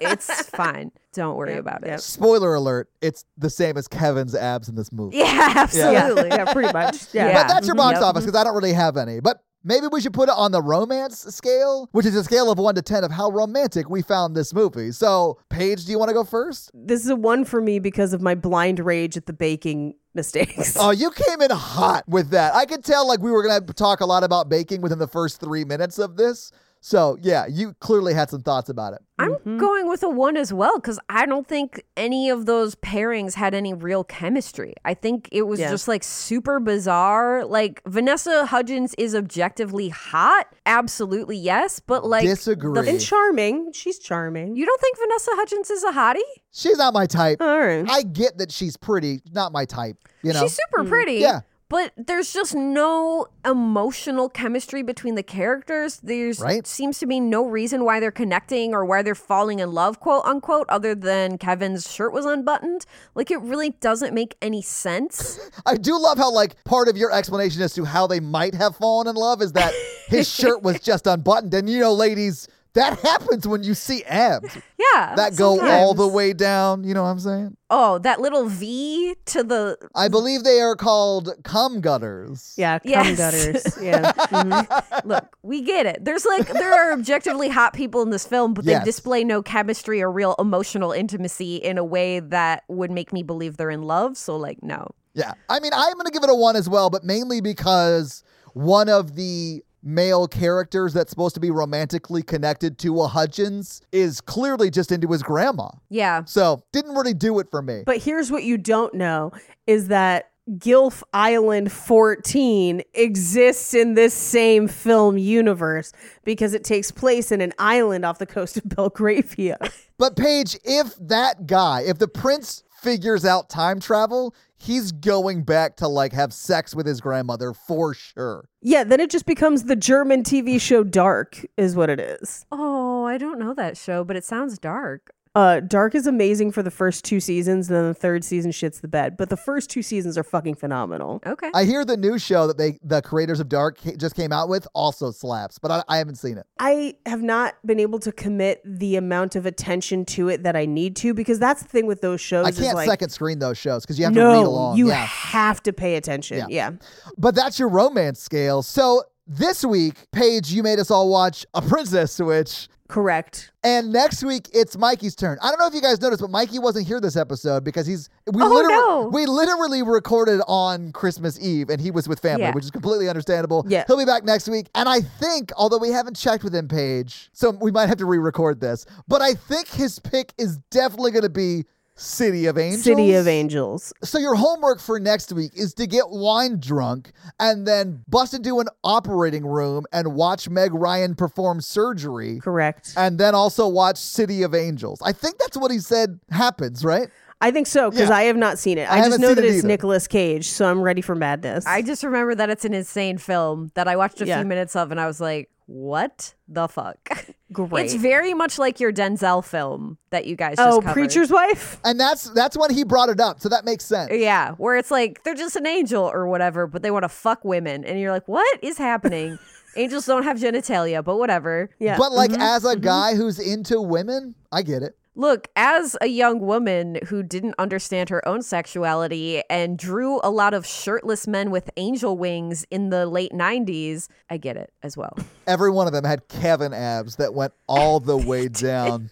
it's fine. Don't worry about it. Spoiler alert, it's the same as Kevin's abs in this movie. Yeah, absolutely. yeah, pretty much. Yeah. Yeah. But that's your box Yep. office because I don't really have any. But maybe we should put it on the romance scale, which is a scale of one to 10 of how romantic we found this movie. So, Paige, do you want to go first? This is a one for me because of my blind rage at the baking mistakes. Oh, you came in hot with that. I could tell like we were going to talk a lot about baking within the first three minutes of this. So, yeah, you clearly had some thoughts about it. I'm Mm-hmm. going with a one as well because I don't think any of those pairings had any real chemistry. I think it was Yeah. just like super bizarre. Like Vanessa Hudgens is objectively hot, absolutely yes, but like Disagree. and charming. She's charming. you don't think Vanessa Hudgens is a hottie? She's not my type. All right. I get that she's pretty, not my type, you know? She's super pretty. Yeah. But there's just no emotional chemistry between the characters. There's Right. seems to be no reason why they're connecting or why they're falling in love, quote unquote, other than Kevin's shirt was unbuttoned. Like it really doesn't make any sense. I do love how like part of your explanation as to how they might have fallen in love is that his shirt was just unbuttoned. And you know, ladies, that happens when you see abs Yeah. that go all the way down. You know what I'm saying? Oh, that little V to the I believe they are called cum gutters. yeah, cum Yes. gutters. Yeah. Mhm. Look, we get it. There's like there are objectively hot people in this film, but Yes. they display no chemistry or real emotional intimacy in a way that would make me believe they're in love. So like no. Yeah. I mean, I'm going to give it a one as well, but mainly because one of the male characters that's supposed to be romantically connected to a Hudgens is clearly just into his grandma. Yeah. So didn't really do it for me. But here's what you don't know is that Gilf Island 14 exists in this same film universe because it takes place in an island off the coast of Belgravia. But Paige, if that guy, if the prince figures out time travel, he's going back to like have sex with his grandmother for sure. yeah, then it just becomes the German TV show Dark, is what it is. Oh, I don't know that show, but it sounds dark. Uh, Dark is amazing for the first two seasons, and then the third season shits the bed. But the first two seasons are fucking phenomenal. Okay. I hear the new show that they the creators of Dark ca- just came out with also slaps, but I, I haven't seen it. I have not been able to commit the amount of attention to it that I need to because that's the thing with those shows. I can't like, second screen those shows because you have to read no, along. you yeah. have to pay attention. Yeah. Yeah. But that's your romance scale. So this week, Paige, you made us all watch A Princess Switch. Correct. And next week it's Mikey's turn. I don't know if you guys noticed, but Mikey wasn't here this episode because he's we Oh, literally no. we literally recorded on Christmas Eve and he was with family, Yeah. which is completely understandable. Yeah. He'll be back next week. And I think, although we haven't checked with him, Paige, so we might have to re-record this, but I think his pick is definitely gonna be City of Angels. City of Angels. So your homework for next week is to get wine drunk and then bust into an operating room and watch Meg Ryan perform surgery Correct. and then also watch City of Angels. I think that's what he said happens, right? I think so because Yeah. I have not seen it. I I, just know that it it's either. Nicolas Cage, so I'm ready for madness. I just remember that it's an insane film that I watched a Yeah. few minutes of and I was like, what the fuck? Great. It's very much like your Denzel film that you guys oh, covered. Preacher's Wife. And that's that's when he brought it up, so that makes sense. Yeah, where it's like they're just an angel or whatever, but they want to fuck women. And you're like, what is happening? Angels don't have genitalia, but whatever. Yeah. But like mm-hmm. as a mm-hmm. guy who's into women, I get it. Look, as a young woman who didn't understand her own sexuality and drew a lot of shirtless men with angel wings in the late 90s, I get it as well. Every one of them had Kevin abs that went all the way down.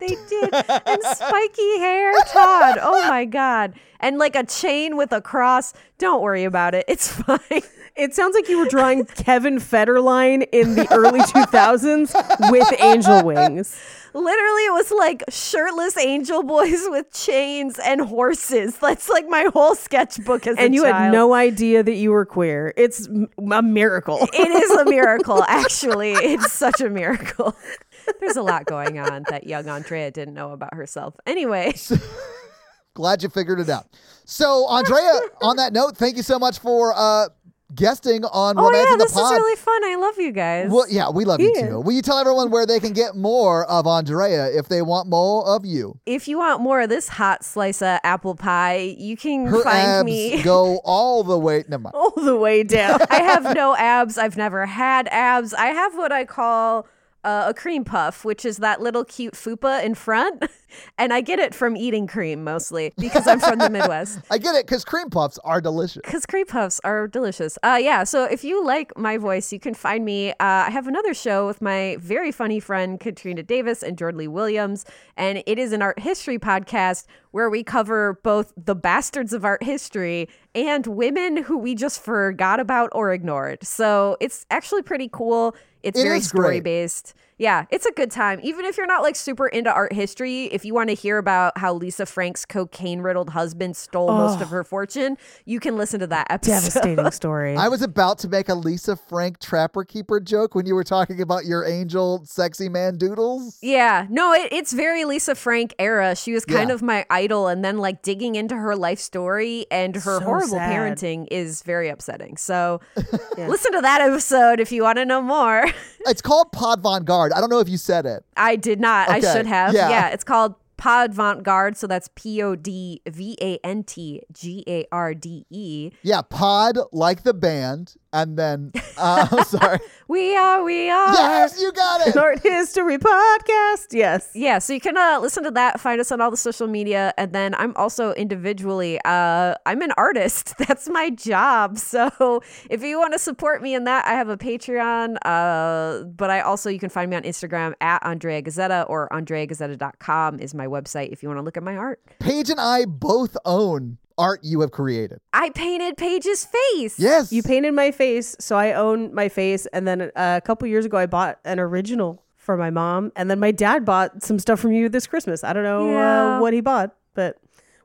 They did. And spiky hair, Todd. Oh my God. And like a chain with a cross. Don't worry about it. It's fine. It sounds like you were drawing Kevin Federline in the early 2000s with angel wings. Literally, it was like shirtless angel boys with chains and horses. That's like my whole sketchbook as And a you had no idea that you were queer. It's m- a miracle. It is a miracle, actually. It's such a miracle. There's a lot going on that young Andrea didn't know about herself. Anyway, Glad you figured it out. So, Andrea, on that note, thank you so much for uh, guesting on oh Romancing yeah, the this Pod. is really fun. I love you guys. well, yeah, we love you too. Will you tell everyone where they can get more of Andrea if they want more of you? if you want more of this hot slice of apple pie, you can Her find abs me. go all the way. Never mind. All the way down. I have no abs. I've never had abs. I have what I call uh, a cream puff, which is that little cute fupa in front. And I get it from eating cream mostly because I'm from the Midwest. I get it because cream puffs are delicious. Because cream puffs are delicious. Uh, yeah. So if you like my voice, you can find me. Uh, I have another show with my very funny friend Katrina Davis and Jordan Lee Williams, and it is an art history podcast where we cover both the bastards of art history and women who we just forgot about or ignored. So it's actually pretty cool. It's It very is great. story based. Yeah, it's a good time. Even if you're not like super into art history, if you want to hear about how Lisa Frank's cocaine riddled husband stole most of her fortune, you can listen to that episode. Devastating story. I was about to make a Lisa Frank Trapper Keeper joke when you were talking about your angel sexy man doodles. Yeah, no, it, it's very Lisa Frank era. She was kind Yeah. of my idol, and then like digging into her life story and her So horrible sad. parenting is very upsetting. So, listen to that episode if you want to know more. It's called Pod Vant Garde. I don't know if you said it. I did not. I should have. yeah. Yeah. it's called Pod Vant Garde. So that's P O D V A N T G A R D E. Yeah, Pod like the band, and then uh, I'm sorry. We are, we are. yes, you got it. Art History Podcast. Yes. Yeah, so you can uh, listen to that, find us on all the social media, and then I'm also individually, uh, I'm an artist. That's my job. So if you want to support me in that, I have a Patreon, uh, but I also, you can find me on Instagram at Andrea Guzzetta or AndreaGuzzetta.com is my website if you want to look at my art. Paige and I both own art you have created. I painted Paige's face. Yes. You painted my face, so I own my face. And then uh, a couple years ago, I bought an original for my mom. And then my dad bought some stuff from you this Christmas. I don't know Yeah. uh, what he bought, but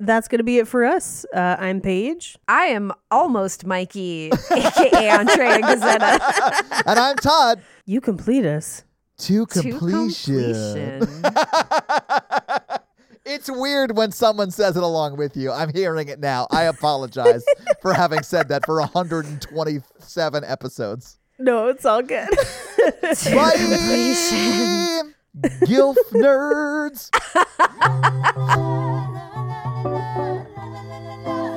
That's going to be it for us. Uh, I'm Paige. I am almost Mikey, aka Andrea Guzzetta. And I'm Todd. You complete us. To To completion. completion. it's weird when someone says it along with you. I'm hearing it now. I apologize for having said that for 127 episodes. No, it's all good. Bye, Gilf nerds la la la la la